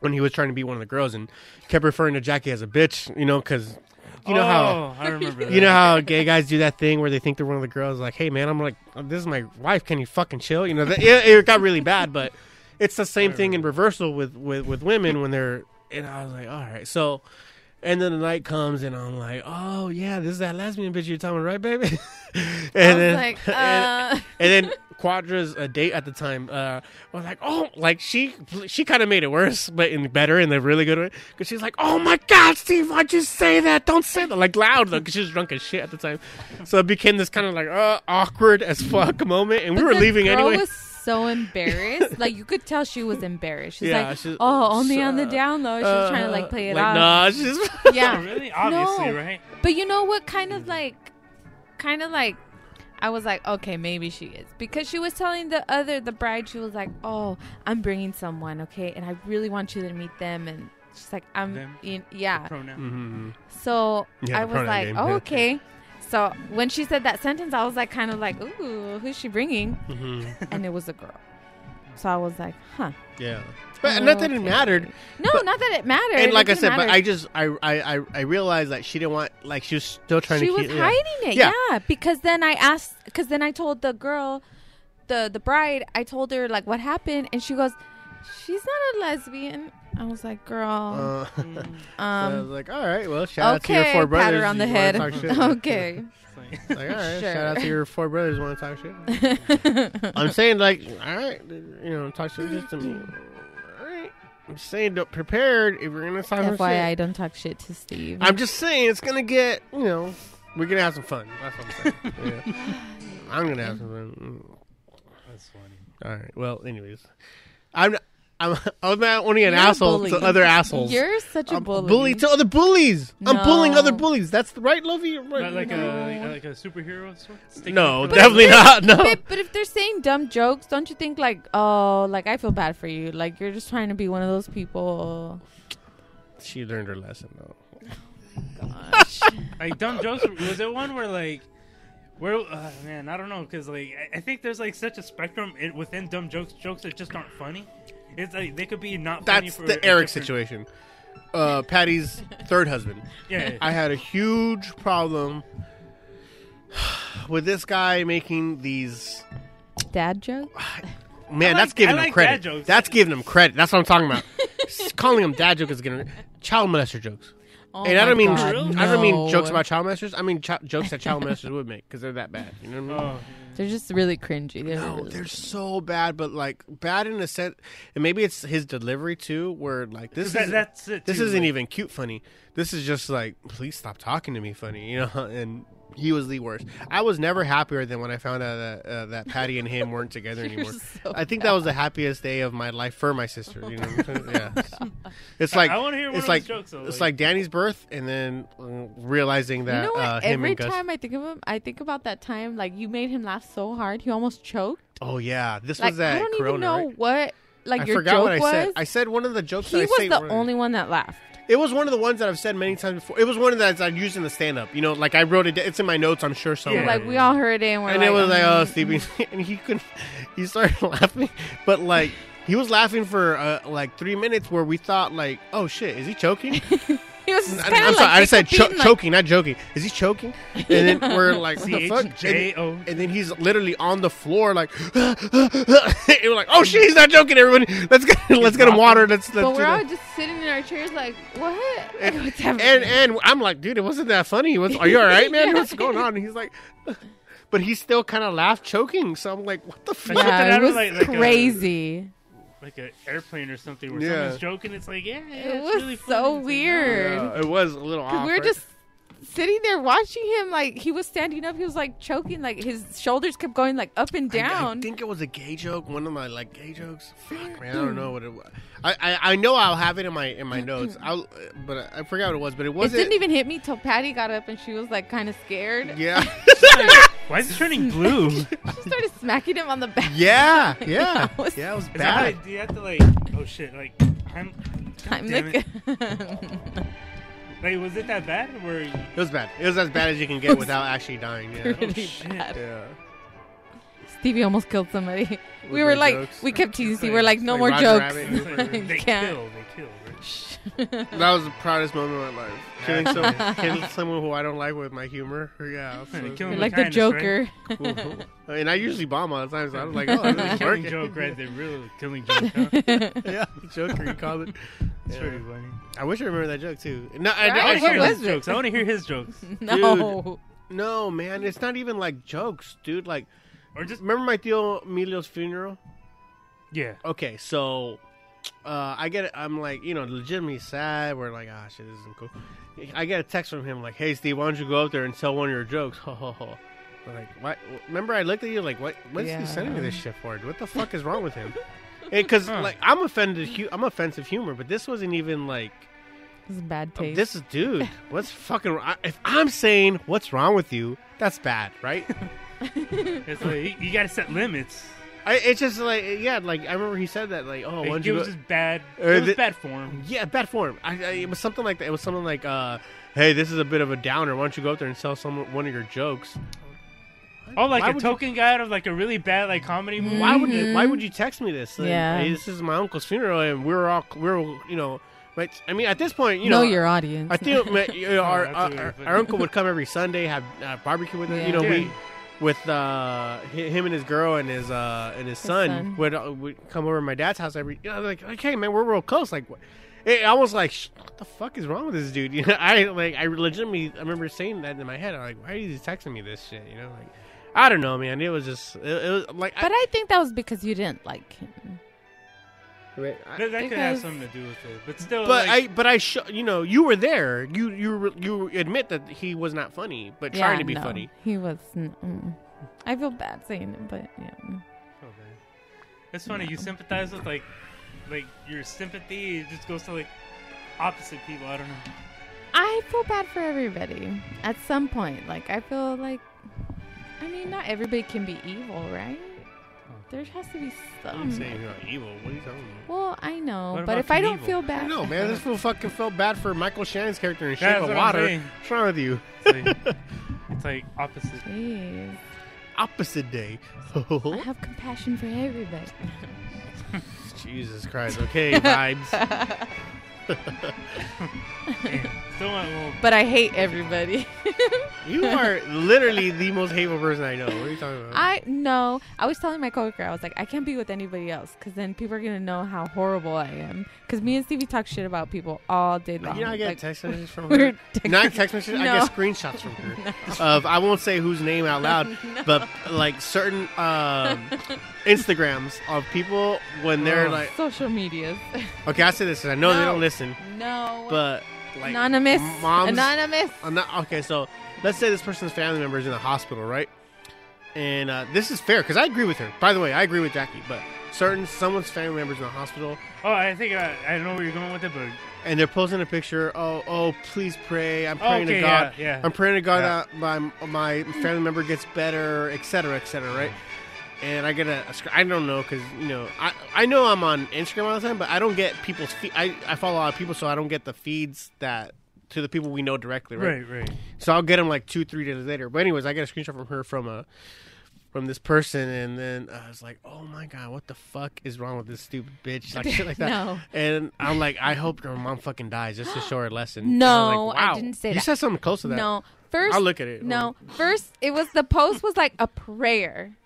when he was trying to be one of the girls and kept referring to Jackie as a bitch. You know, because you know how Oh, I remember that. you know how gay guys do that thing where they think they're one of the girls. Like, hey man, I'm like, this is my wife. Can you fucking chill? You know, that, it, it got really bad, but it's the same thing in reversal with with with women when they're. And I was like, all right, so. And then the night comes, and I'm like, "Oh yeah, this is that lesbian bitch you're talking about, right, baby?" and I was then, like, and, uh. and then Quadra's a date at the time uh, was like, "Oh, like she she kind of made it worse, but in better in the really good way." Because she's like, "Oh my god, Steve, why'd you say that? Don't say that!" Like loud, though, because she was drunk as shit at the time. So it became this kind of like uh, awkward as fuck moment, and we But were leaving girl anyway. was so embarrassed. like you could tell she was embarrassed. She's Yeah, like, she's- "Oh, only on the uh, down low." She's trying to like play it like, off. Nah, she's yeah, really? Obviously, No. right? But you know what? Kind of like, kind of like, I was like, okay, maybe she is because she was telling the other, the bride, she was like, "Oh, I'm bringing someone, okay, and I really want you to meet them." And she's like, "I'm, Them? in, yeah." Mhm. So Yeah, I was pronoun like, game. oh, okay. So when she said that sentence, I was like, kind of like, ooh, who's she bringing? Mhm. And it was a girl. So I was like, huh. Yeah, but not that it mattered. No, But- not that it mattered. And like I said, but. I just I, I I I realized that she didn't want like she was still trying she to was keep yeah. She was hiding it. Yeah. Yeah. because then I asked, because then I told the girl, the the bride, I told her like what happened, and she goes, she's not a lesbian. I was like, girl, Uh, um, so I was like, all right, well, shout out to your okay, four pat brothers. her on the head. okay. Like, all right, Sure. shout out to your four brothers. Want to talk shit? I'm saying like, all right, you know, talk shit just to me. All right, I'm saying, don't prepared if we're gonna talk some FYI, shit. don't talk shit to Steve. I'm just saying it's gonna get, you know, we're gonna have some fun. That's what I'm saying. Yeah. I'm gonna have some fun. That's funny. All right. Well, anyways, I'm I'm I'm not only an You're asshole to other assholes. You're such a I'm bully. bully to other bullies. I'm bullying other bullies. That's the right, Lovey. Right. Not like a like a superhero sort? Sticking No, up for definitely them? not. No. But, but if they're saying dumb jokes, don't you think like, oh, like I feel bad for you? Like you're just trying to be one of those people. She learned her lesson though. Gosh. like dumb jokes. Was there one where like, where uh, man, I don't know, because like I, I think there's like such a spectrum in, within dumb jokes. Jokes that just aren't funny. It's like they could be not. That's for the Eric different- situation. Uh, Patty's third husband. Yeah, yeah. I had a huge problem with this guy making these. Dad jokes. Man, I that's giving I him like credit. dad jokes. That's giving him credit. That's what I'm talking about. Calling him dad joke is giving child molester jokes. Oh and I don't mean God, I don't mean jokes about child molesters. I mean ch- jokes that child molesters would make because they're that bad. You know what I mean? Oh, They're just really cringy. They're No, really they're so bad, but like bad in a sense, and maybe it's his delivery too, where like this That- is that's it, This too, isn't like- even cute funny. This is just like, please stop talking to me funny, you know. And he was the worst. I was never happier than when I found out that uh, that Patty and him weren't together You're anymore. so I think that was the happiest day of my life for my sister. You know, what I'm saying? yeah. It's like I wanna hear one it's of like jokes, though, it's like- like Danny's birth, and then uh, realizing that you know what? uh, him Every and Gus. time I think of him, I think about that time like you made him laugh so hard he almost choked. Oh yeah, this Like was that. I don't Corona. even know right? what like I your forgot joke what I was. said. I said one of the jokes he that I was say the only one that laughed. It was one of the ones that I've said many times before. It was one of that I've used in the stand up. You know, like I wrote it. It's in my notes. I'm sure somewhere. like we all heard it and we're and like, it was like, oh, um, Stevie, and he couldn't. He started laughing, but like he was laughing for uh, like three minutes, where we thought like, oh shit, is he choking? he was I, kind am of sorry, like I said cho- like- choking, not joking. Is he choking? And then we're like, what the fuck? C-H-J-O. And, and then he's literally on the floor, like, and we're like, oh shit, he's not joking. Everybody, let's get let's get him water. Let's let's But we're that. all just sitting in our chairs like, what? and, Like, what's happening? and and I'm like, dude, it wasn't that funny. What's, are you all right, man? What's going on? And he's like, but he still kind of laughed, choking. So I'm like, what the fuck? Yeah, it out was like- like a- crazy. Like an airplane or something where Yeah. someone's joking. It's like, yeah, yeah it it's was really so funny. It's like, weird. Yeah, it was a little. off. we were right? just sitting there watching him like he was standing up he was like choking like his shoulders kept going like up and I- I, think it was a gay joke. One of my like gay jokes. Fuck, man, I don't know what it was. I, I, I know I'll have it in my in my notes. I'll, but I forgot what it was. But it it wasn't. didn't even hit me till patty got up and she was like kind of scared yeah, Why is it turning blue? she started smacking him on the back yeah, yeah, That was- yeah. It was Is that bad. do you have to like? Oh shit! Like, I'm. God I'm damn like, it. Like, was it that bad? Or Where It was bad. It was as bad as you can get without actually dying. Yeah. really oh, shit. bad. yeah. Stevie almost killed somebody. we were like, jokes? we kept teasing. like- we're like, no like more Roger jokes. Rabbit. Like, they can't. kill, they kill. Right? That was the proudest moment of my life. Killing, some, killing someone who I don't like with my humor. Yeah. Yeah, so- kill You're him like with the kindness, right? Joker. cool. I mean, I usually bomb all the time, so I was like, oh, this is killing working. joke, right? The real killing joke. Huh? yeah, Joker, you call it. It's Yeah. pretty funny. I wish I remember that joke too. No, I, Right? I I, want to hear his it? jokes. I want to hear his jokes, no. no, man, it's not even like jokes, dude. Like, or just remember my tío Emilio's funeral? yeah. Okay, so uh, I get it. I'm like, you know, legitimately sad. We're like, ah, shit, this isn't cool. I get a text from him like, hey, Steve, why don't you go up there and tell one of your jokes? Ho ho ho. I'm like, what? Remember, I looked at you like, what? What is Yeah. he sending me this shit for? What the fuck is wrong with him? Because Huh. like, I'm offended. Hu- I'm offensive humor, but this wasn't even like. This is bad taste. This is dude. What's fucking? wrong? If I'm saying what's wrong with you, that's bad, right? It's like you, you got to set limits. I, it's just like yeah, like I remember he said that like oh, why Like, don't it was just bad. Uh, It was the- bad form. Yeah, bad form. I, I, it was something like that. It was something like, uh, "Hey, this is a bit of a downer. Why don't you go up there and sell someone one of your jokes?" Oh, like Why a would you- token guy out of like a really bad like comedy movie. Why would you? Why would you text me this? Like, Yeah. hey, this is my uncle's funeral, and we're all we're you know, But I mean, at this point, you know know, your audience. I think ma- you know, our, that's our, our, our uncle would come every Sunday, have uh, barbecue with us. You know, Yeah. we with uh, him and his girl and his uh, and his, son, son. would uh, would come over to my dad's house every. You know, like, like, hey man, we're real close. Like? It almost like, what the fuck is wrong with this dude? You know, I like, I legitimately, I remember saying that in my head. I'm like, why are you texting me this shit? You know, like, I don't know, man. It was just, it, it was like, but I think that was because you didn't like him. I, I- That, that could have something to do with it, but still. but like, I, but I, sh- you know, you were there. You, you, you admit that he was not funny, but trying to be no, funny. He was. Mm, I feel bad saying it, but yeah. Oh. It's funny. You sympathize with like, like your sympathy it just goes to like opposite people. I don't know. I feel bad for everybody at some point. Like I feel like, I mean, not everybody can be evil, right? There has to be I'm some. saying you're not evil. What are you talking about? Well, I know, What but about if I don't Knievel? feel bad, No, man. This fool fucking felt bad for Michael Shannon's character in Yeah, Shape that's of what I'm Water. saying. What's wrong with you? It's like, it's like opposite. Jeez. Opposite day. I have compassion for everybody. Jesus Christ. Okay, vibes. Still want little But I hate everybody. you are literally the most hateful person I know. What are you talking about? I no. I was telling my coworker, I was like, I can't be with anybody else because then people are gonna know how horrible I am. Because me and Stevie talk shit about people all day long. You know, I get Like, text messages from her. Not text messages. I get screenshots from her. Of I won't say whose name out loud, but like certain um, Instagrams of people when they're like, social medias. okay, I say this 'cause I know they don't listen, no. but like Anonymous. moms. Anonymous. Ano- okay, so let's say this person's family member is in the hospital, right? And uh, this is fair because I agree with her. By the way, I agree with Jackie, but certain someone's family members in the hospital Oh, I think I, I know where you're going with it, but and they're posting a picture. Oh, oh, please pray. I'm praying Okay, to God. yeah, yeah. I'm praying to God Yeah. that my my family member gets better, et cetera, et cetera, right? And I get a, a I don't know because you know I I know I'm on Instagram all the time, but I don't get people's feed. I I follow a lot of people, so I don't get the feeds that to the people we know directly, right? Right, right. So I'll get them like two, three days later. But anyways, I get a screenshot from her from a from this person, and then I was like, "Oh my god, what the fuck is wrong with this stupid bitch?" Like shit like that. No. And I'm like, I hope her mom fucking dies just to show her a lesson. No, was like, I didn't say you that. said something close to that. No. First, I'll look at it. No, first it was the post was like a prayer.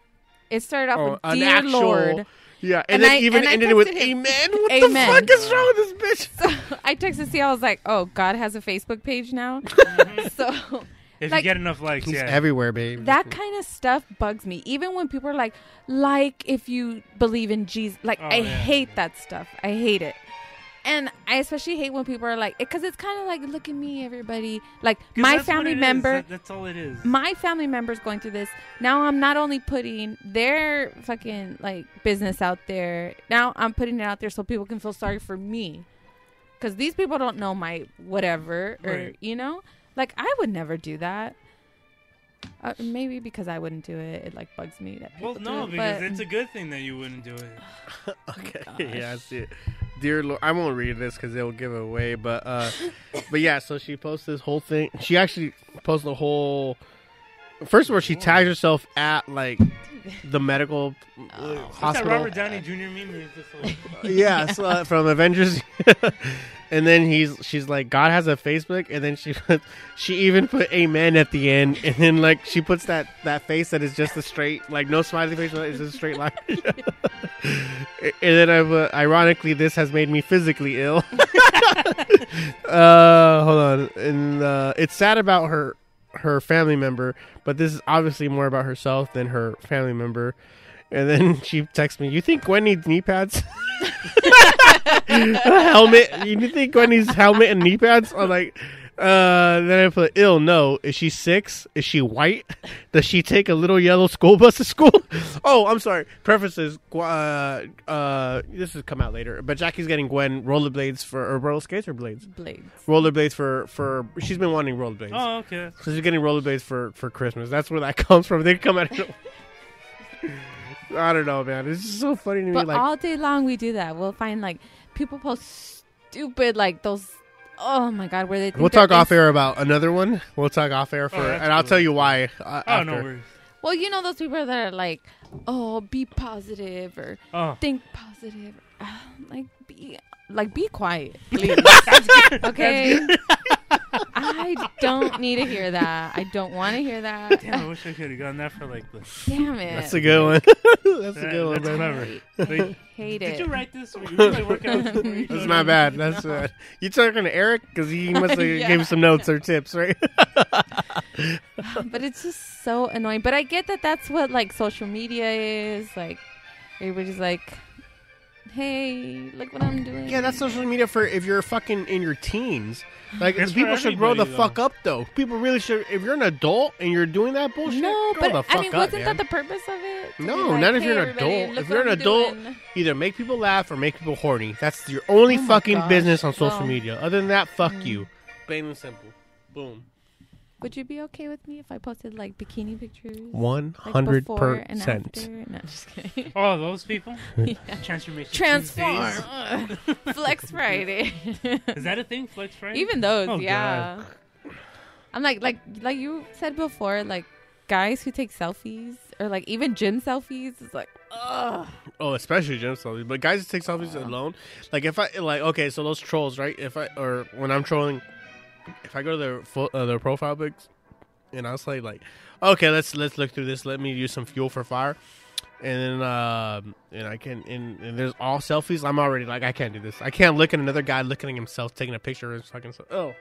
It started off Oh, with an "Dear actual- Lord." Yeah, and, And then I- even and ended it with him, "Amen." What Amen. the fuck is wrong with this bitch? So I texted C. I was like, "Oh, God has a Facebook page now." so if Like- you get enough likes, He's yeah. everywhere, babe. that kind of stuff bugs me. Even when people are like, "Like if you believe in Jesus," like Oh, I yeah. hate that stuff. I hate it. And I especially hate when people are like, because it's kind of like, look at me, everybody. Like my that's what family it is. member, That- that's all it is. my family members going through this now i'm not only putting their fucking like business out there now i'm putting it out there so people can feel sorry for me because these people don't know my whatever or Right. you know like i would never do that uh, maybe because i wouldn't do it it like bugs me that well, no, do it, because but it's a good thing that you wouldn't do it. okay, yeah, I see it. Dear Lord, I won't read this because it'll give it away. But uh, but yeah, so she posts this whole thing. She actually posted the whole. First of all, she tags herself at like the medical uh, Oh. What's that hospital. Robert Downey Jr. meme? He's just like, yeah, so, uh, from Avengers. and then he's she's like, God has a Facebook, and then she put, she even put Amen at the end, and then like she puts that that face that is just a straight like no smiley face, it's just a straight line. and then I put, ironically, this has made me physically ill. uh, hold on, and uh, it's sad about her her family member, but this is obviously more about herself than her family member. And then she texts me, "You think Gwen needs knee pads? A helmet? You think Gwen needs helmet and knee pads?" I'm like, uh, then I put, "Ill, no. Is she six? Is she white? Does she take a little yellow school bus to school?" oh, I'm sorry. Prefaces. Gu- Uh, uh, this has come out later, but Jackie's getting Gwen rollerblades for or roller skates or blades. blades Rollerblades for for she's been wanting rollerblades. oh, okay. So she's getting rollerblades for for Christmas. That's where that comes from. They come out. Of I don't know, man. It's just so funny to me. but Like, all day long we do that we'll find like people post stupid like those oh my god where they think we'll they're talk off air about another one. We'll talk off air for, Oh, that's and I'll cool. tell you why. Uh, Oh, after. no worries. Well, you know those people that are like, "Oh, be positive" or Oh. "think positive." Uh, like be like be quiet, please. okay. I don't need to hear that. I don't want to hear that. Damn, I wish I could have gotten that for like the. Damn it. That's a good one. that's a good one, that's man. clever. Like, Hate did it. you write this? Or you were like working this before you That's showed my bad. That's bad. You talking to Eric because he must have Yeah. gave some notes or tips, right? but it's just so annoying. But I get that that's what like social media is. Like everybody's like, hey, look what I'm doing. Yeah, that's social media for if you're fucking in your teens. Like It's for people should grow the everybody, fuck up though. People really should. If you're an adult and you're doing that bullshit, no, grow but the fuck I mean, up, wasn't man. that the purpose of it? To be No, like, not if hey, you're an everybody, adult. look If you're an I'm adult, doing. either make people laugh or make people horny. That's your only Oh my fucking gosh. business on social Well. media. Other than that, fuck Mm. you. Plain and simple. Boom. Would you be okay with me if I posted like bikini pictures? One Like, One hundred percent. after? No, just kidding. Oh, those people? Yeah. Transformation. Transform. Tuesdays. Flex Friday. Is that a thing? Flex Friday? Even those, Oh, yeah. God. I'm like, like, like you said before, like guys who take selfies or like even gym selfies. It's like, ugh. Oh, especially gym selfies. But guys that take selfies alone, like if I like, okay, so those trolls, right? If I or when I'm trolling, if I go to their full, uh, their profile pics, and I'll say like, okay, let's let's look through this. Let me use some fuel for fire, and then um, and I can and, and there's all selfies. I'm already like, I can't do this. I can't look at another guy looking at himself taking a picture of his fucking. Oh,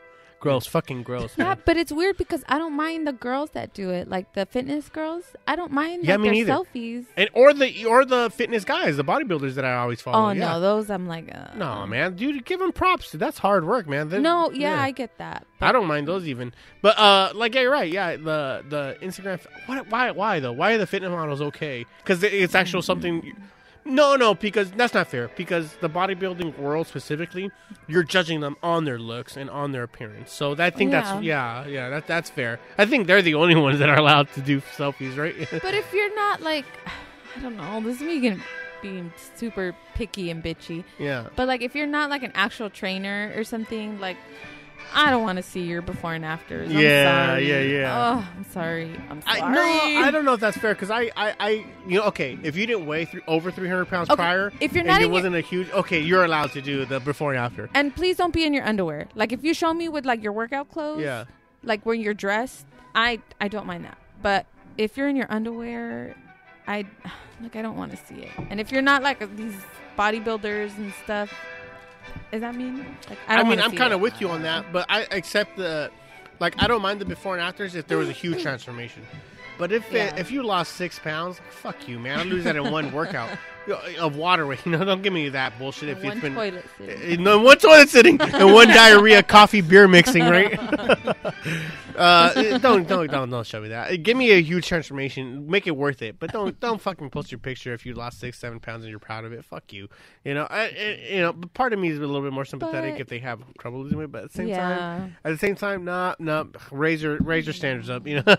gross, fucking gross. Yeah, man. but it's weird because I don't mind the girls that do it, like the fitness girls. I don't mind Yeah, like, me their neither. selfies. And or the or the fitness guys, the bodybuilders that I always follow. Oh yeah. no, those I'm like, uh, No, man, dude, give them props. That's hard work, man. They're- no, yeah, I get that. I don't mind those even, but uh, like yeah, you're right. Yeah, the the Instagram. What? Why? Why though? Why are the fitness models okay? Because it's actual something. No, no, because that's not fair. Because the bodybuilding world specifically, you're judging them on their looks and on their appearance. So I think that's yeah, yeah, that that's fair. I think they're the only ones that are allowed to do selfies, right? But if you're not like, I don't know, this is me getting being super picky and bitchy. yeah. But like, if you're not like an actual trainer or something, like, I don't want to see your before and afters. I'm Yeah, sorry. yeah, yeah. Oh, I'm sorry. I'm sorry. I, no, I don't know if that's fair because I, I, I, you know, okay, if you didn't weigh th- over 300 pounds Okay, prior, if you're not it wasn't a huge, okay, you're allowed to do the before and after. And please don't be in your underwear. Like, if you show me with like your workout clothes, Yeah. like when you're dressed, I I don't mind that. But if you're in your underwear, I like I don't want to see it. And if you're not like these bodybuilders and stuff, is that mean? Like I, I, mean, I'm kind of with you on that, but I accept the, like, I don't mind the before and afters if there was a huge transformation. But if Yeah. it, if you lost six pounds, fuck you, man. I lose that in one workout You eh, of water weight. You know, don't give me that bullshit. If One it's been toilet sitting. Uh, no, one toilet sitting and one diarrhea, coffee, beer mixing, right? uh, don't don't don't don't show me that. Give me a huge transformation, make it worth it. But don't don't fucking post your picture if you lost six seven pounds and you're proud of it. Fuck you. You know, I, I- you know. But part of me is a little bit more sympathetic But- if they have trouble losing weight. But at the same Yeah. time, at the same time, nah, nah. Raise your raise your standards up. You know.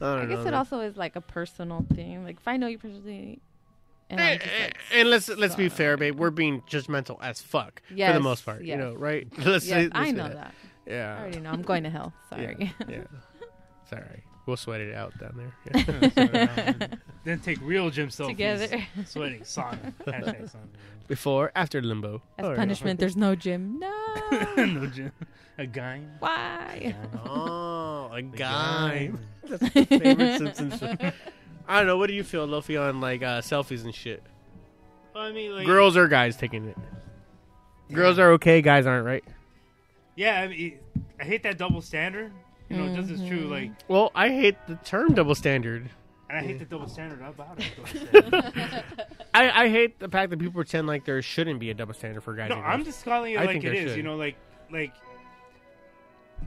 I I know. guess it also is like a personal thing. Like if I know you personally, and eh, I'm just like, eh, and let's let's be fair, babe. We're being judgmental as fuck for the most part. You know, right? Let's yes, say- let's I know that. Yeah. I already know. I'm going to hell. Sorry. Yeah. yeah. Sorry. We'll sweat it out down there. Yeah. then take real gym selfies. Together. Sweating sauna. Hashtag sauna. Before, after limbo. As Oh, yeah. punishment, there's no gym. No. no gym. A guy. Why? Oh, a guy. guy. That's my favorite Simpsons show. I don't know. What do you feel, Luffy, on like uh, selfies and shit? Well, I mean, like, Girls or guys taking it? Girls are okay. Guys aren't, right? Yeah, I, mean, I hate that double standard. You know, this is Mm-hmm. true. Like, Well, I hate the term double standard. and I hate the double standard about it. I, I hate the fact that people pretend like there shouldn't be a double standard for guys. no, I'm just calling it I like think it should. You know, like, like.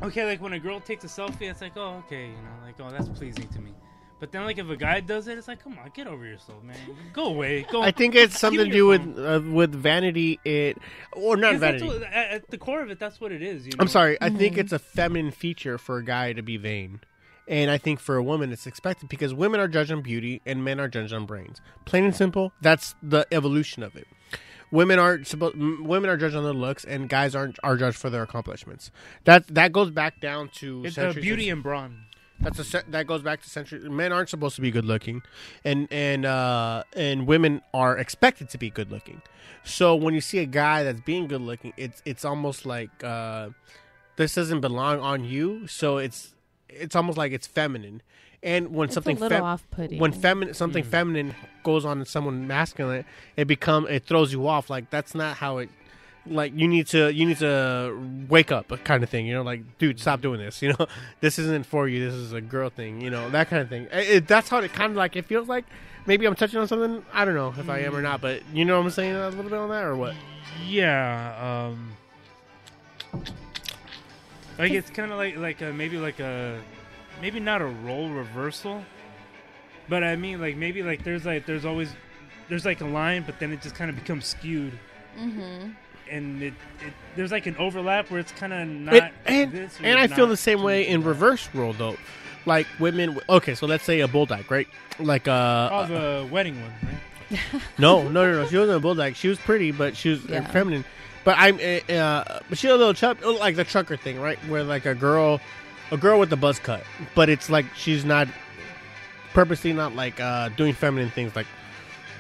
Okay, like when a girl takes a selfie, it's like, oh, okay, you know, like, oh, that's pleasing to me. But then, like, if a guy does it, it's like, come on, get over yourself, man. Go away. Go. I think it's something to do with uh, with vanity. It or not 'Cause that's vanity. what- at, at the core of it, that's what it is. You know? I'm sorry. I think Mm-hmm. it's a feminine feature for a guy to be vain. And I think for a woman, it's expected because women are judged on beauty and men are judged on brains. Plain and simple. That's the evolution of it. Women aren't. Women are judged on their looks, and guys aren't are judged for their accomplishments. That that goes back down to It's centuries beauty of- and brawn. That's a that goes back to century. Men aren't supposed to be good looking, and and uh, and women are expected to be good looking. So when you see a guy that's being good looking, it's it's almost like uh, this doesn't belong on you. So it's it's almost like it's feminine. And when It's something little fem- when feminine something feminine goes on in someone masculine, it become it throws you off. Like that's not how it. Like you need to you need to wake up kind of thing. You know, like dude, stop doing this. You know, this isn't for you. This is a girl thing. You know that kind of thing. It, it- that's how it kind of like it feels like. maybe I'm touching on something. I don't know if I am or not, but you know what I'm saying a little bit on that or what? Yeah. Um, like it's kind of like like a, maybe like a maybe not a role reversal, but I mean like maybe like there's like there's always there's like a line, but then it just kind of becomes skewed, Mm-hmm. And it, it there's like an overlap where it's kind of not And and, this or and I feel the same way in reverse role though. Like women, okay, so let's say a bulldog, right? Like uh, Oh, the wedding one, right? No, no, no, no. She wasn't a bulldog. She was pretty, but she was uh, Yeah. feminine. But I'm, uh, uh, but she had a little chub, like the trucker thing, right? Where like a girl, a girl with a buzz cut, but it's like she's not purposely not like uh doing feminine things, like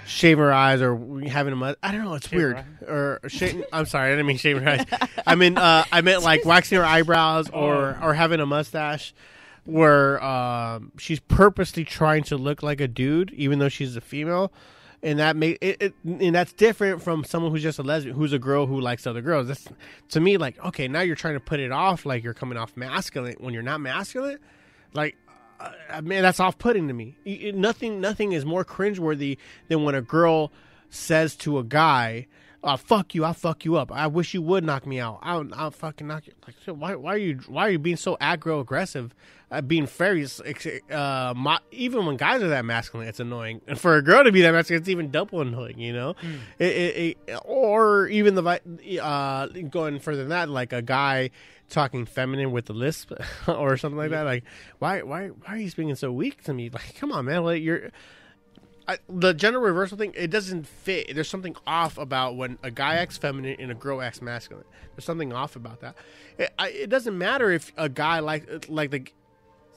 shaving her eyes or having a mud. I don't know. It's Shave weird. Or shaving. I'm sorry, I didn't mean shaving her eyes. I mean, uh, I meant like waxing her eyebrows or Oh. or having a mustache. Where um, she's purposely trying to look like a dude, even though she's a female, and that make it, it and that's different from someone who's just a lesbian, who's a girl who likes other girls. That's to me like okay, now you're trying to put it off like you're coming off masculine when you're not masculine. Like, uh, man, that's off-putting to me. Y- nothing, nothing is more cringeworthy than when a girl says to a guy, uh, "Fuck you, I'll fuck you up. I wish you would knock me out. I'll, I'll fucking knock you." Like, why, why are you, why are you being so aggro aggressive? Uh, being very, uh, mo- even when guys are that masculine, it's annoying. And for a girl to be that masculine, it's even double annoying. You know, it, it, it, or even the uh, going further than that, like a guy talking feminine with a lisp or something like that. Like, why, why, why are you speaking so weak to me? Like, come on, man. Like, you're I, the gender reversal thing. It doesn't fit. There's something off about when a guy acts feminine and a girl acts masculine. There's something off about that. It, I, it doesn't matter if a guy like like the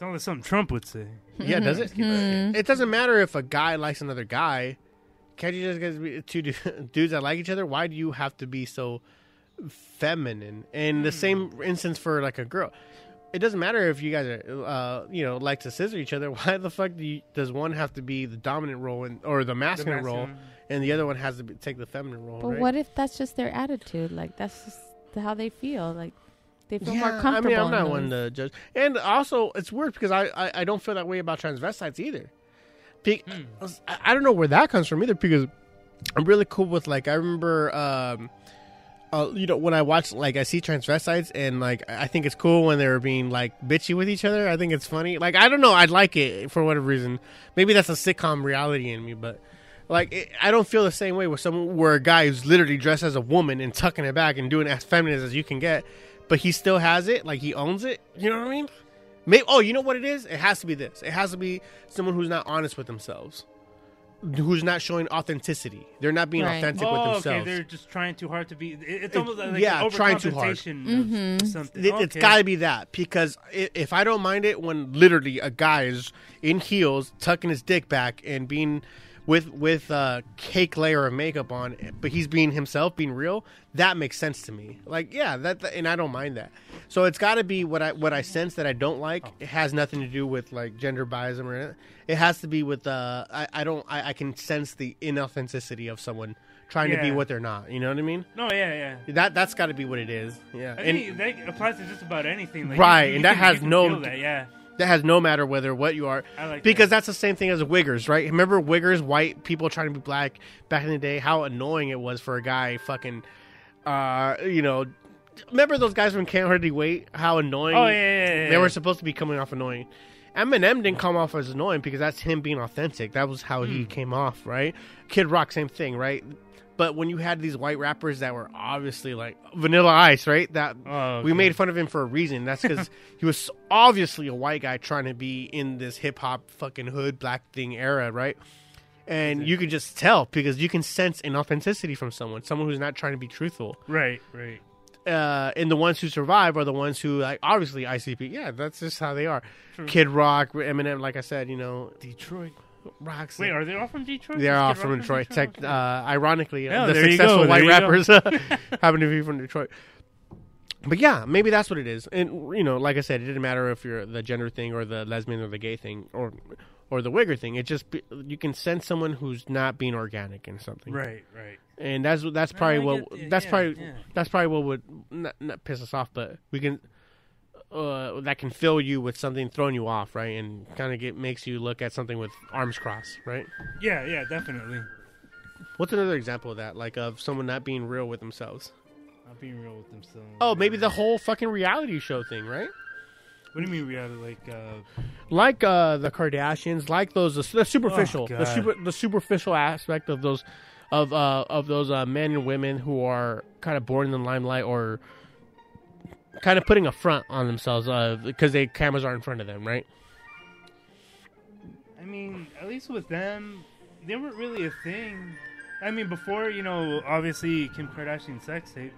Sounds like something Trump would say. yeah, does it? Mm-hmm. It doesn't matter if a guy likes another guy. Can't you just get two dudes that like each other? Why do you have to be so feminine? And the same instance for like a girl. It doesn't matter if you guys are, uh, you know, like to scissor each other. Why the fuck do you, does one have to be the dominant role and or the masculine, role, masculine. and the other one has to be, take the feminine role? But right? what if that's just their attitude? Like that's just how they feel. Like they feel more Yeah, I mean, I'm not one to judge. And also, it's weird because I, I, I don't feel that way about transvestites either. Be- I, I don't know where that comes from either because I'm really cool with, like, I remember, um, uh, you know, when I watch, like, I see transvestites and, like, I think it's cool when they're being, like, bitchy with each other. I think it's funny. Like, I don't know. I'd like it for whatever reason. Maybe that's a sitcom reality in me, but. Like it, I don't feel the same way with someone where a guy who's literally dressed as a woman and tucking it back and doing as feminine as you can get, but he still has it, like he owns it. You know what I mean? Maybe. Oh, you know what it is? It has to be this. It has to be someone who's not honest with themselves, who's not showing authenticity. They're not being Right. authentic oh, with okay. themselves. They're just trying too hard to be. It's almost like yeah, an trying too hard. overcompensation of mm-hmm. something. It, has Okay. got to be that because if I don't mind it when literally a guy is in heels, tucking his dick back, and being with with a cake layer of makeup on, but he's being himself, being real, that makes sense to me. Like, yeah, that, and I don't mind that. So it's got to be what I what I sense that I don't like. It has nothing to do with like gender bias or anything. It has to be with uh, I, I don't I, I can sense the inauthenticity of someone trying to be what they're not. You know what I mean? No, yeah, yeah. That that's got to be what it is. Yeah, I and that applies to just about anything. Like, Right, you- you and that can- has no- that, yeah. That has no matter whether what you are. Like because that's the same thing as wiggers, right? Remember wiggers, white people trying to be black back in the day? How annoying it was for a guy fucking, uh, you know. Remember those guys from Can't Hardly Wait? How annoying! Oh, yeah, yeah, yeah, They were supposed to be coming off annoying. Eminem didn't come off as annoying because that's him being authentic. That was how Hmm. he came off, right? Kid Rock, same thing, right? But when you had these white rappers that were obviously like Vanilla Ice, right? That Oh, we made fun of him for a reason. That's because he was obviously a white guy trying to be in this hip hop fucking hood black thing era, right? And you could just tell because you can sense an authenticity from someone, someone who's not trying to be truthful. Right, right. Uh, and the ones who survive are the ones who, like, obviously ICP. Yeah, that's just how they are. True. Kid Rock, Eminem, like I said, you know, Detroit. Rocks. Wait, are they all from Detroit? They're Is all Kid from Rock Detroit. Tech, uh, ironically, Yeah, the successful go, white there you go. rappers uh, happen to be from Detroit. But yeah, maybe that's what it is. And you know, like I said, it didn't matter if you're the gender thing or the lesbian or the gay thing or or the wigger thing. It just be, you can sense someone who's not being organic in something. Right, right. And that's that's probably what that's yeah, probably yeah. that's probably what would not, not piss us off, but we can uh, that can fill you with something throwing you off, right, and kind of get makes you look at something with arms crossed, right? Yeah, yeah, definitely. What's another example of that, like of someone not being real with themselves? Not being real with themselves. Oh, maybe the whole fucking reality show thing, right? What do you mean reality? Like, uh, Like uh, the Kardashians, like those the, the superficial, the super the superficial aspect of those of uh, of those uh, men and women who are kind of born in the limelight or kind of putting a front on themselves uh, because they cameras are in front of them, right? I mean, at least with them, they weren't really a thing. I mean, before you know, obviously Kim Kardashian's sex tape,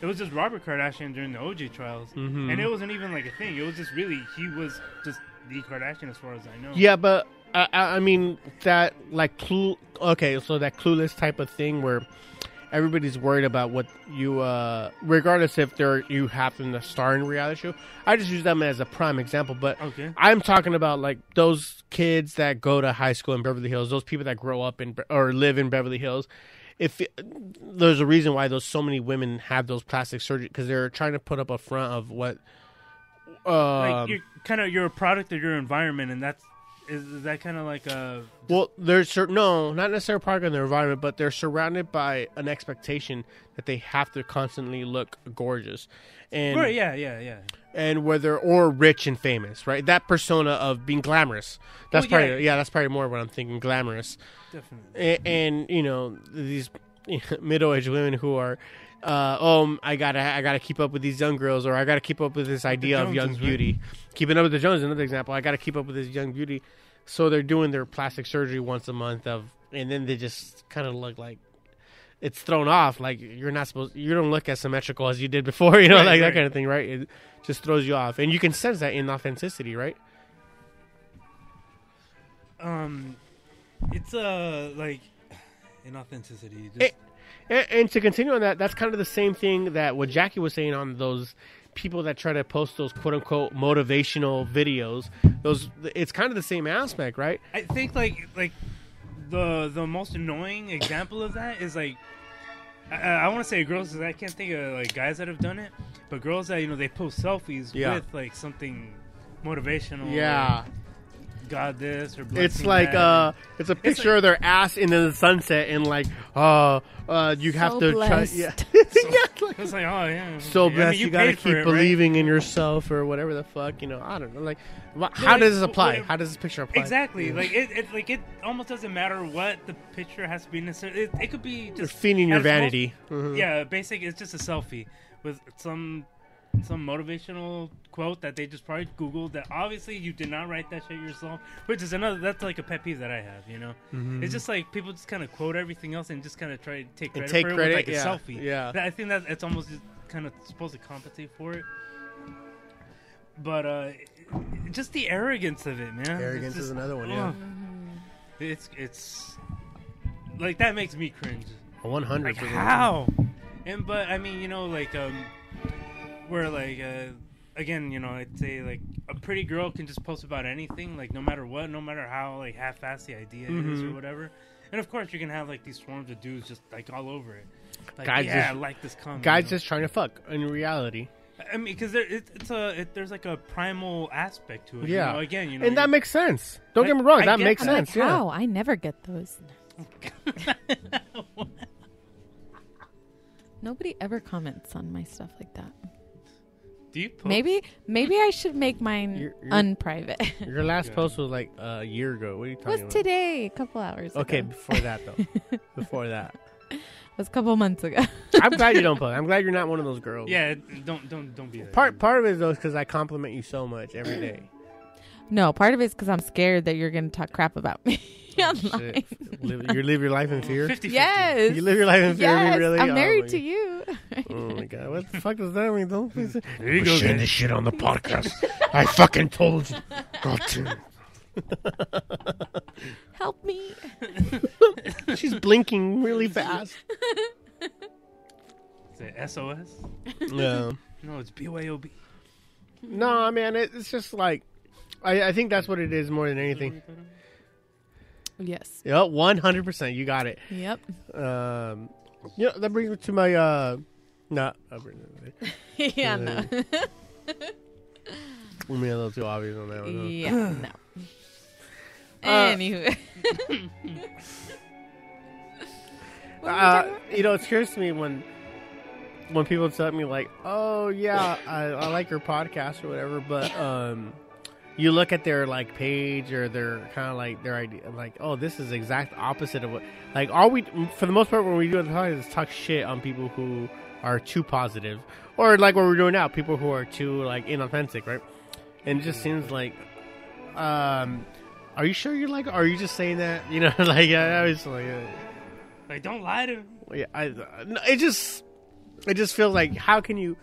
it was just Robert Kardashian during the OJ trials, Mhm. and it wasn't even like a thing. It was just really he was just the Kardashian as far as I know. Yeah, but I, I I mean that like clue. Okay, so that clueless type of thing where everybody's worried about what you, uh regardless if they're you happen to star in reality show. I just use them as a prime example, but Okay. I'm talking about like those kids that go to high school in Beverly Hills, those people that grow up in or live in Beverly Hills. If there's a reason why those so many women have those plastic surgery because they're trying to put up a front of what. Uh, like Um, you're kind of you're a product of your environment, and that's is, is that kind of like a Well, they're sur- no, not necessarily part of their environment, but they're surrounded by an expectation that they have to constantly look gorgeous, and Right, yeah, yeah, yeah. and whether or rich and famous, right? That persona of being glamorous. That's Well, yeah. probably yeah, that's probably more what I'm thinking. Glamorous, Definitely. and, and you know these middle-aged women who are. Uh, oh, I gotta, I gotta keep up with these young girls, or I gotta keep up with this idea of young Joneses, right? beauty. Keeping up with the Joneses, another example. I gotta keep up with this young beauty, so they're doing their plastic surgery once a month of, and then they just kind of look like it's thrown off. Like you're not supposed, you don't look as symmetrical as you did before. You know, Right, like that kind of thing, right? It just throws you off, and you can sense that in authenticity, right? um, it's uh like inauthenticity. Just, Eh, And, and to continue on that, that's kind of the same thing that what Jackie was saying on those people that try to post those quote unquote motivational videos. Those it's kind of the same aspect, right? I think like like the the most annoying example of that is like I, I want to say girls. 'cause I can't think of like guys that have done it, but girls that you know they post selfies Yeah. with like something motivational. Yeah. Like, God this or It's like that. uh, it's a It's picture of their ass in the sunset, and like, uh, uh, you have So to try, blessed. yeah. it's like oh yeah. so I mean, blessed. you, gotta keep it, right? believing in yourself, or whatever the fuck, you know. I don't know. Like, wha- how like, does this apply? what- how does this picture apply? Exactly. Yeah. Like it, it, like it almost doesn't matter what the picture has to be necessarily. It, it could be You're just feeding your at its most- vanity. Mhm. Yeah, basic. It's just a selfie with some some motivational quote that they just probably googled. That obviously you did not write that shit yourself. Which is another. That's like a pet peeve that I have. You know, Mhm. it's just like people just kind of quote everything else and just kind of try to take credit take for credit, it with like yeah, a selfie. yeah. I think that it's almost just kind of supposed to compensate for it. But uh, just the arrogance of it, man. Arrogance is another one, yeah. ugh. It's it's like that makes me cringe. One hundred. Like how? And but I mean, you know, like um, where like uh, again, you know, I'd say like a pretty girl can just post about anything, like no matter what, no matter how like half-assed the idea is or Mhm. whatever. And of course, you can have like these swarms of dudes just like all over it. Like, guys yeah, just I like this comment. Guys you know? just trying to fuck in reality. I mean, because there, it, it's a it, there's like a primal aspect to it. you Yeah. know? again, you know, and that makes sense. Don't I- get me wrong, I that makes that. sense. yeah. How? I never get those. Nobody ever comments on my stuff like that. Do you post? Maybe maybe I should make mine You're- you're- unprivate. Your last post was like a year ago. What are you talking about? was about? today, a couple hours Okay, ago. before that though. before that. It was a couple months ago. I'm glad you don't post. I'm glad you're not one of those girls. Yeah, don't don't don't be that. Part part of it though is because I compliment you so much every day. No, part of it's because I'm scared that you're going to talk crap about me online. Oh, live, you live your life in fear. 50-50. Yes. You live your life in fear. Yes, really? I'm Oh married my to you. Oh my god! What the fuck does that mean? Don't please. There you go, saying guys. this shit on the podcast. I fucking told you. God damn. Help me. She's blinking really fast. Is it SOS? Yeah. No, it's BYOB. No, man, it, it's just like I, I think that's what it is more than anything. Yes. Yep, one hundred percent. You got it. Yep. Um, you know, that brings me to my uh, no, I'll bring it later. yeah, no. I mean, a little too obvious on that one. huh? Yeah, no. Uh, Anywho. Uh, you know, it's curious to me when when people tell me like, "Oh yeah, I, I like your podcast or whatever," but um, you look at their like page or their kind of like their idea, like, "Oh, this is exact opposite of what." Like, all we for the most part when we do the podcast is talk shit on people who are too positive, or like what we're doing now, people who are too like inauthentic, right? And it just seems like, um, are you sure you're like? Are you just saying that? You know, like I, I was like. Uh, Like, don't lie to. yeah, I, it just it just feels like how can you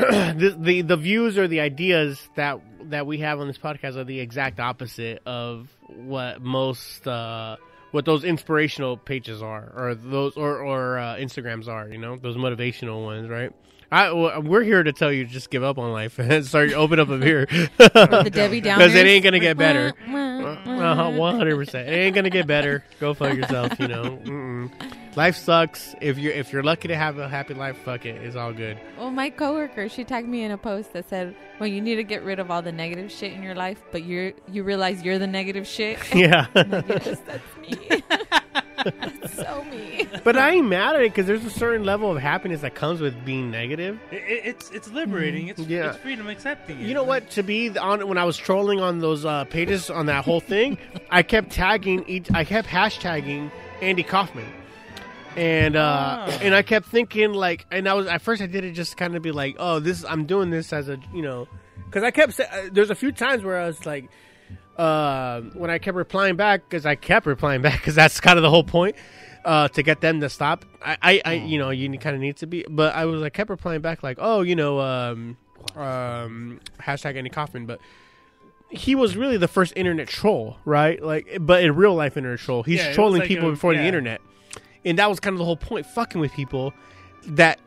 the, the the views or the ideas that that we have on this podcast are the exact opposite of what most uh what those inspirational pages are or those or or uh, Instagrams are, you know, those motivational ones, right? I, we're here to tell you just give up on life and start open up a beer. The Debbie because it ain't gonna get better. Wah, wah, Uh, One hundred percent. It ain't gonna get better. Go fuck yourself. You know, Mm-mm. Life sucks. If you're if you're lucky to have a happy life, fuck it. It's all good. Well, my coworker, she tagged me in a post that said, "Well, you need to get rid of all the negative shit in your life, but you're you realize you're the negative shit." Yeah. Like, yes, that's me. that's so me. But I ain't mad at it because there's a certain level of happiness that comes with being negative. It, it, it's it's liberating. It's Yeah. it's freedom accepting. it. You know what? To be on when I was trolling on those uh, pages on that whole thing, I kept tagging each. I kept hashtagging Andy Kaufman, and uh, Ah. and I kept thinking like, and I was at first I did it just kind of be like, oh, this I'm doing this as a you know, because I kept uh, there's a few times where I was like, uh, when I kept replying back because I kept replying back because that's kind of the whole point. Uh, to get them to stop, I, I, I you know, you kind of need to be. But I was, I kept replying back like, oh, you know, um, um, hashtag Andy Kaufman, but he was really the first internet troll, right? Like, but in real life internet troll, he's Yeah, trolling like people a- before the internet, and that was kind of the whole point, fucking with people that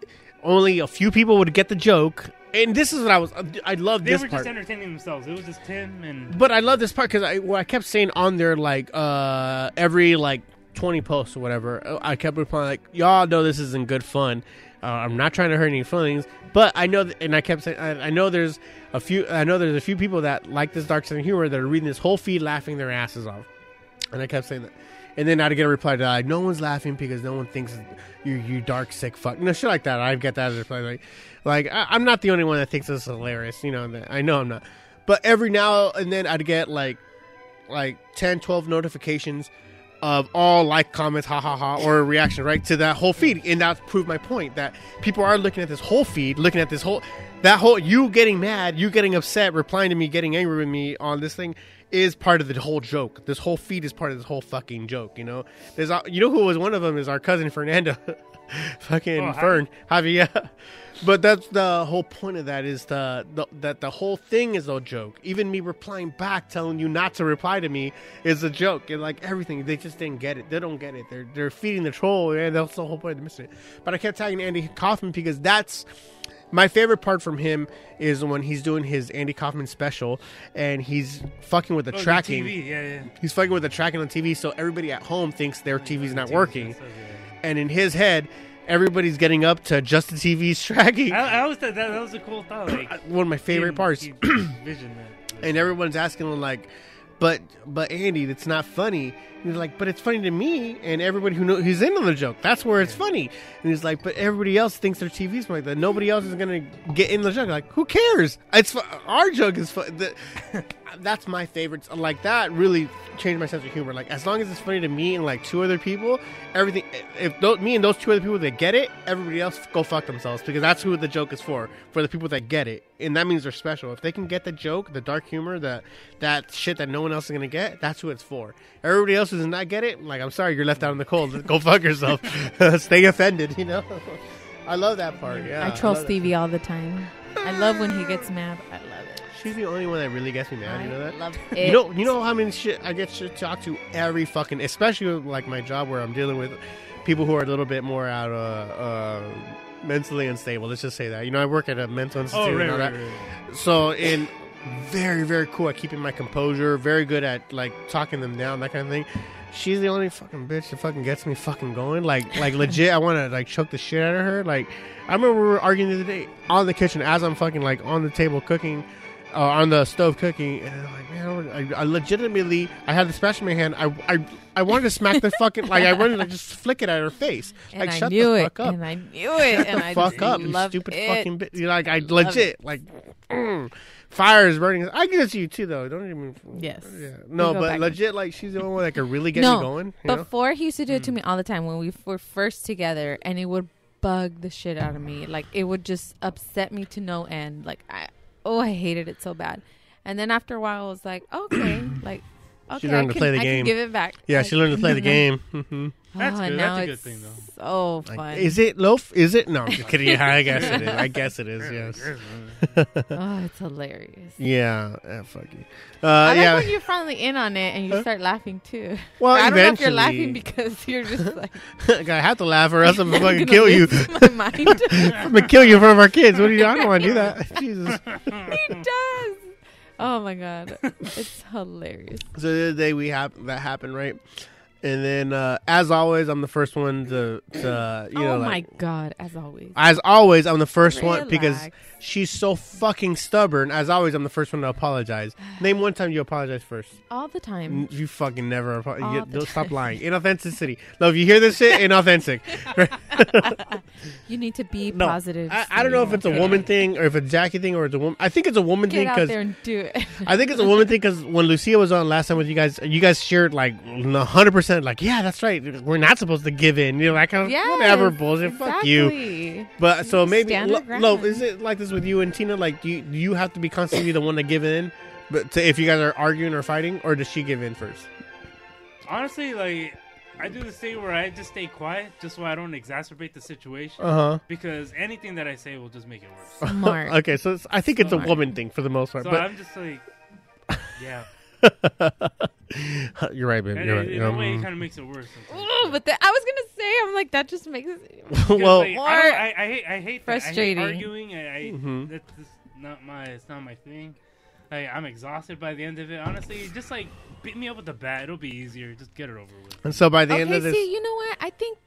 only a few people would get the joke. And this is what I was. I love this. They were part. just entertaining themselves. It was just Tim and But I love this part because I, well, I kept saying on there like uh, every like twenty posts or whatever, uh, I kept replying like, "Y'all know this isn't good fun. Uh, I'm not trying to hurt any feelings, but I know." Th- and I kept saying, I, I know there's a few. I know there's a few people that like this dark side of humor that are reading this whole feed laughing their asses off, and I kept saying that. And then I'd get a reply to like, no one's laughing because no one thinks you you dark sick fuck. No shit like that. I'd get that as a reply like, like I, I'm not the only one that thinks this is hilarious. You know, I know I'm not. But every now and then I'd get like like 10, 12 notifications of all like comments, ha ha ha, or a reaction right to that whole feed, and that proved my point that people are looking at this whole feed, looking at this whole that whole you getting mad, you getting upset, replying to me, getting angry with me on this thing is part of the whole joke. This whole feed is part of this whole fucking joke. You know, there's you know who was one of them is our cousin Fernando, fucking Oh, Fern, Javier. But that's the whole point of that is the, the that the whole thing is a joke. Even me replying back, telling you not to reply to me, is a joke. And like everything, they just didn't get it. They don't get it. They're they're feeding the troll, and that's the whole point of missing it. But I kept tagging Andy Kaufman because that's my favorite part from him is when he's doing his Andy Kaufman special, and he's fucking with the Oh, the tracking. TV, yeah, yeah. He's fucking with the tracking on TV, so everybody at home thinks their oh, TV's not TV, working. And in his head, everybody's getting up to just the TV's tracking. I, I always thought that, that was a cool thought. Like One of my favorite parts. vision that. and everyone's asking him like, "But, but Andy, it's not funny." And he's like, "But it's funny to me and everybody who knows who's in on the joke. That's where it's funny." And he's like, "But everybody else thinks their TV's like that. Nobody else is gonna get in the joke. Like, who cares? It's fu- our joke is fun." The, that's my favorite. Like that really changed my sense of humor. Like as long as it's funny to me and like two other people, everything. If those, me and those two other people that get it, everybody else go fuck themselves because that's who the joke is for. For the people that get it, and that means they're special. If they can get the joke, the dark humor, that that shit that no one else is gonna get, that's who it's for. Everybody else who does not get it, like I'm sorry, you're left out in the cold. go fuck yourself. Stay offended. You know. I love that part. Yeah, I troll that. Stevie all the time. I love when he gets mad. I. She's the only one that really gets me mad. I you know that? love it. You know, you know how many shit I get shit talked to every fucking, especially with, like my job where I'm dealing with people who are a little bit more out of. uh, mentally unstable. Let's just say that. You know, I work at a mental institute. Oh, right, and all right, that. right. So in very very cool at keeping my composure. Very good at like talking them down, that kind of thing. She's the only fucking bitch that fucking gets me fucking going. Like like legit, I want to like choke the shit out of her. Like I remember we were arguing the other day on the kitchen as I'm fucking like on the table cooking. Uh, on the stove cooking, and I'm like, man, I, I legitimately, I had the spatula in my hand. I, I, I wanted to smack the fucking like I wanted to just flick it at her face. And like I shut knew the it. fuck up. And I knew it. Shut and the I fuck up, you stupid it. fucking bitch. You're like I legit like mm, fire is burning. I give it to you too, though. Don't even. Yes. Yeah. No, but legit, like she's the only one that could really get no, me going. You know? before he used to do it to me all the time when we were first together, and it would bug the shit out of me. Like it would just upset me to no end. Like I, oh, I hated it so bad. And then after a while, I was like, okay, like okay, She learned I to can, play the I game. give it back. Yeah, Like, she learned to play the game. Mm-hmm. That's oh, good. That's a good it's thing, So fun. Like, is it loaf? Is it? No, I'm just kidding. Yeah, I guess it is. I guess it is. Yes. oh, it's hilarious. yeah. eh, fuck you. Uh, I like yeah. when you're finally in on it and you Huh? start laughing too. Well, I don't know if you're laughing because you're just like I have to laugh or else I'm gonna I'm fucking gonna kill you. my mind. I'm gonna kill you in front of our kids. What do you? I don't want to do that. Jesus. he does. Oh my god, it's hilarious. So the other day we have that happened, right? And then, uh, as always, I'm the first one to, to you know, oh like, my god, as always. As always, I'm the first one because she's so fucking stubborn. As always, I'm the first one to apologize. Name one time you apologize first. All the time. N- You fucking never. Apo- you, don't stop lying. Inauthenticity. No, if you hear this shit, inauthentic. You need to be No, positive. I, I don't know if it's a woman thing or if it's a Jackie thing or it's a woman. I think it's a woman Get thing because there and do it. I think it's a woman thing because when Lucia was on last time with you guys, you guys shared like hundred percent, like yeah, that's right. We're not supposed to give in. You know, that kind of Yes, whatever bullshit. Fuck you. But so maybe Stand Lo, Lo, is it like this with you and Tina? Like, do you, do you have to be constantly the one to give in? But to, if you guys are arguing or fighting, or does she give in first? Honestly, like I do this thing where I just stay quiet, just so I don't exacerbate the situation. Uh-huh. Because anything that I say will just make it worse. Smart. okay, so it's, I think it's a woman thing for the most part. So but I'm just like, yeah. you're right, babe. You're in- right. in a way, it Um, kind of makes it worse. Ooh, but the, I was gonna say, I'm like that just makes it well, like, I, I, I hate, I hate that. I hate Frustrating. arguing. I, I Mhm. that's just not my, it's not my thing. Like, I'm exhausted by the end of it. Honestly, just like beat me up with the bat. It'll be easier. Just get it over with. and so by the end okay, of this, see, you know what? I think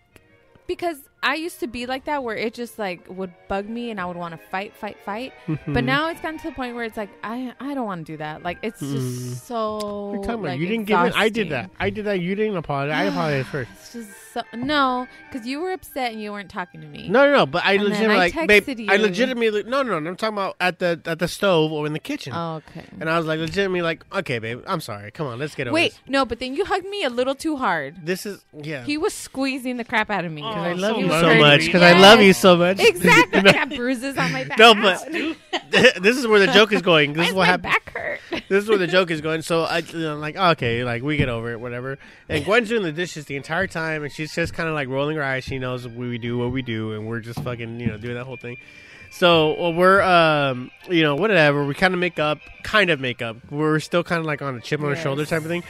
because I used to be like that, where it just like would bug me, and I would want to fight, fight, fight. But Mhm. now it's gotten to the point where it's like I, I don't want to do that. Like it's Mm. just so. are you you didn't give in. I did that. I did that. You didn't apologize. I apologized first. It's just so no, because you were upset and you weren't talking to me. No, no, no. But I And legitimately, I like, babe, texted I legitimately, no, no, no. I'm talking about at the at the stove or in the kitchen. Oh, okay. And I was like, legitimately, like, okay, babe, I'm sorry. Come on, let's get over Wait, this. no, but then you hugged me a little too hard. This is yeah. He was squeezing the crap out of me. Oh, I love so you. So much because I love you so much. Exactly. No. I got bruises on my back. No, but this is where the joke is going. This Why is does what my happened. back hurt? This is where the joke is going. So I, you know, I'm like, okay, like we get over it, whatever. And Gwen's doing the dishes the entire time, and she's just kind of like rolling her eyes. She knows we we do what we do, and we're just fucking, you know, doing that whole thing. So well, we're, um, you know, whatever. We kind of make up, kind of make up. We're still kind of like on a chip on our shoulder type of thing.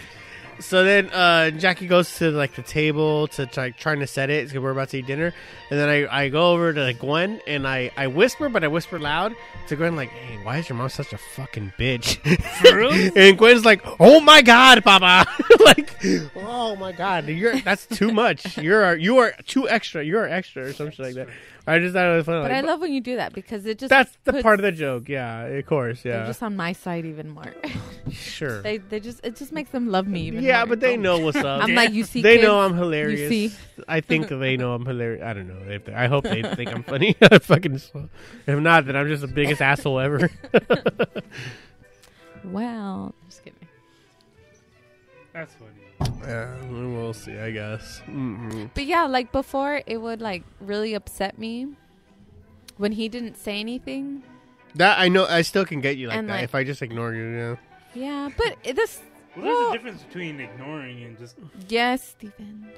So then uh, Jackie goes to like the table to try trying to set it because we're about to eat dinner, and then I, I go over to like, Gwen and I, I whisper, but I whisper loud to Gwen like, "Hey, why is your mom such a fucking bitch?" And Gwen's like, "Oh my god, Papa!" like, "Oh my god, you're that's too much. You're you are too extra. You're extra or some shit like that." I just thought it was funny. But like, I love when you do that because it just that's the puts- part of the joke. Yeah, of course. They're Yeah, just on my side even more. sure. they they just it just makes them love me even yeah, more. but they know what's up. I'm like you see. they kids? know I'm hilarious. You see. I think they know I'm hilarious. I don't know. If they, I hope they think I'm funny. I fucking. If not, then I'm just the biggest asshole ever. Well, just kidding. That's funny. Yeah, we'll see. I guess. hmm But yeah, like before, it would like really upset me when he didn't say anything. That I know. I still can get you like And, that like- if I just ignore you. Yeah. Yeah, but it- this. Well, there's well, a difference between ignoring and just. yes, Stephen.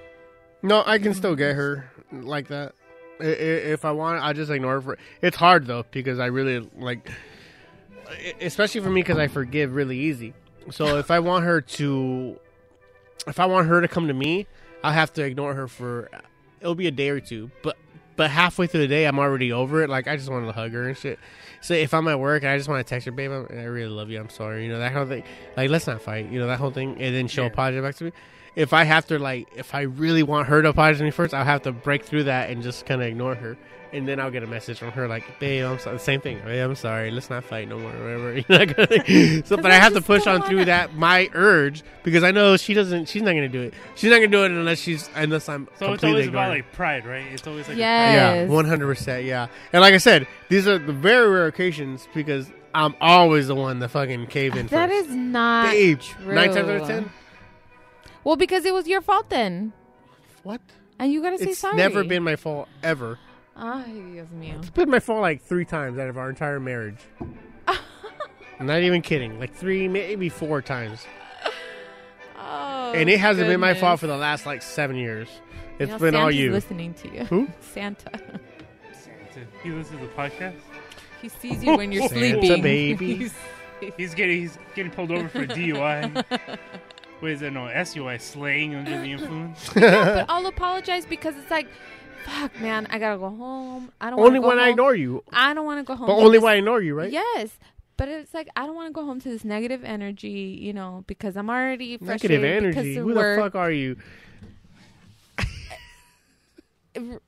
No, I can still get her like that. I- i- If I want, I just ignore her. For, it's hard though because I really like, especially for me because I forgive really easy. So if I want her to, if I want her to come to me, I'll have to ignore her for. It'll be a day or two, but but halfway through the day, I'm already over it. Like I just want to hug her and shit. So if I'm at work and I just want to text her, babe, I'm, I really love you. I'm sorry. You know that whole thing. Like let's not fight. You know that whole thing, and then she'll Yeah. apologize back to me. if I have to like, if I really want her to apologize to me first, I'll have to break through that and just kind of ignore her, and then I'll get a message from her like, "Babe, I'm sorry." Same thing. Hey, I'm sorry. Let's not fight no more. Whatever. You know, that kind of thing. so, but I I have to push on through that my urge because I know she doesn't. She's not gonna do it. She's not gonna do it unless she's unless I'm. So it's completely always about like pride, right? It's always like Yeah. Yeah, one hundred percent. Yeah, and like I said, these are the very rare occasions because I'm always the one that fucking cave in. That first. is not Babe, true. nine times out of ten. Well, because it was your fault then, What? and you gotta say sorry? It's sorry. never been my fault ever. Ay, Dios mío. It's been my fault like three times out of our entire marriage. I'm not even kidding. Like three, maybe four times, Oh, and it hasn't been my fault for the last like seven years. It's You know, been all you. listening to you. Who? Santa. Santa. he listens to the podcast. He sees you when you're Santa sleeping. baby. He's- He's getting he's getting pulled over for a DUI. What is that? No, SUI, sleighing under the influence. but I'll apologize because it's like, fuck, man, I gotta go home. I don't Only when I ignore you, I don't want to go home. but only this- when I ignore you, right? Yes, but it's like I don't want to go home to this negative energy, you know, because I'm already Negative frustrated because energy. Who work. the fuck are you?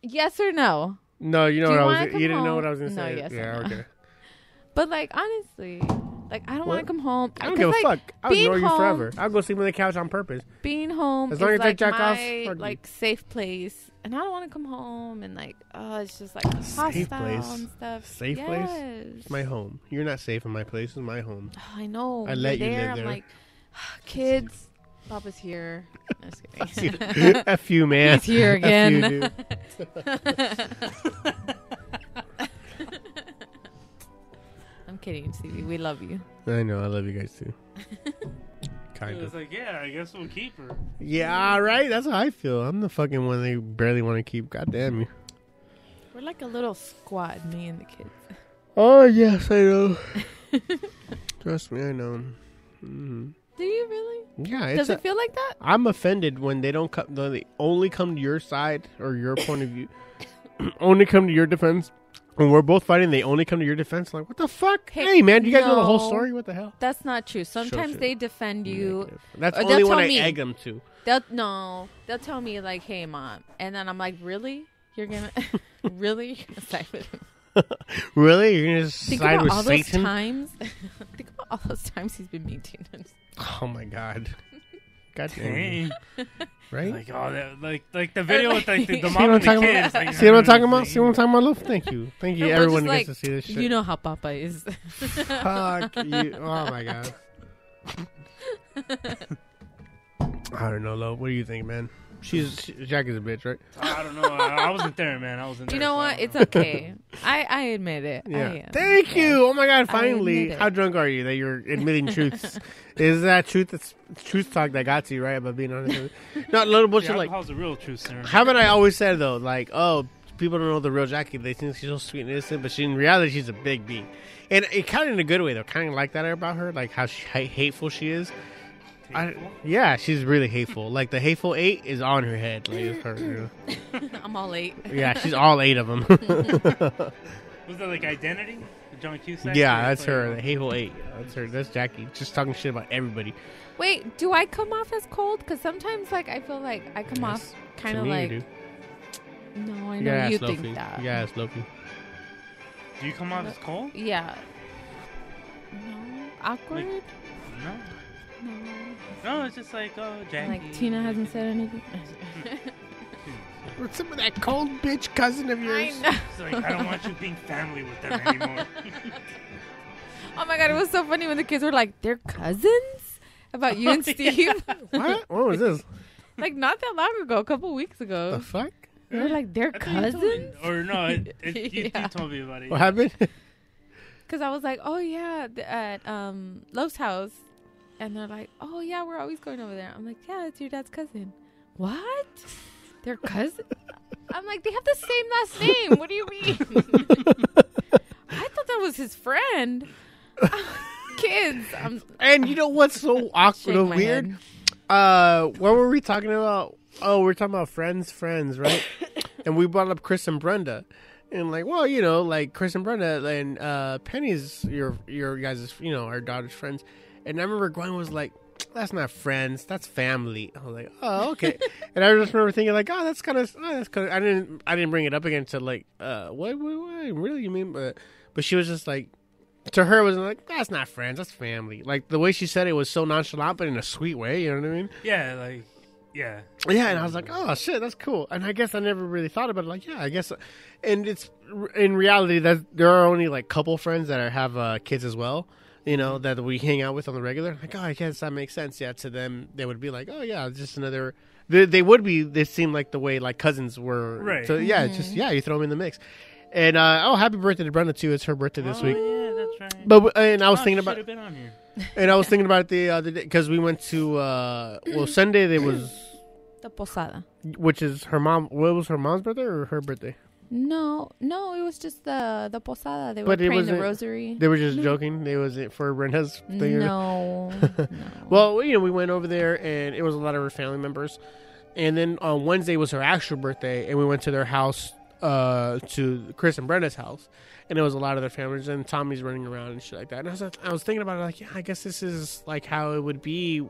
Yes or no? No, you know Do what you I was. You didn't know what I was gonna say. No, yes or yeah, no? okay. But like honestly, like I don't want to come home. I don't give a fuck. I'll ignore you home- forever. I'll go sleep on the couch on purpose. Being home As is long as I like jack off, my you. like safe place, and I don't want to come home and like oh, it's just like hostile place? and stuff. Safe yes. place? It's my home. You're not safe in my place. It's my home. Oh, I know. I You're let you there. live I'm there. like, kids, Papa's here. I'm. F you, man. He's here again. I'm kidding, Stevie. We love you. I know. I love you guys too. kind It's of. like, yeah, I guess we'll keep her. Yeah, right. That's how I feel. I'm the fucking one they barely want to keep. God damn you. We're like a little squad, me and the kids. Oh yes, I know. Trust me, I know. hmm Do you really? Yeah, it's Does a- it feel like that? I'm offended when they don't come. They only come to your side or your point of view. only come to your defense. When we're both fighting, they only come to your defense. Like, what the fuck? Hey, man, you guys know the whole story? What the hell? That's not true. Sometimes shit. they defend you. That's or only when I me. egg them to. They'll no. They'll tell me like, "Hey, mom," and then I'm like, "Really? You're gonna really You're gonna side with him?" Really? You're gonna Think side about with all Satan? those times. Think about all those times he's been mean to us. Oh my god. God damn. Dang. Right? Like, oh, that, like, like the video with like the, the See mom what I'm and the talking kids. about? Like, See what I'm talking about? See what I'm talking about? Love? Thank you. Thank you, We're everyone just who gets like, to see this shit. You know how Papa is. Fuck you. Oh my god. I don't know, Lo. What do you think, man? She's she, Jack is a bitch, right? I don't know. I, I wasn't there, man. I wasn't there. you know so I what? don't It's know. okay. I I admit it. I Yeah. am. Thank you. Oh my god, finally. admit it. How drunk are you that you're admitting truths? is that truth that's truth talk that got to you, right? About being honest with you? Not little bullshit Yeah, like alcohol's the real truth, sir. haven't I always said though, like, oh, people don't know the real Jackie. They think she's so sweet and innocent, but she in reality she's a big B. And it kind of in a good way though. Kind of like that about her, like how she, ha- hateful she is. I, yeah, she's really hateful. Like the hateful eight is on her head. Like it's her. you know. I'm all eight. Yeah, she's all eight of them. Was that like identity? The John Cusack? yeah, that's her. The hateful eight. That's her. That's Jackie. Just talking shit about everybody. Wait, do I come off as cold? Because sometimes, like, I feel like I come off kind of like. you do. No, I know gotta you think Loki. that. You gotta ask Loki. Do you come off as cold? Yeah. No. Awkward? No. No. No, it's just like, oh, Jackie. Like, Tina hasn't said anything. What's some of that cold bitch cousin of yours? I know. It's like, I don't want you being family with them anymore. Oh my god, it was so funny when the kids were like, they're cousins? About you and Steve? What? What was this? like, not that long ago, a couple weeks ago. The fuck? They were like, they're I thought you told me- cousins? Or no, it, it, you, Yeah. you told me about it. What happened? Because I was like, oh yeah, at um, Love's house. And they're like, oh yeah, we're always going over there. I'm like, yeah, it's your dad's cousin. What? They're cousin? I'm like, they have the same last name. What do you mean? I thought that was his friend. Kids. I'm, and you know what's so awkward and weird? head. Uh, what were we talking about? Oh, we're talking about friends, friends, right? and we brought up Chris and Brenda, and like, well, you know, like Chris and Brenda and uh, Penny's your your guys' you know our daughter's friends, and I remember Gwen was like, that's not friends, that's family. I was like, oh, okay. and I just remember thinking like, oh, that's kind of, oh, that's kind of. I didn't, I didn't bring it up again to like, uh, what, what, what, really? You mean? But, but she was just like, to her it was like, that's not friends, that's family. Like the way she said it was so nonchalant, but in a sweet way. You know what I mean? Yeah, like yeah. Yeah, and I was like, oh shit, that's cool. And I guess I never really thought about it. Like, yeah, I guess. And it's in reality that there are only like couple friends that are, have uh, kids as well. You know that we hang out with on the regular. Like, oh, I guess that makes sense. Yeah, to them, they would be like, oh yeah, just another. They, they would be. They seem like the way like cousins were. Right. So yeah, it's just yeah, you throw them in the mix. And uh, oh, happy birthday to Brenda too. It's her birthday this oh, week. yeah, that's right. But and I was Oh, thinking about should've been on here. and I was thinking about it the other day because we went to uh well Sunday there was The posada. which is her mom. What was her mom's birthday or her birthday? No, no, it was just the the posada. They were But it praying the rosary. They were just No. joking. They was it for Brenda's thing. No, well, you know, we went over there and it was a lot of her family members. And then on Wednesday was her actual birthday, and we went to their house, uh, to Chris and Brenda's house, and it was a lot of their families and Tommy's running around and shit like that. And I was, I was thinking about it, like, yeah, I guess this is like how it would be.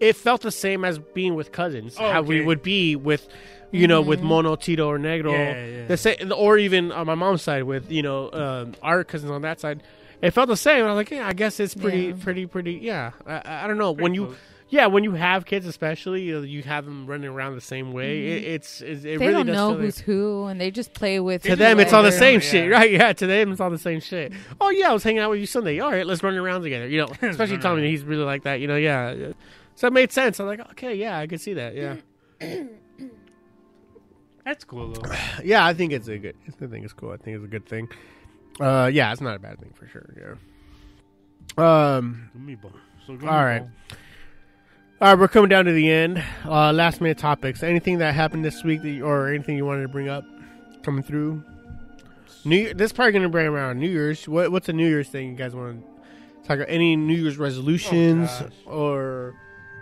It felt the same as being with cousins, Oh, how we would be with, you know, with Mm-hmm. Mono, Tito, or Negro. Yeah, yeah. The same, or even on my mom's side with you know um, our cousins on that side. It felt the same. I was like, yeah, I guess it's pretty, Yeah. pretty, pretty. Yeah, I- I, don't know when Pretty you. Yeah, when you have kids, especially you, know, you have them running around the same way. It, it's, it's it they really don't know feel like- who's who, and they just play with. to them, it's all the same Yeah. shit, right? Yeah, to them, it's all the same shit. Oh yeah, I was hanging out with you Sunday. All right, let's run around together. You know, especially Tommy, he's really like that. You know, yeah. yeah. So it made sense. I'm like, okay, yeah, I could see that. Yeah, That's cool though. yeah, I think it's a good. I think it's cool. I think it's a good thing. Uh, yeah, it's not a bad thing for sure. Yeah. Um. So All right. All right, we're coming down to the end. Uh, last minute topics. Anything that happened this week, that you, or anything you wanted to bring up, coming through. New. Year, this is probably going to bring around New Year's. What, what's a New Year's thing you guys want to talk about? Any New Year's resolutions gosh. or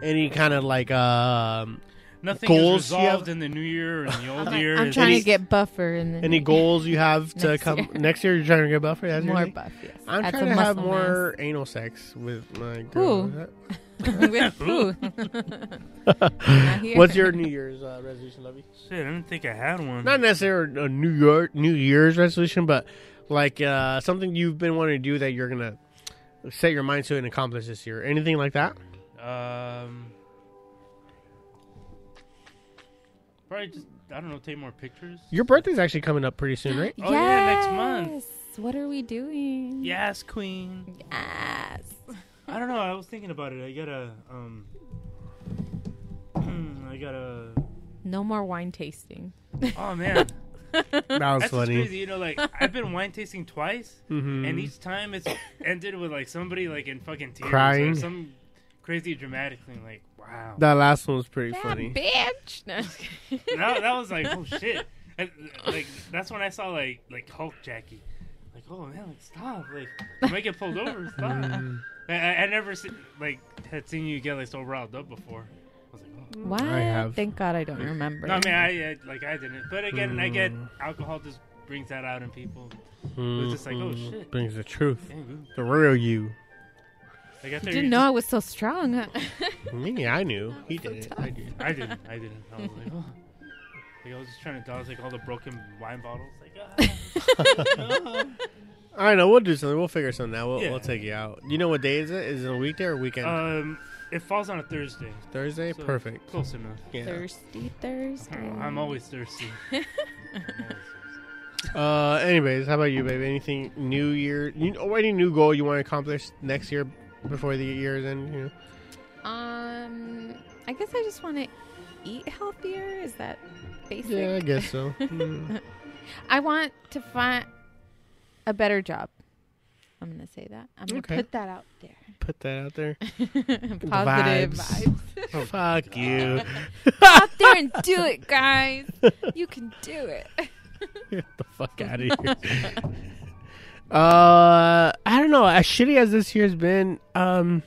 any kind of like um, Nothing Goals is you resolved have? in the new year or in the old I'm, year. I'm trying Any- to get buffer and any goals you have to Next come year. next year? You're trying to get buffer. That's your more thing? buff. Yes. I'm Add trying some to have muscle more anal sex with my girl. Who? Is that- mass. with who? Not here. What's your New Year's uh, resolution, Lovey? Shit, I didn't think I had one. not necessarily a New York New Year's resolution, but like uh, something you've been wanting to do that you're gonna set your mind to and accomplish this year. Anything like that? Um, probably just I don't know, take more pictures. Your birthday's actually coming up pretty soon, right? Oh, yeah, next month. Yes. What are we doing? Yes, queen. Yes. I don't know. I was thinking about it. I gotta um, I gotta. No more wine tasting. Oh man, That was that's what's funny. crazy. You know, like I've been wine tasting twice, Mhm. and each time it's ended with like somebody like in fucking tears Crying. or some crazy dramatic thing. Like wow, That last one was pretty That funny. bitch. No. that, that was like oh shit. And, like that's when I saw like like Hulk Jackie. Like oh man, like stop. Like I might get pulled over. Stop. Mm. I, I, I never se- like had seen you get like so riled up before. I was like, oh. What? I have. Thank God I don't remember. No, I mean I, I like I didn't. But again, I get Mm. alcohol just brings that out in people. It was just like oh Mhm. shit. Brings the truth, Dang, the real you. Like I thought You you didn't know I was so strong. Me, I knew. He did. I did. I didn't. I didn't. I was like, oh. Like I was just trying to dodge like all the broken wine bottles. Like, ah. I know. We'll do something. We'll figure something out. We'll, Yeah. we'll take you out. You know what day is it? Is it a weekday or a weekend? um, it falls on a Thursday. Thursday. so Perfect. Close enough. Yeah. Thirsty Thursday. I'm always thirsty. I'm always thirsty. Uh, anyways, how about you, baby? Anything New Year? You, or any new goal you want to accomplish next year before the year's end? You know? Um, I guess I just want to eat healthier. Is that basic? Yeah, I guess so. Mm. I want to find a better job. I'm gonna say that. I'm gonna Okay. put that out there. Put that out there. Positive vibes. vibes. Fuck you. out there and do it, guys. You can do it. Get the fuck out of here. Uh, I don't know. As shitty as this year's been, um,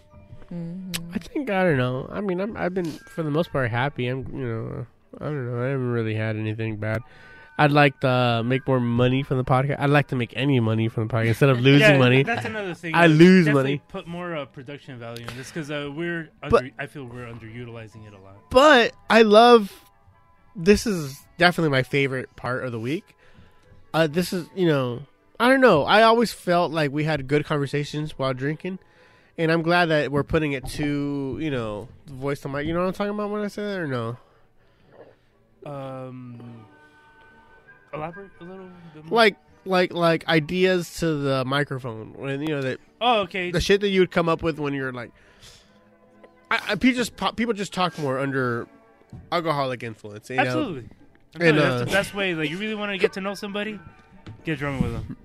Mm-hmm. I think I don't know. I mean, I'm, I've been for the most part happy. I'm, you know, I don't know. I haven't really had anything bad. I'd like to make more money from the podcast. I'd like to make any money from the podcast instead of losing Yeah, money. That's another thing. I lose money. Put more uh, production value in this because uh, we're. Under, But- I feel we're underutilizing it a lot. but I love. This is definitely my favorite part of the week. Uh, this is you know I don't know. I always felt like we had good conversations while drinking, and I'm glad that we're putting it to you know the voice to mic. You know what I'm talking about when I say that or no? Um, elaborate a little bit more. Like like like ideas to the microphone when you know that oh, okay. the shit that you would come up with when you're like, I, I people just people just talk more under alcoholic influence. You know? Absolutely. And, uh, that's the best way. Like, you really want to get to know somebody, get drunk with them.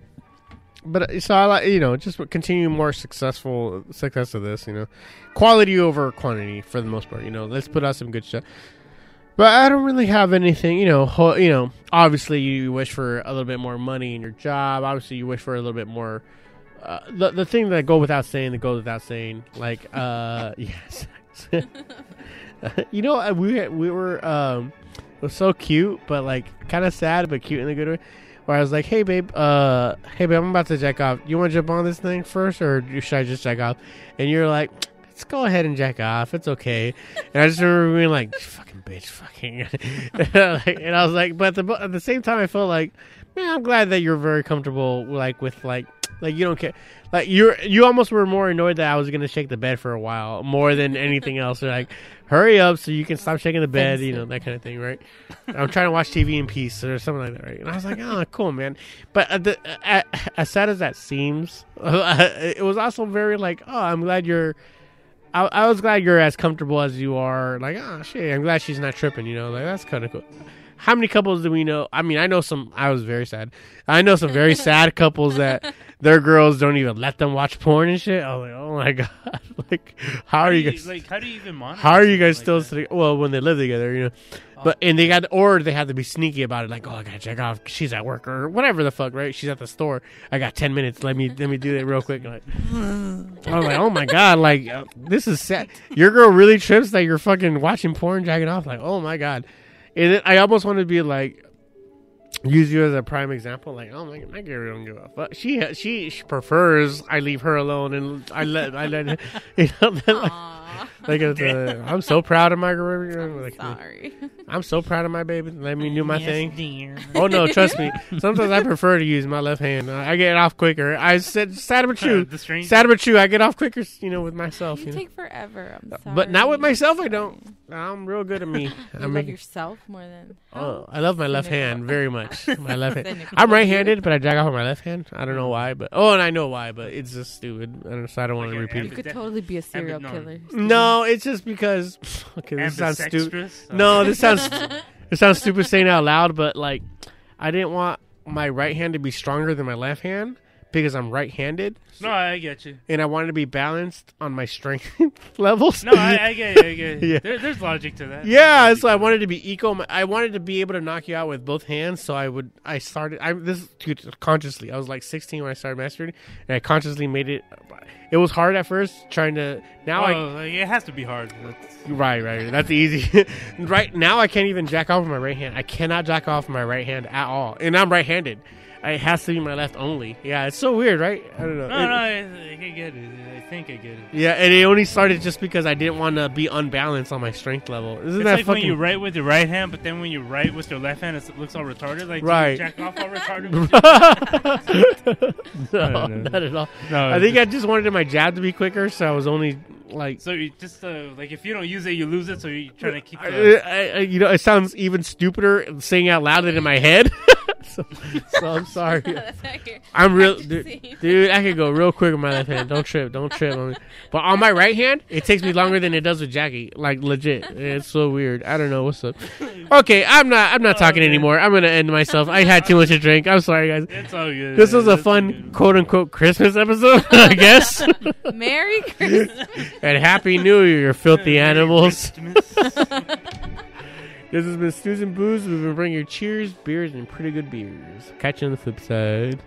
But uh, so I like you know just continue more successful success of this. You know, quality over quantity for the most part. You know, let's put out some good stuff. But I don't really have anything. You know, ho- you know. Obviously, you wish for a little bit more money in your job. Obviously, you wish for a little bit more. Uh, the the thing that go without saying that goes without saying. Like, uh, yes. you know, uh, we we were um, it was so cute, but like kind of sad, but cute in a good way. Where I was like, "Hey babe, uh, hey babe, I'm about to jack off. You want to jump on this thing first, or should I just jack off?" And you're like, "Let's go ahead and jack off. It's okay." And I just remember being like, "Fucking bitch, fucking," and I was like, but at the, at the same time, I felt like, man, I'm glad that you're very comfortable, like with like, like you don't care, like you're you almost were more annoyed that I was gonna shake the bed for a while more than anything else. You're like, hurry up so you can stop shaking the bed, you know that kind of thing, right? I'm trying to watch TV in peace or something like that, right? And I was like, oh, cool, man. But uh, the, uh, as sad as that seems, it was also very like, oh, I'm glad you're. I, I was glad you're as comfortable as you are. Like, oh shit, I'm glad she's not tripping. You know, like that's kind of cool. How many couples do we know? I mean, I know some. I was very sad. I know some very sad couples that their girls don't even let them watch porn and shit. I was like, oh my god, like how are you guys? like? How do you even monitor? How are you guys something still sitting? Well, when they live together, you know. But and they got or they have to be sneaky about it, like, oh, I gotta check off. She's at work or whatever the fuck, right? She's at the store. I got ten minutes. Let me let me do that real quick. Like, I was like, oh my god, like uh, this is sad. Your girl really trips that you're fucking watching porn, jacking off. Like, oh my god. And it, I almost want to be like, use you as a prime example. Like, oh my, my girl don't give a fuck. She she, she prefers I leave her alone and I let I let you know. like, like uh, I'm so proud of my girl. Like, Sorry. I'm so proud of my baby. Let me do my Yes, thing. dear. Oh no, trust me. Sometimes I prefer to use my left hand. I get off quicker. I said sad but true. The Sad but true. I get off quicker, you know, with myself. You You know? take forever. I'm sorry. But not with myself. I don't. I'm real good at me. You I love yourself more than. Oh, I love my left hand very much. My left hand. I'm right-handed, but I jack off with my left hand. I don't know why, but oh, and I know why, but it's just stupid. I don't, so I don't want to repeat You could totally be a serial killer. No, it's just because. Okay, this sounds stupid. No, this sounds it sounds stupid saying out loud, but like I didn't want my right hand to be stronger than my left hand because I'm right-handed, No, I get you. and I wanted to be balanced on my strength levels. No, I, I get it. I get it. Yeah. There, there's logic to that. Yeah, so I wanted to be equal. I wanted to be able to knock you out with both hands. So I would. I started. I this dude, consciously. I was like 16 when I started masturbating, and I consciously made it. It was hard at first trying to. Now I Oh, like, it has to be hard. That's, Right, right. That's easy. right now, I can't even jack off with my right hand. I cannot jack off with my right hand at all, and I'm right-handed. It has to be my left only. Yeah, it's so weird, right? I don't know. no, It- no, I, I get it. I think I get it. Yeah, and it only started just because I didn't want to be unbalanced on my strength level. Isn't It's that like fucking? when you write with your right hand, but then when you write with your left hand, it looks all retarded. Like, Right. jack off all retarded. no, No, no. not at all. No, I think just- I just wanted my jab to be quicker, so I was only like. so you just uh, like if you don't use it, you lose it. So you're trying to keep. The, I, I- you know, it sounds even stupider saying out loud than in my head. so, so I'm sorry. That's I'm real, dude, dude. I can go real quick with my left hand. Don't trip, don't trip on me. But on my right hand, it takes me longer than it does with Jackie. Like legit, it's so weird. I don't know what's up. Okay, I'm not. I'm not oh, talking Okay. anymore. I'm gonna end myself. I had too much to drink. I'm sorry, guys. it's all good. This was a It's fun quote unquote Christmas episode, I guess. Merry Christmas. and Happy New Year, you filthy Merry animals. This has been Stews and Booze. We've been bringing you cheers, beers, and pretty good beers. Catch you on the flip side.